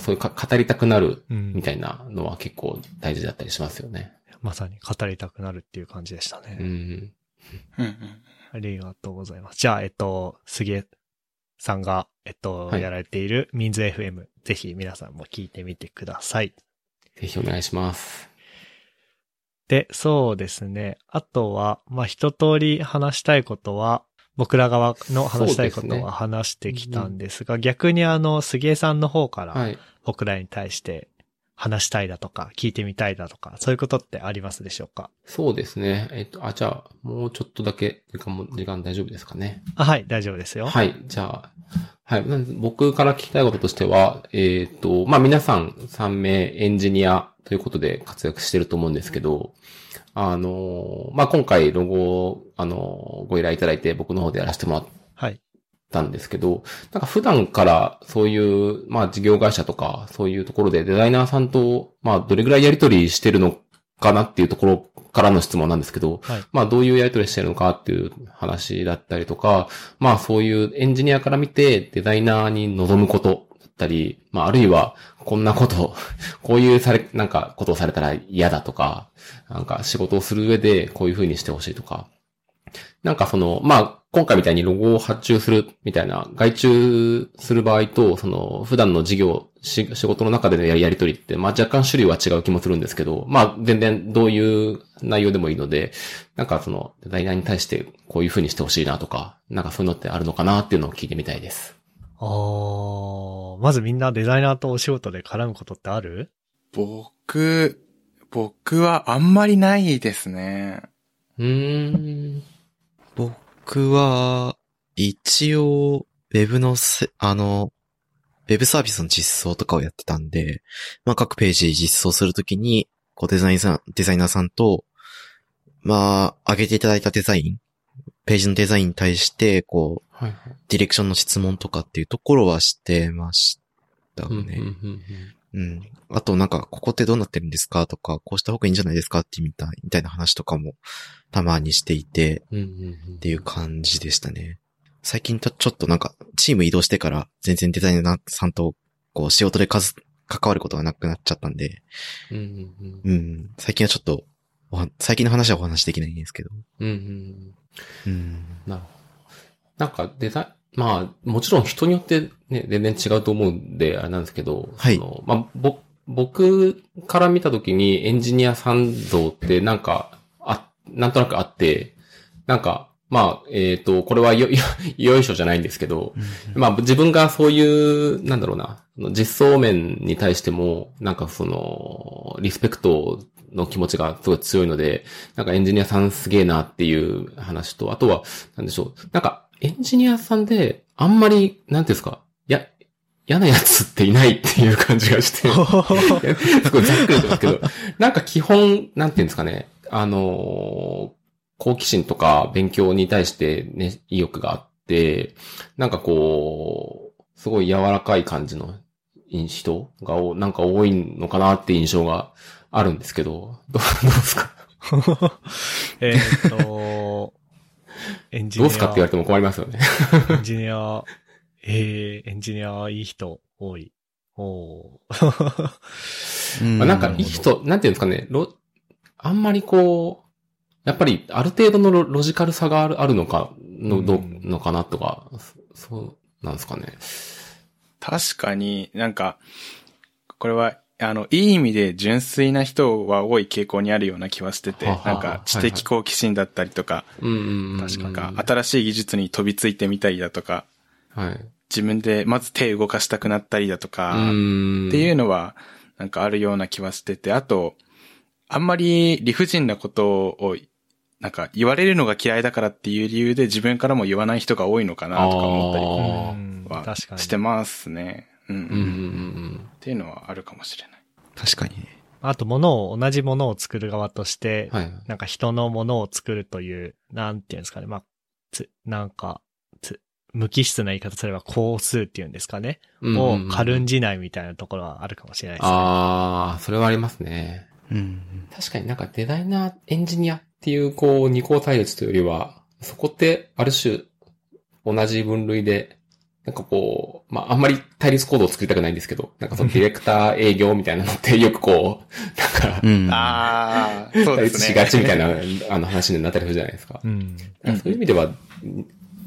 そういう語りたくなるみたいなのは結構大事だったりしますよね。うん、まさに語りたくなるっていう感じでしたね。うん。ありがとうございます。じゃあ、えっと、杉江さんが、えっと、はい、やられているミンズ FM、ぜひ皆さんも聞いてみてください。ぜひお願いします。で、そうですね。あとは、まあ、一通り話したいことは、僕ら側の話したいことは話してきたんですが、すねうん、逆にあの、杉江さんの方から、僕らに対して話したいだとか、聞いてみたいだとか、そういうことってありますでしょうか？そうですね。えっと、あ、じゃあ、もうちょっとだけ、時間も、時間大丈夫ですかね？あはい、大丈夫ですよ。はい、じゃあ、はい。僕から聞きたいこととしては、えっ、と、まあ、皆さん3名エンジニアということで活躍してると思うんですけど、あの、まあ、今回ロゴを、あの、ご依頼いただいて僕の方でやらせてもらったんですけど、はい、なんか普段からそういう、まあ、事業会社とか、そういうところでデザイナーさんと、まあ、どれぐらいやりとりしてるのかなっていうところからの質問なんですけど、はい、まあどういうやりとりしてるのかっていう話だったりとか、まあそういうエンジニアから見てデザイナーに望むことだったり、まああるいはこんなこと、こういうされ、なんかことをされたら嫌だとか、なんか仕事をする上でこういう風にしてほしいとか、なんかその、まあ、今回みたいにロゴを発注するみたいな、外注する場合と、その、普段の事業、仕事の中でのやりやりとりって、まあ若干種類は違う気もするんですけど、まあ全然どういう内容でもいいので、なんかその、デザイナーに対してこういう風にしてほしいなとか、なんかそういうのってあるのかなっていうのを聞いてみたいです。ああ、まずみんなデザイナーとお仕事で絡むことってある？僕、僕はあんまりないですね。うーん。僕は、一応、ウェブのせ、あの、ウェブサービスの実装とかをやってたんで、まあ、各ページ実装するときに、こうデザインさん、デザイナーさんと、まあ、上げていただいたデザイン、ページのデザインに対して、こう、はいはい、ディレクションの質問とかっていうところはしてましたね。うん。あとなんか、ここってどうなってるんですか？とか、こうした方がいいんじゃないですか？ってみたい、みたいな話とかもたまにしていて、っていう感じでしたね。最近とちょっとなんか、チーム移動してから全然デザイナーさんと、こう、仕事で数、関わることがなくなっちゃったんで、うん、うん、最近はちょっと、最近の話はお話できないんですけど。うんうんうん、なるほど。なんかデザまあ、もちろん人によってね、全然違うと思うんで、あれなんですけど、はい。まあ、ぼ、僕から見たときにエンジニアさん像ってなんか、あ、なんとなくあって、なんか、まあ、えっ、ー、と、これはよ、よ、よいしょじゃないんですけど、うん、まあ自分がそういう、なんだろうな、実装面に対しても、なんかその、リスペクトの気持ちがすごい強いので、なんかエンジニアさんすげえなっていう話と、あとは、なんでしょう、なんかエンジニアさんで、あんまり、なんていうんですか、や、嫌なやつっていないっていう感じがして、す ごいざっくりとですけど、なんか基本、なんていうんですかね、あの好奇心とか勉強に対してね、意欲があって、なんかこう、すごい柔らかい感じの人がなんか多いのかなって印象があるんですけど、どうですか？えっと、エンジニア。どうすかって言われても困りますよね。エンジニア、えー、エンジニアいい人多い。おまあ、なんかいい人、なんていうんですかね、あんまりこう、やっぱりある程度のロジカルさがあるあるのか、の、ど、のかなとか、そうなんですかね。確かになんか、これは、あの、いい意味で純粋な人は多い傾向にあるような気はしてて、ははなんか知的好奇心だったりとか、確か新しい技術に飛びついてみたりだとか、はい、自分でまず手動かしたくなったりだとか、っていうのは、なんかあるような気はしてて、あと、あんまり理不尽なことを、なんか言われるのが嫌いだからっていう理由で自分からも言わない人が多いのかなとか思ったりはしてますね。うんうんうんうん。っていうのはあるかもしれない。確かに。あと、物を、同じものを作る側として、はい、なんか人のものを作るという、なんていうんですかね。まあ、つ、なんか、つ、無機質な言い方すれば、工数っていうんですかね。を軽んじないみたいなところはあるかもしれないですね。ああ、それはありますね。うん。確かになんかデザイナー、エンジニアっていう、こう、二項対立というよりは、そこって、ある種、同じ分類でなんかこう、まあ、あんまり対立コードを作りたくないんですけど、なんかそのディレクター営業みたいなのって よくこう、なんか、うん、ああ、そうですね。対立しがちみたいな、あの話になったりするじゃないですか。うん、そういう意味では、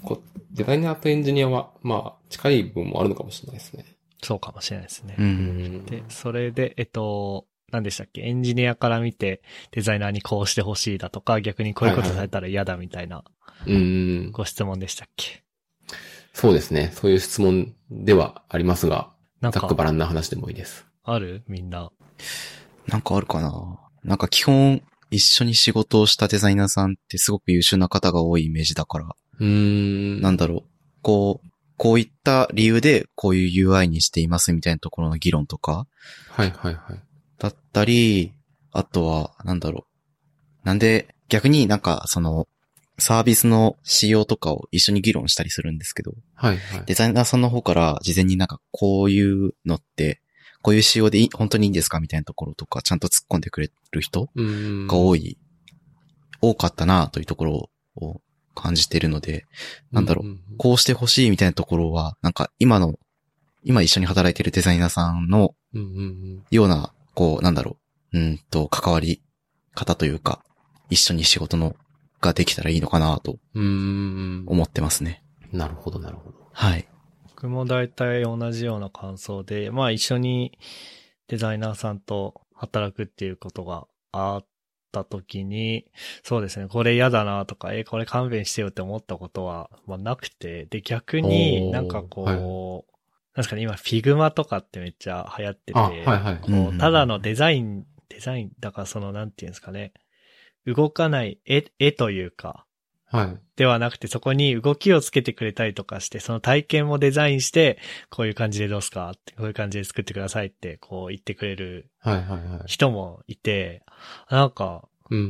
こうデザイナーとエンジニアは、まあ、近い部分もあるのかもしれないですね。そうかもしれないですね。うん、で、それで、えっと、何でしたっけ？エンジニアから見てデザイナーにこうしてほしいだとか、逆にこういうことされたら嫌だみたいな、ご質問でしたっけ、そうですね。そういう質問ではありますが、ざっくばらんな話でもいいです。ある？みんな。なんかあるかな？なんか基本、一緒に仕事をしたデザイナーさんってすごく優秀な方が多いイメージだから。うん。なんだろう。こう、こういった理由でこういう UI にしていますみたいなところの議論とか。はいはいはい。だったり、あとは、なんだろう。なんで、逆になんか、その、サービスの仕様とかを一緒に議論したりするんですけど、はい、はい。デザイナーさんの方から事前になんかこういうのって、こういう仕様でいい本当にいいんですかみたいなところとか、ちゃんと突っ込んでくれる人が多い、多かったなというところを感じているので、なんだろう、こうしてほしいみたいなところは、なんか今の、今一緒に働いているデザイナーさんのような、こう、なんだろう、うんと、関わり方というか、一緒に仕事のができたらいいのかなと、思ってますね。なるほど、なるほど。はい。僕も大体同じような感想で、まあ一緒にデザイナーさんと働くっていうことがあった時に、そうですね、これ嫌だなとか、え、これ勘弁してよって思ったことは、まあなくて、で、逆になんかこう、はい、なんですかね、今、 Figma とかってめっちゃ流行ってて、はいはい、こうただのデザイン、デザイン、だからその、なんていうんですかね、動かない絵、絵というか、はい。ではなくて、そこに動きをつけてくれたりとかして、その体験もデザインして、こういう感じでどうすかって、こういう感じで作ってくださいって、こう言ってくれる人もいて、なんか、うんうんう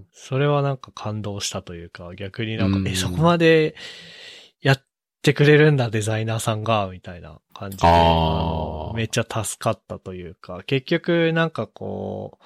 ん、それはなんか感動したというか、逆になんか、うんうん、え、そこまでやってくれるんだ、デザイナーさんが、みたいな感じで、めっちゃ助かったというか、結局なんかこ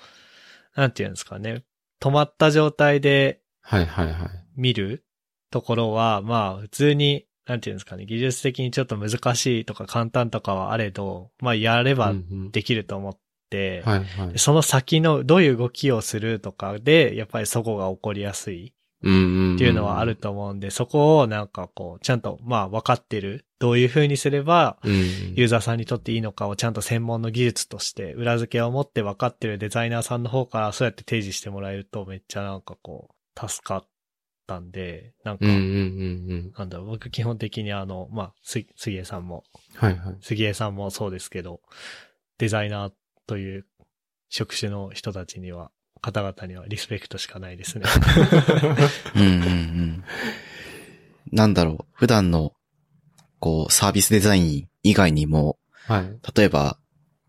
う、なんていうんですかね、止まった状態で、はいはいはい。見るところは、まあ普通に、なんていうんですかね、技術的にちょっと難しいとか簡単とかはあれど、まあやればできると思って、はいはい、その先のどういう動きをするとかで、やっぱりそこが起こりやすい。っていうのはあると思うんで、そこをなんかこう、ちゃんとまあ分かってる。どういう風にすれば、ユーザーさんにとっていいのかをちゃんと専門の技術として裏付けを持って分かってるデザイナーさんの方からそうやって提示してもらえるとめっちゃなんかこう、助かったんで、なんか、なんだろう、僕基本的にあの、まあ、す、杉江さんも、はいはい。杉江さんもそうですけど、デザイナーという職種の人たちには方々にはリスペクトしかないですね。うんうんうん。なんだろう、普段の、こう、サービスデザイン以外にも、はい。例えば、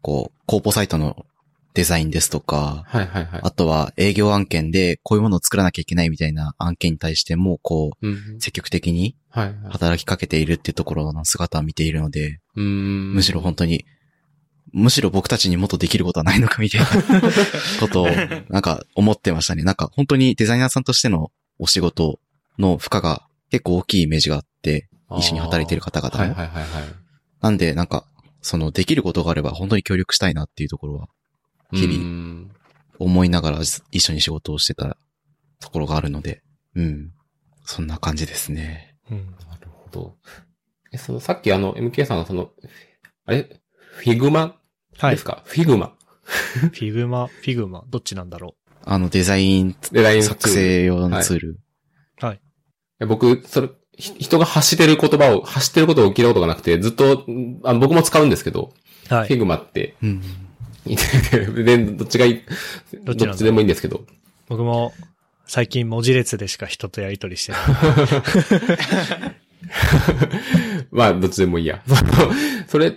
こう、コーポサイトのデザインですとか、はいはいはい。あとは営業案件でこういうものを作らなきゃいけないみたいな案件に対しても、こう、うん積極的にはいはい。働きかけているっていうところの姿を見ているので、うーんむしろ本当に、むしろ僕たちにもっとできることはないのかみたいな ことを、なんか思ってましたね。なんか本当にデザイナーさんとしてのお仕事の負荷が結構大きいイメージがあって、一緒に働いている方々も。はいはいはいはい。なんで、なんか、その、できることがあれば本当に協力したいなっていうところは、日々々。思いながら一緒に仕事をしてたところがあるので、うん。そんな感じですね。うん。なるほど。え、その、さっきあの、MK さんがその、あれ？フィグマですか、フィグマ。ィグマ、フィグマ、どっちなんだろあの、デザインデザインツール作成用のツール。う。はい。いや僕、それ、ひ人が発してる言葉を、発してることを聞いたことがなくて、ずっと、あ僕も使うんですけど、フィはい。グマってうん。で、どっちがいい、どっちでもいいんですけど。僕も最近文字列でしか人とやりとりしてない。まあ、どっちでもいいや。それ、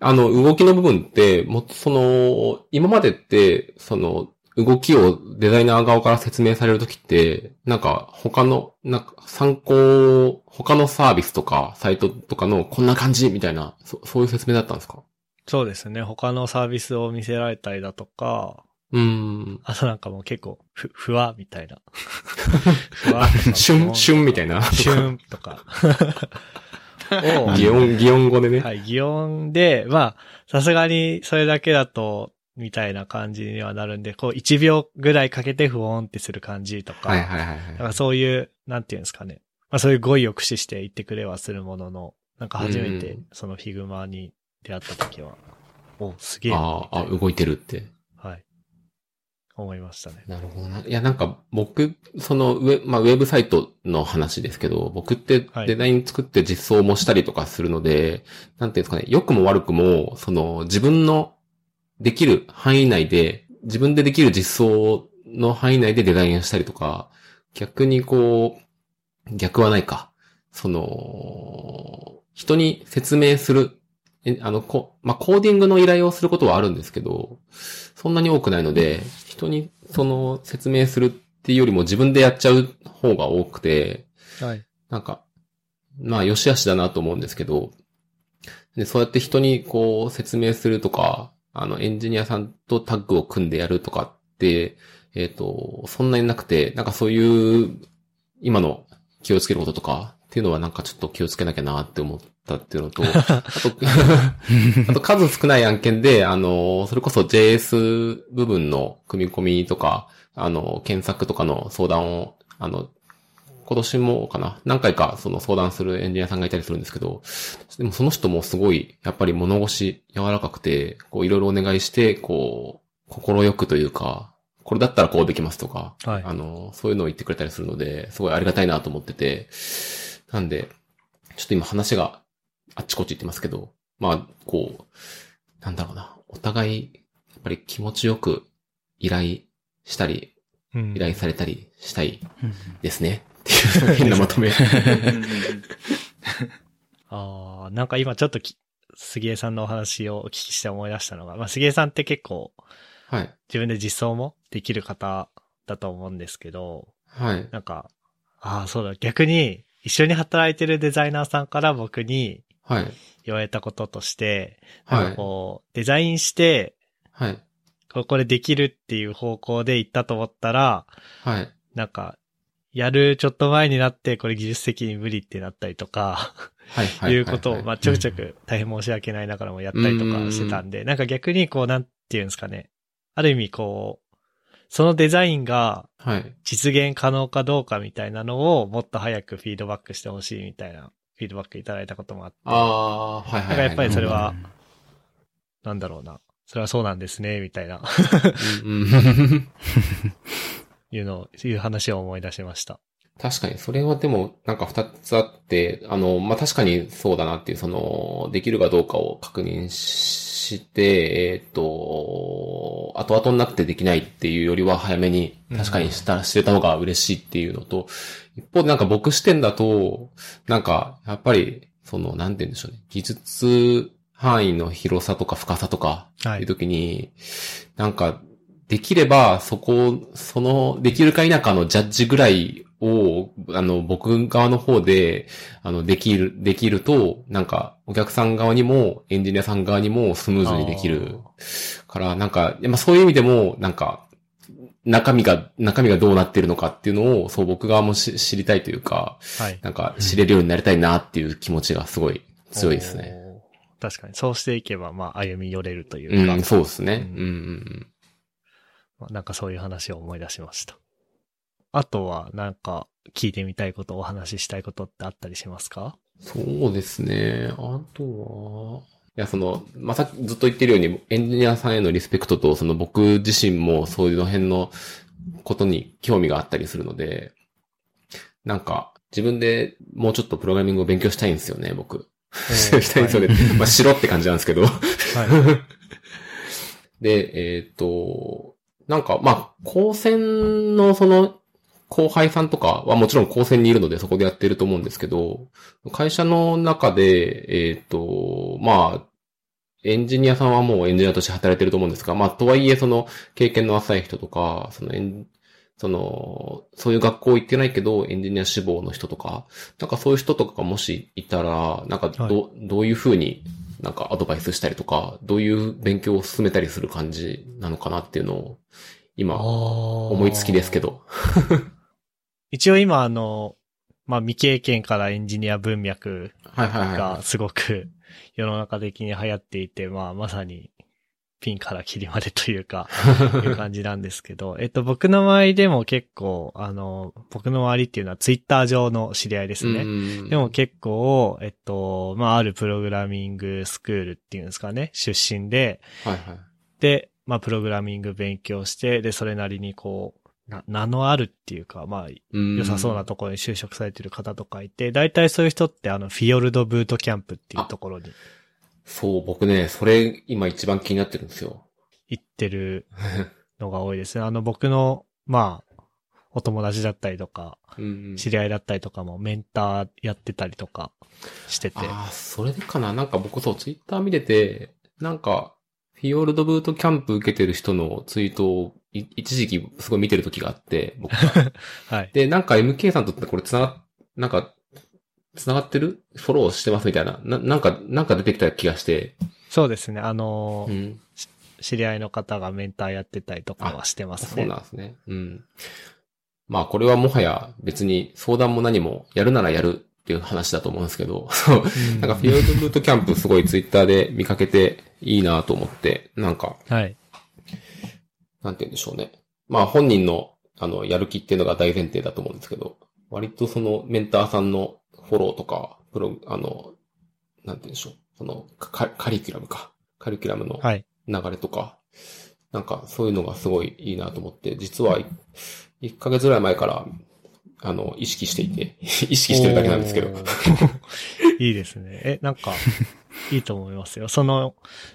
あの、動きの部分って、もっとその、今までって、その、動きをデザイナー側から説明されるときって、なんか他の、なんか参考、他のサービスとかサイトとかのこんな感じみたいな、そそういう説明だったんですか？そうですね。他のサービスを見せられたりだとか、うーん。あとなんかもう結構、ふ、ふわみたいな。ふわ旬、旬みたいな。旬とか。を擬音、擬音語でね。はい、擬音で、まあ、さすがにそれだけだと、みたいな感じにはなるんで、こう1秒ぐらいかけてフォンってする感じとか、はいはいはいだかはい。らそういう、なんていうんですかね。まあそういう語彙を駆使して言ってくれはするものの、なんか初めてうんその Figma に出会った時は、お、すげえ。ああ、あ、動いてるって。はい。思いましたね。なるほどな。いや、なんか僕、そのウェ、まあ、ウェブサイトの話ですけど、僕ってはいデザイン作って実装もしたりとかするので、なんていうんですかね、良くも悪くも、その自分のできる範囲内で、自分でできる実装の範囲内でデザインしたりとか、逆にこう、逆はないか。その、人に説明する、えあの、こ、まあ、コーディングの依頼をすることはあるんですけど、そんなに多くないので、人にその説明するっていうよりも自分でやっちゃう方が多くて、はい。なんか、まあ、良し悪しだなと思うんですけど、で、そうやって人にこう説明するとか、あの、エンジニアさんとタッグを組んでやるとかって、えっ、と、そんなになくて、なんかそういう、今の気をつけることとかっていうのはなんかちょっと気をつけなきゃなって思ったっていうのと、あと、あと数少ない案件で、あの、それこそ JS 部分の組み込みとか、あの、検索とかの相談を、あの、今年もかな？何回かその相談するエンジニアさんがいたりするんですけど、でもその人もすごい、やっぱり物腰柔らかくて、こういろいろお願いして、こう、心よくというか、これだったらこうできますとか、はい。あの、そういうのを言ってくれたりするので、すごいありがたいなと思ってて、なんで、ちょっと今話があっちこっち行ってますけど、まあ、こう、なんだろうな、お互い、やっぱり気持ちよく依頼したり、うん依頼されたりしたいですね。っていう変なまとめ。ああ、なんか今ちょっとき、杉江さんのお話をお聞きして思い出したのが、まあ、杉江さんって結構はい。自分で実装もできる方だと思うんですけど、はい。なんか、ああ、そうだ、逆に一緒に働いてるデザイナーさんから僕にはい。言われたこととして、なんかはい。こう、デザインして、はい。ここれできるっていう方向で行ったと思ったら、はい。なんか、やるちょっと前になって、これ技術的に無理ってなったりとか、はい。はい。いうことを、まあ、ちょくちょく大変申し訳ないながらもやったりとかしてたんで、なんか逆にこう、なんていうんですかね。ある意味こう、そのデザインがはい。実現可能かどうかみたいなのをもっと早くフィードバックしてほしいみたいなフィードバックいただいたこともあって、ああ、はいはいはい。なんかやっぱりそれはうんなんだろうな。それはそうなんですね、みたいな。いうのを、いう話を思い出しました。確かに、それはでも、なんか二つあって、あの、まあ、確かにそうだなっていう、その、できるかどうかを確認して、えっ、と、後々になってできないっていうよりは早めに、確かにした、してた方が嬉しいっていうのと、一方でなんか僕視点だと、なんか、やっぱり、その、なんて言うんでしょうね、技術範囲の広さとか深さとか、いう時に、なんか、できれば、そこ、その、できるか否かのジャッジぐらいを、あの、僕側の方で、あの、できる、できると、なんか、お客さん側にも、エンジニアさん側にもスムーズにできる。から、なんか、まあそういう意味でも、なんか、中身が、中身がどうなってるのかっていうのを、そう僕側も知りたいというか、はい、なんか知れるようになりたいなっていう気持ちがすごい強いですね。確かに。そうしていけば、まあ、歩み寄れるというか。うん、そうですね。うん、うん、まあ、なんかそういう話を思い出しました。あとは、なんか、聞いてみたいこと、お話ししたいことってあったりしますか？そうですね。あとは、いや、その、まあ、さずっと言ってるように、エンジニアさんへのリスペクトと、その僕自身もそういうの辺のことに興味があったりするので、なんか、自分でもうちょっとプログラミングを勉強したいんですよね、僕。したいんですよね。はい、まあ、しろって感じなんですけど。はい。で、えっ、ー、と、なんか、まあ、高専のその、後輩さんとかはもちろん高専にいるのでそこでやってると思うんですけど、会社の中で、えっ、ー、と、まあ、エンジニアさんはもうエンジニアとして働いてると思うんですが、まあ、とはいえその経験の浅い人とか、そのエン、その、そういう学校行ってないけど、エンジニア志望の人とか、なんかそういう人とかがもしいたら、なんかど、はい、どういうふうになんかアドバイスしたりとか、どういう勉強を進めたりする感じなのかなっていうのを、今、思いつきですけど。一応今あの、まあ未経験からエンジニア文脈がすごく世の中的に流行っていて、まあまさにピンからキリまでというか、いう感じなんですけど、えっと、僕の周りでも結構、あの、僕の周りっていうのはツイッター上の知り合いですね。でも結構、えっと、まあ、あるプログラミングスクールっていうんですかね、出身で、はいはい、で、まあ、プログラミング勉強して、で、それなりにこう、な、名のあるっていうか、まあ、良さそうなところに就職されてる方とかいて、大体そういう人ってあの、フィヨルドブートキャンプっていうところに。そう、僕ね、それ今一番気になってるんですよ。行ってる のが多いですね。あの、僕の、まあ、お友達だったりとか、知り合いだったりとかもメンターやってたりとかしてて。ああ、それでかななんか僕そう、ツイッター見てて、なんか、フィヨルドブートキャンプ受けてる人のツイートを一時期すごい見てる時があって、僕は。はい。で、なんか MK さんとってこれ繋が、なんか、繋がってる？フォローしてますみたいな。な、なんか、なんか出てきた気がして。そうですね。あのー、うん、知り合いの方がメンターやってたりとかはしてますね。そうなんですね。うん。まあこれはもはや別に相談も何もやるならやるっていう話だと思うんですけど、そう、なんかフィールドブートキャンプすごいツイッターで見かけていいなと思って、なんか、はい。なんて言うんでしょうね。まあ本人の、あの、やる気っていうのが大前提だと思うんですけど、割とそのメンターさんのフォローとか、プロ、あの、なんて言うんでしょう。そのカ、カリキュラムか。カリキュラムの流れとか、はい、なんかそういうのがすごいいいなと思って、実は1ヶ月ぐらい前から、あの、意識していて、意識してるだけなんですけど。いいですね。え、なんか、いいと思いますよ。その、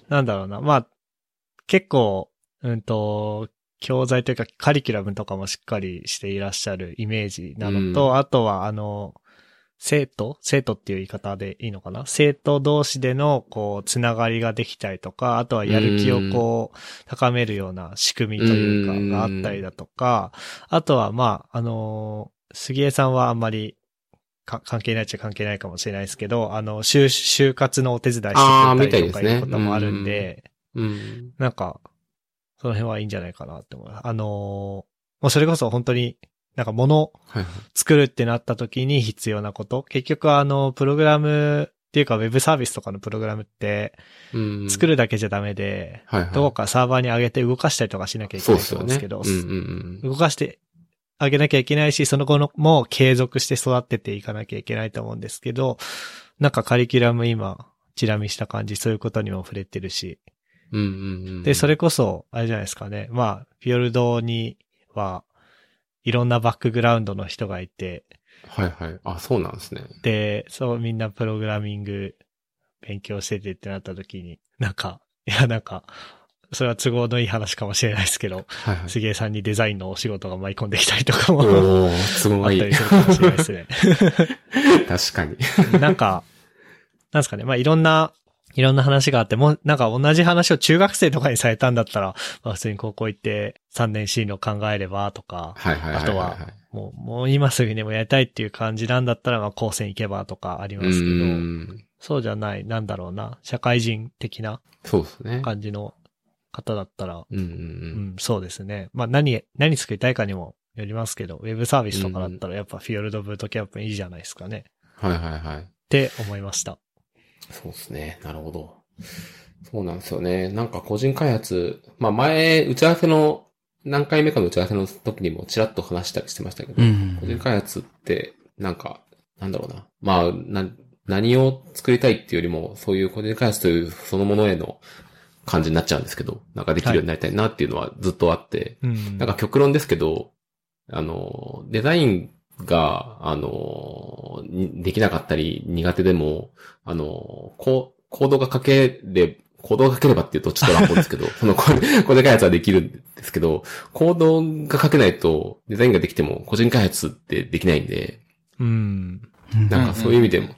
なんだろうな。まあ、結構、うんと、教材というかカリキュラムとかもしっかりしていらっしゃるイメージなのと、うん、あとはあの、生徒？生徒っていう言い方でいいのかな？生徒同士での、こう、つながりができたりとか、あとはやる気をこう、高めるような仕組みというか、があったりだとか、あとはまあ、あの、杉江さんはあんまり関係ないっちゃ関係ないかもしれないですけど、あの、就、就活のお手伝いしてくれたりとかいうこともあるんで、うん、なんか、その辺はいいんじゃないかなって思う。あのー、もうそれこそ本当になんか物作るってなった時に必要なこと。結局あの、プログラムっていうかウェブサービスとかのプログラムって、作るだけじゃダメで、どこかサーバーに上げて動かしたりとかしなきゃいけないと思うんですけど、動かしてあげなきゃいけないし、その後のも継続して育てていかなきゃいけないと思うんですけど、なんかカリキュラム今、チラ見した感じ、そういうことにも触れてるし、うんうんうん、で、それこそ、あれじゃないですかね。まあ、フィヨルドには、いろんなバックグラウンドの人がいて。はいはい。あ、そうなんですね。で、そう、みんなプログラミング勉強しててってなった時に、なんか、いや、なんか、それは都合のいい話かもしれないですけど、はいはい、杉江さんにデザインのお仕事が舞い込んできたりとかも。あったりするかもしれないですね。確かに。なんか、なんですかね、まあいろんないろんな話があって、もうなんか同じ話を中学生とかにされたんだったら、まあ普通に高校行って3年進路考えればとか。あとはもう、もう今すぐにもやりたいっていう感じなんだったら、まあ高専行けばとかありますけど、そうじゃない、なんだろうな、社会人的な。感じの方だったら、うんうんうんうん、そうですね。まあ何、何作りたいかにもよりますけど、ウェブサービスとかだったらやっぱフィヨルドブートキャンプいいじゃないですかね。はいはいはい。って思いました。そうですね。なるほど。そうなんですよね。なんか個人開発、まあ前、打ち合わせの、何回目かの打ち合わせの時にもちらっと話したりしてましたけど、うん個人開発って、なんか、なんだろうな。まあ、な、何を作りたいっていうよりも、そういう個人開発というそのものへの感じになっちゃうんですけど、なんかできるようになりたいなっていうのはずっとあって、うん。なんか極論ですけど、あの、デザインが、あの、にできなかったり苦手でも、あの、こう、コードが書けれ、コードが書ければっていうとちょっと乱暴ですけど、そのコードコード開発はできるんですけど、コードが書けないとデザインができても個人開発ってできないんで、うん。なんかそういう意味でも、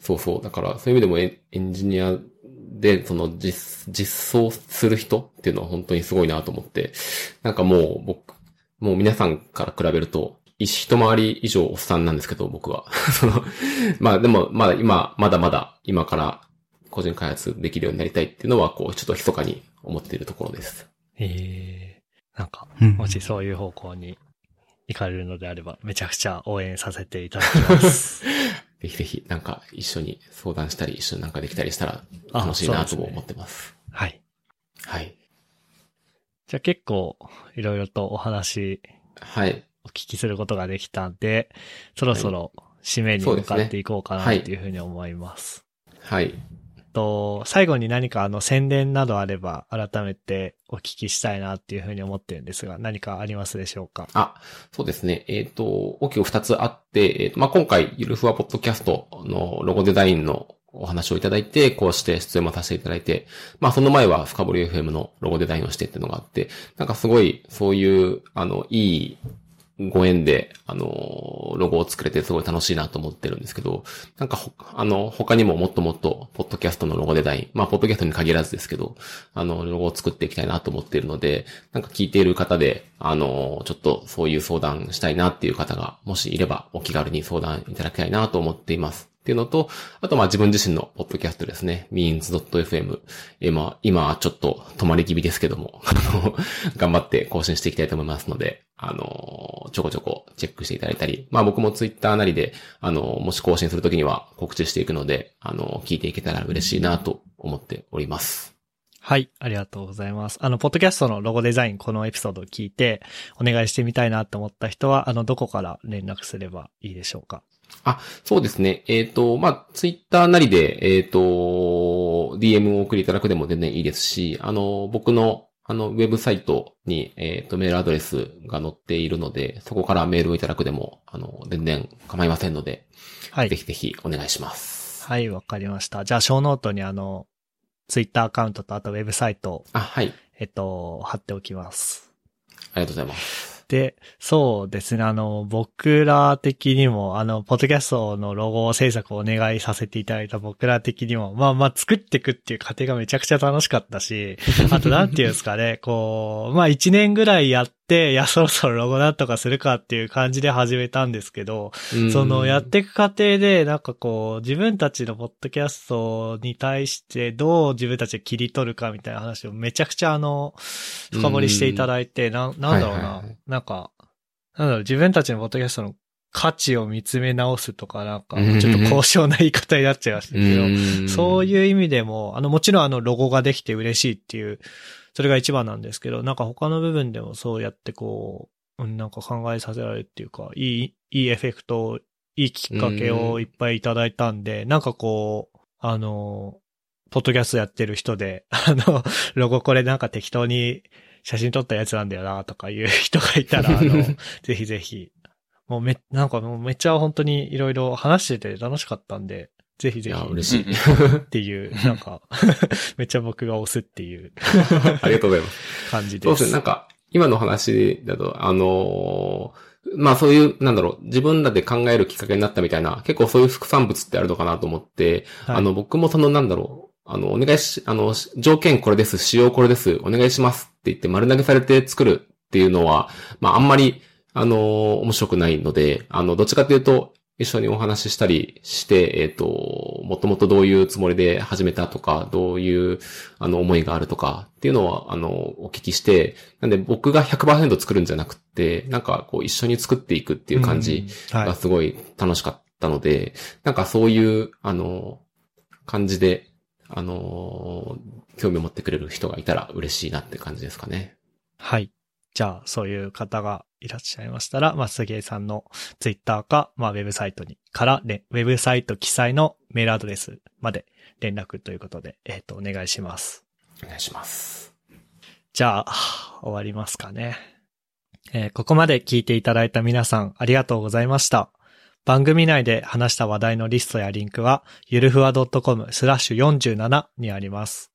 そうそう。だからそういう意味でもエンエンジニアで、その実、実装する人っていうのは本当にすごいなと思って、なんかもう僕、もう皆さんから比べると、一回り以上おっさんなんですけど、僕は。その、まあでも、まだ今、まだまだ今から個人開発できるようになりたいっていうのは、こう、ちょっと密かに思っているところです。ええなんか、もしそういう方向に行かれるのであれば、めちゃくちゃ応援させていただきます。ぜひぜひ、なんか一緒に相談したり、一緒になんかできたりしたら楽しいなとも思ってます。はい。はい。じゃあ結構、いろいろとお話、はい。お聞きすることができたんで、そろそろ締めに向かっていこうかなそうですねっていうふうに思います。はい。と、最後に何かあの宣伝などあれば改めてお聞きしたいなっていうふうに思ってるんですが、何かありますでしょうか？あ、そうですね。えっ、と、大きく二つあって、えっ、と、まあ、今回、ゆるふわポッドキャストのロゴデザインのお話をいただいて、こうして出演もさせていただいて、まあ、その前は深掘り FM のロゴデザインをしてっていうのがあって、なんかすごい、そういう、あの、いいご縁で、あの、ロゴを作れてすごい楽しいなと思ってるんですけど、なんか、あの、他にももっともっと、ポッドキャストのロゴデザイン、まあ、ポッドキャストに限らずですけど、あの、ロゴを作っていきたいなと思っているので、なんか聞いている方で、あの、ちょっとそういう相談したいなっていう方が、もしいれば、お気軽に相談いただきたいなと思っています。っていうのと、あとまあ自分自身のポッドキャストですね、means.fm。今、今ちょっと止まり気味ですけども、あの、頑張って更新していきたいと思いますので、あの、ちょこちょこチェックしていただいたり、まあ僕もツイッターなりで、あの、もし更新するときには告知していくので、あの、聞いていけたら嬉しいなと思っております。はい、ありがとうございます。あの、ポッドキャストのロゴデザイン、このエピソードを聞いて、お願いしてみたいなと思った人は、あの、どこから連絡すればいいでしょうか？あ、そうですね。えっ、と、まあ、ツイッターなりで、えっ、と、DM をお送りいただくでも全然いいですし、あの、僕の、あの、ウェブサイトに、えっ、と、メールアドレスが載っているので、そこからメールをいただくでも、あの、全然構いませんので、はいぜ。ひぜひお願いします。はい、わかりました。じゃあ、ショーノートにあの、ツイッターアカウントとあとウェブサイト、あ、はい。えっと、貼っておきます。ありがとうございます。で、そうですね、あの、僕ら的にも、あの、ポッドキャストのロゴ制作をお願いさせていただいた僕ら的にも、まあまあ作っていくっていう過程がめちゃくちゃ楽しかったし、あとなんていうんですかね、こう、まあ一年ぐらいやって、いや、そろそろロゴなんとかするかっていう感じで始めたんですけど、そのやっていく過程で、なんかこう、自分たちのポッドキャストに対してどう自分たちで切り取るかみたいな話をめちゃくちゃあの、深掘りしていただいて、なん、なんだろうな。はいはいはい、なんか、なんだろう、自分たちのポッドキャストの価値を見つめ直すとか、なんか、うんちょっと高尚な言い方になっちゃいましたけど、うん。そういう意味でも、あの、もちろんあの、ロゴができて嬉しいっていう、それが一番なんですけど、なんか他の部分でもそうやってこう、うんなんか考えさせられるっていうか、いい、いいエフェクト、いいきっかけをいっぱいいただいたんで、なんかこう、あの、ポッドキャストやってる人で、あの、ロゴこれなんか適当に写真撮ったやつなんだよな、とかいう人がいたら、あの、ぜひぜひ、もうめ、なんかもうめっちゃ本当にいろいろ話してて楽しかったんで、ぜひぜひ。いや、嬉しい。っていう、なんか、めっちゃ僕が押すっていう ありがとうございます。感じです。そうですね。なんか、今の話だと、あのーまあそういう、なんだろう、自分らで考えるきっかけになったみたいな、結構そういう副産物ってあるのかなと思って、はいあの、僕もその、なんだろう、あの、お願いし、あの、条件これです、仕様これです、お願いしますって言って丸投げされて作るっていうのは、まあ、あんまり、あの、面白くないので、あの、どっちかというと、一緒にお話ししたりして、えっ、ー、と、もともとどういうつもりで始めたとか、どういう、あの、思いがあるとかっていうのは、あの、お聞きして、なんで僕が100%作るんじゃなくて、なんかこう一緒に作っていくっていう感じがすごい楽しかったので、うんはい、なんかそういう、あの、感じで、あの、興味を持ってくれる人がいたら嬉しいなって感じですかね。はい。じゃあ、そういう方がいらっしゃいましたら、まあ、杉江さんのツイッターか、まあ、ウェブサイトに、から、ね、ウェブサイト記載のメールアドレスまで連絡ということで、えっ、ー、と、お願いします。お願いします。じゃあ、終わりますかね。えー、ここまで聞いていただいた皆さん、ありがとうございました。番組内で話した話題のリストやリンクは、ゆるふわ .com スラッシュ47にあります。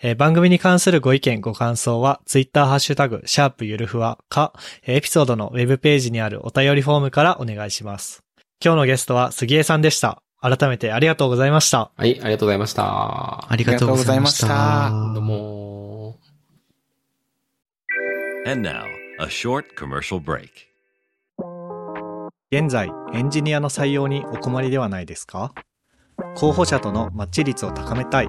えー、番組に関するご意見、ご感想は、ツイッターハッシュタグ、シャープゆるふわか、エピソードのウェブページにあるお便りフォームからお願いします。今日のゲストは杉江さんでした。改めてありがとうございました。はい、ありがとうございました。ありがとうございました。どうも。And now, a short commercial break. 現在、エンジニアの採用にお困りではないですか？候補者とのマッチ率を高めたい。